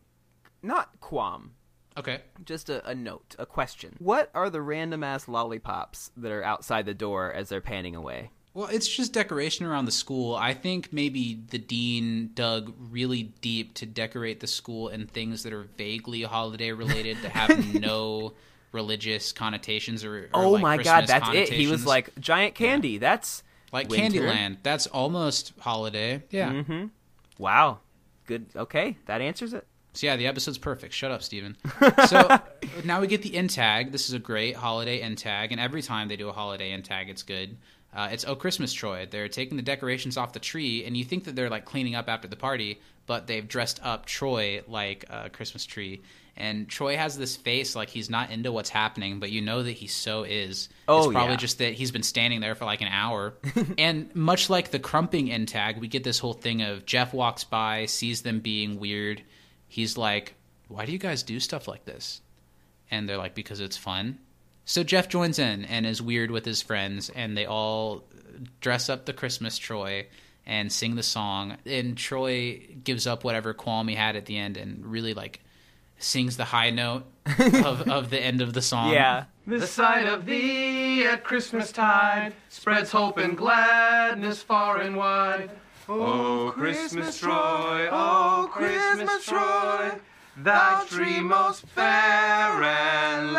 not qualm. Okay. Just a, a note, a question. What are the random ass lollipops that are outside the door as they're panning away? Well, it's just decoration around the school. I think maybe the dean dug really deep to decorate the school in things that are vaguely holiday related that have [LAUGHS] no religious connotations or, or oh like my god, that's it. He was like giant candy. That's like winter. Candyland. That's almost holiday. Yeah. Mm-hmm. Wow. Good. Okay, that answers it. So yeah, the episode's perfect. Shut up, Steven. [LAUGHS] So now we get the end tag. This is a great holiday end tag, and every time they do a holiday end tag, it's good. Uh, it's Oh Christmas Troy. They're taking the decorations off the tree, and you think that they're like cleaning up after the party, but they've dressed up Troy like a Christmas tree. And Troy has this face like he's not into what's happening, but you know that he so is. Oh, it's probably yeah. just that he's been standing there for like an hour. [LAUGHS] and much like the crumping end tag, we get this whole thing of Jeff walks by, sees them being weird. He's like, Why do you guys do stuff like this? And they're like, Because it's fun. So Jeff joins in and is weird with his friends, and they all dress up the Christmas Troy and sing the song. And Troy gives up whatever qualm he had at the end and really like sings the high note [LAUGHS] of, of the end of the song. Yeah. The sight of thee at Christmas tide spreads hope and gladness far and wide. Oh, Christmas Troy, oh, Christmas Troy, thou tree most fair and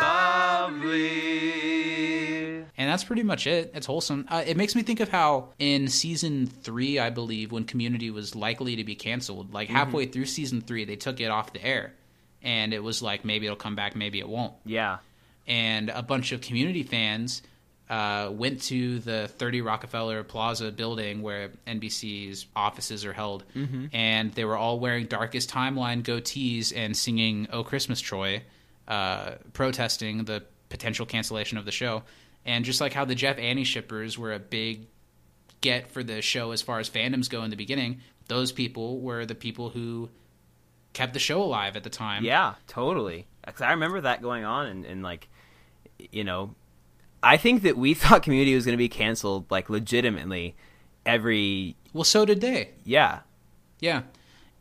lovely. And that's pretty much it. It's wholesome. Uh, it makes me think of how in season three, I believe, when Community was likely to be canceled, like Mm-hmm. halfway through season three, they took it off the air. And it was like, maybe it'll come back, maybe it won't. Yeah. And a bunch of Community fans uh, went to the 30 Rockefeller Plaza building where NBC's offices are held. Mhm. And they were all wearing Darkest Timeline goatees and singing Oh Christmas Troy, uh, protesting the potential cancellation of the show. And just like how the Jeff Annie shippers were a big get for the show as far as fandoms go in the beginning, those people were the people who kept the show alive at the time. Yeah, totally. Because I remember that going on, and, and like, you know, I think that we [LAUGHS] thought Community was going to be canceled, like legitimately, every. Well, so did they. Yeah. Yeah.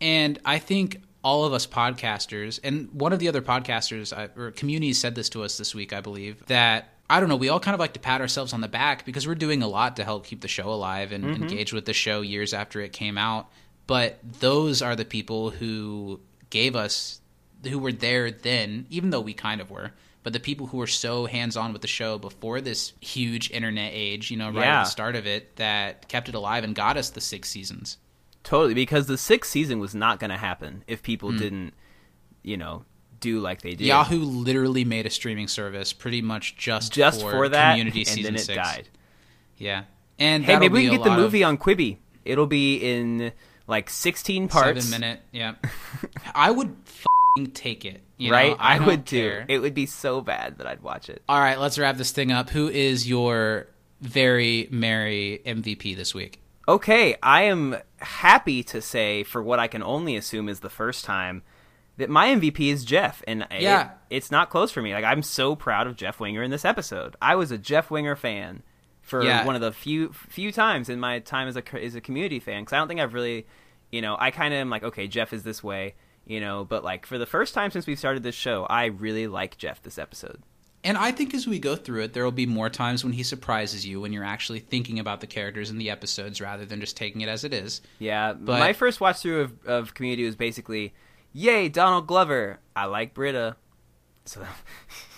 And I think all of us podcasters, and one of the other podcasters I- or communities said this to us this week, I believe, that I don't know, we all kind of like to pat ourselves on the back because we're doing a lot to help keep the show alive and Mhm. engage with the show years after it came out. But those are the people who gave us, who were there then, even though we kind of were. But the people who were so hands on with the show before this huge internet age, you know, right Yeah. at the start of it, that kept it alive and got us the six seasons. Totally, because the sixth season was not going to happen if people Mm. didn't, you know, do like they did. Yahoo literally made a streaming service pretty much just just for, for, that, Community and season then it six. died. Yeah, and hey, maybe we can get the movie of on Quibi. It'll be in like sixteen parts. seven minute. Yeah, [LAUGHS] I would fing take it. You know? right? I, don't would care. too. It would be so bad that I'd watch it. All right, let's wrap this thing up. Who is your very merry MVP this week? Okay, I am happy to say, for what I can only assume is the first time, that my MVP is Jeff, and it- Yeah. it's not close for me. Like I'm so proud of Jeff Winger in this episode. I was a Jeff Winger fan for Yeah. one of the few few times in my time as a as a community fan because I don't think I've really, you know, I kind of am like, okay, Jeff is this way, you know, but like for the first time since we started this show, I really like Jeff this episode. And I think as we go through it, there will be more times when he surprises you when you're actually thinking about the characters in the episodes rather than just taking it as it is. Yeah, But- my first watch through of, of Community was basically, "Yay, Donald Glover! I like Britta." So [LAUGHS]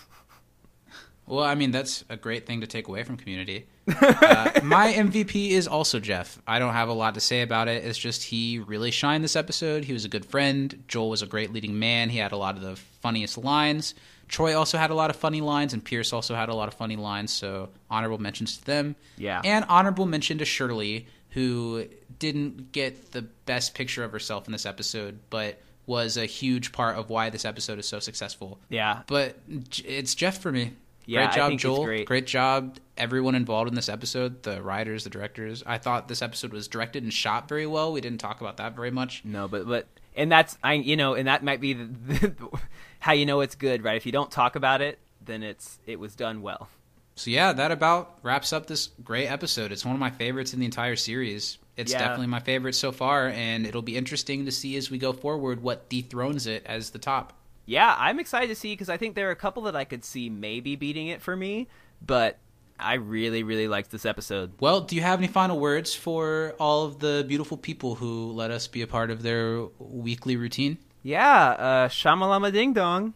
Well, I mean, that's a great thing to take away from Community. [LAUGHS] uh, my MVP is also Jeff. I don't have a lot to say about it. It's just he really shined this episode. He was a good friend. Joel was a great leading man. He had a lot of the funniest lines. Troy also had a lot of funny lines, and Pierce also had a lot of funny lines. So honorable mentions to them. Yeah. And honorable mention to Shirley, who didn't get the best picture of herself in this episode, but was a huge part of why this episode is so successful. Yeah. But it's Jeff for me. Yeah, great job, Joel. great. job, everyone involved in this episode. The writers, the directors. I thought this episode was directed and shot very well. We didn't talk about that very much. no, but but and that's I you know, and that might be the, [LAUGHS] the, how you know it's good, right? If you don't talk about it, then it's it was done well. So yeah, that about wraps up this great episode. It's one of my favorites in the entire series. It's Yeah. definitely my favorite so far, and it'll be interesting to see as we go forward what dethrones it as the top. Yeah, I'm excited to see because I think there are a couple that I could see maybe beating it for me, but I really really liked this episode. Well, do you have any final words for all of the beautiful people who let us be a part of their weekly routine? Yeah, uh Shamalama Ding Dong.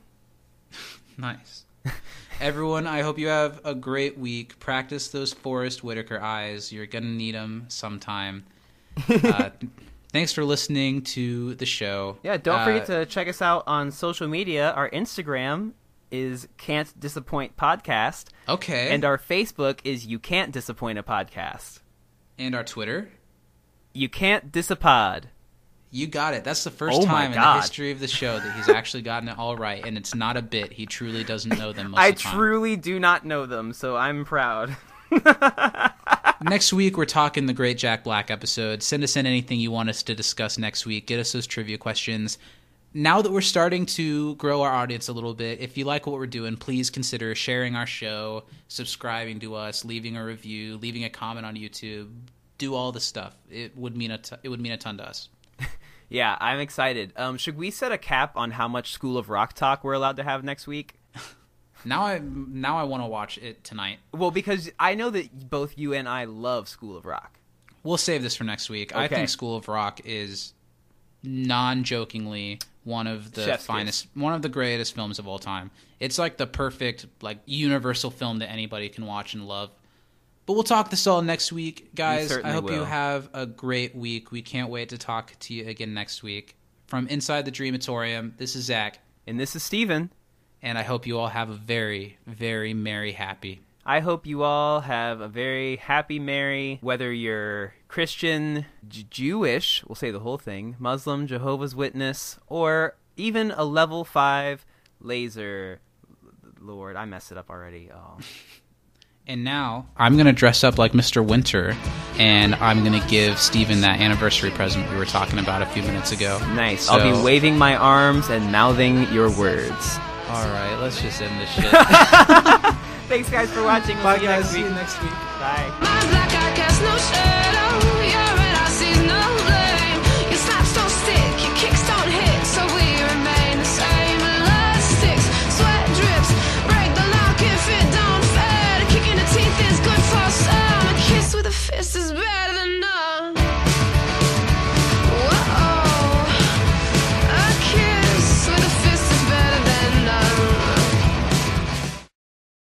[LAUGHS] Nice. Everyone, I hope you have a great week. Practice those Forest Whitaker eyes. You're going to need them sometime. [LAUGHS] uh, thanks for listening to the show. Yeah, don't Uh, forget to check us out on social media. Our Instagram is Can't Disappoint Podcast. Okay. And our Facebook is You Can't Disappoint a Podcast. And our Twitter? You Can't Disapod. You got it. That's the first Oh time in the history of the show that he's actually gotten it all right, and it's not a bit. He truly doesn't know them most [LAUGHS] I of the time. truly do not know them, so I'm proud. [LAUGHS] [LAUGHS] next week we're talking the great Jack Black episode. Send us in anything you want us to discuss next week. Get us those trivia questions. Now that we're starting to grow our audience a little bit, if you like what we're doing, please consider sharing our show, subscribing to us, leaving a review, leaving a comment on YouTube. Do all the stuff. It would mean a t- it would mean a ton to us. [LAUGHS] Yeah, I'm excited. Um, should we set a cap on how much School of Rock talk we're allowed to have next week? Now I now I want to watch it tonight. Well, because I know that both you and I love School of Rock. We'll save this for next week. I think School of Rock is non-jokingly one of the Chef's finest, one of the greatest films of all time. It's like the perfect, like universal film that anybody can watch and love. But we'll talk this all next week, guys. I certainly hope you have a great week. We can't wait to talk to you again next week. From inside the Dreamatorium, this is Zach, And this is Steven. And I hope you all have a very, very merry, happy. I hope you all have a very happy, merry, whether you're Christian, J- Jewish, we'll say the whole thing, Muslim, Jehovah's Witness, or even a level 5 laser. Lord, I messed it up already. Oh. [LAUGHS] And now I'm gonna dress up like Mr. Winter, and I'm gonna give Steven that anniversary present we were talking about a few minutes ago. Nice. I'll be waving my arms and mouthing your words. All right, let's just end this shit. [LAUGHS] Thanks, guys, for watching. We'll Bye, see guys. See you next week. Bye.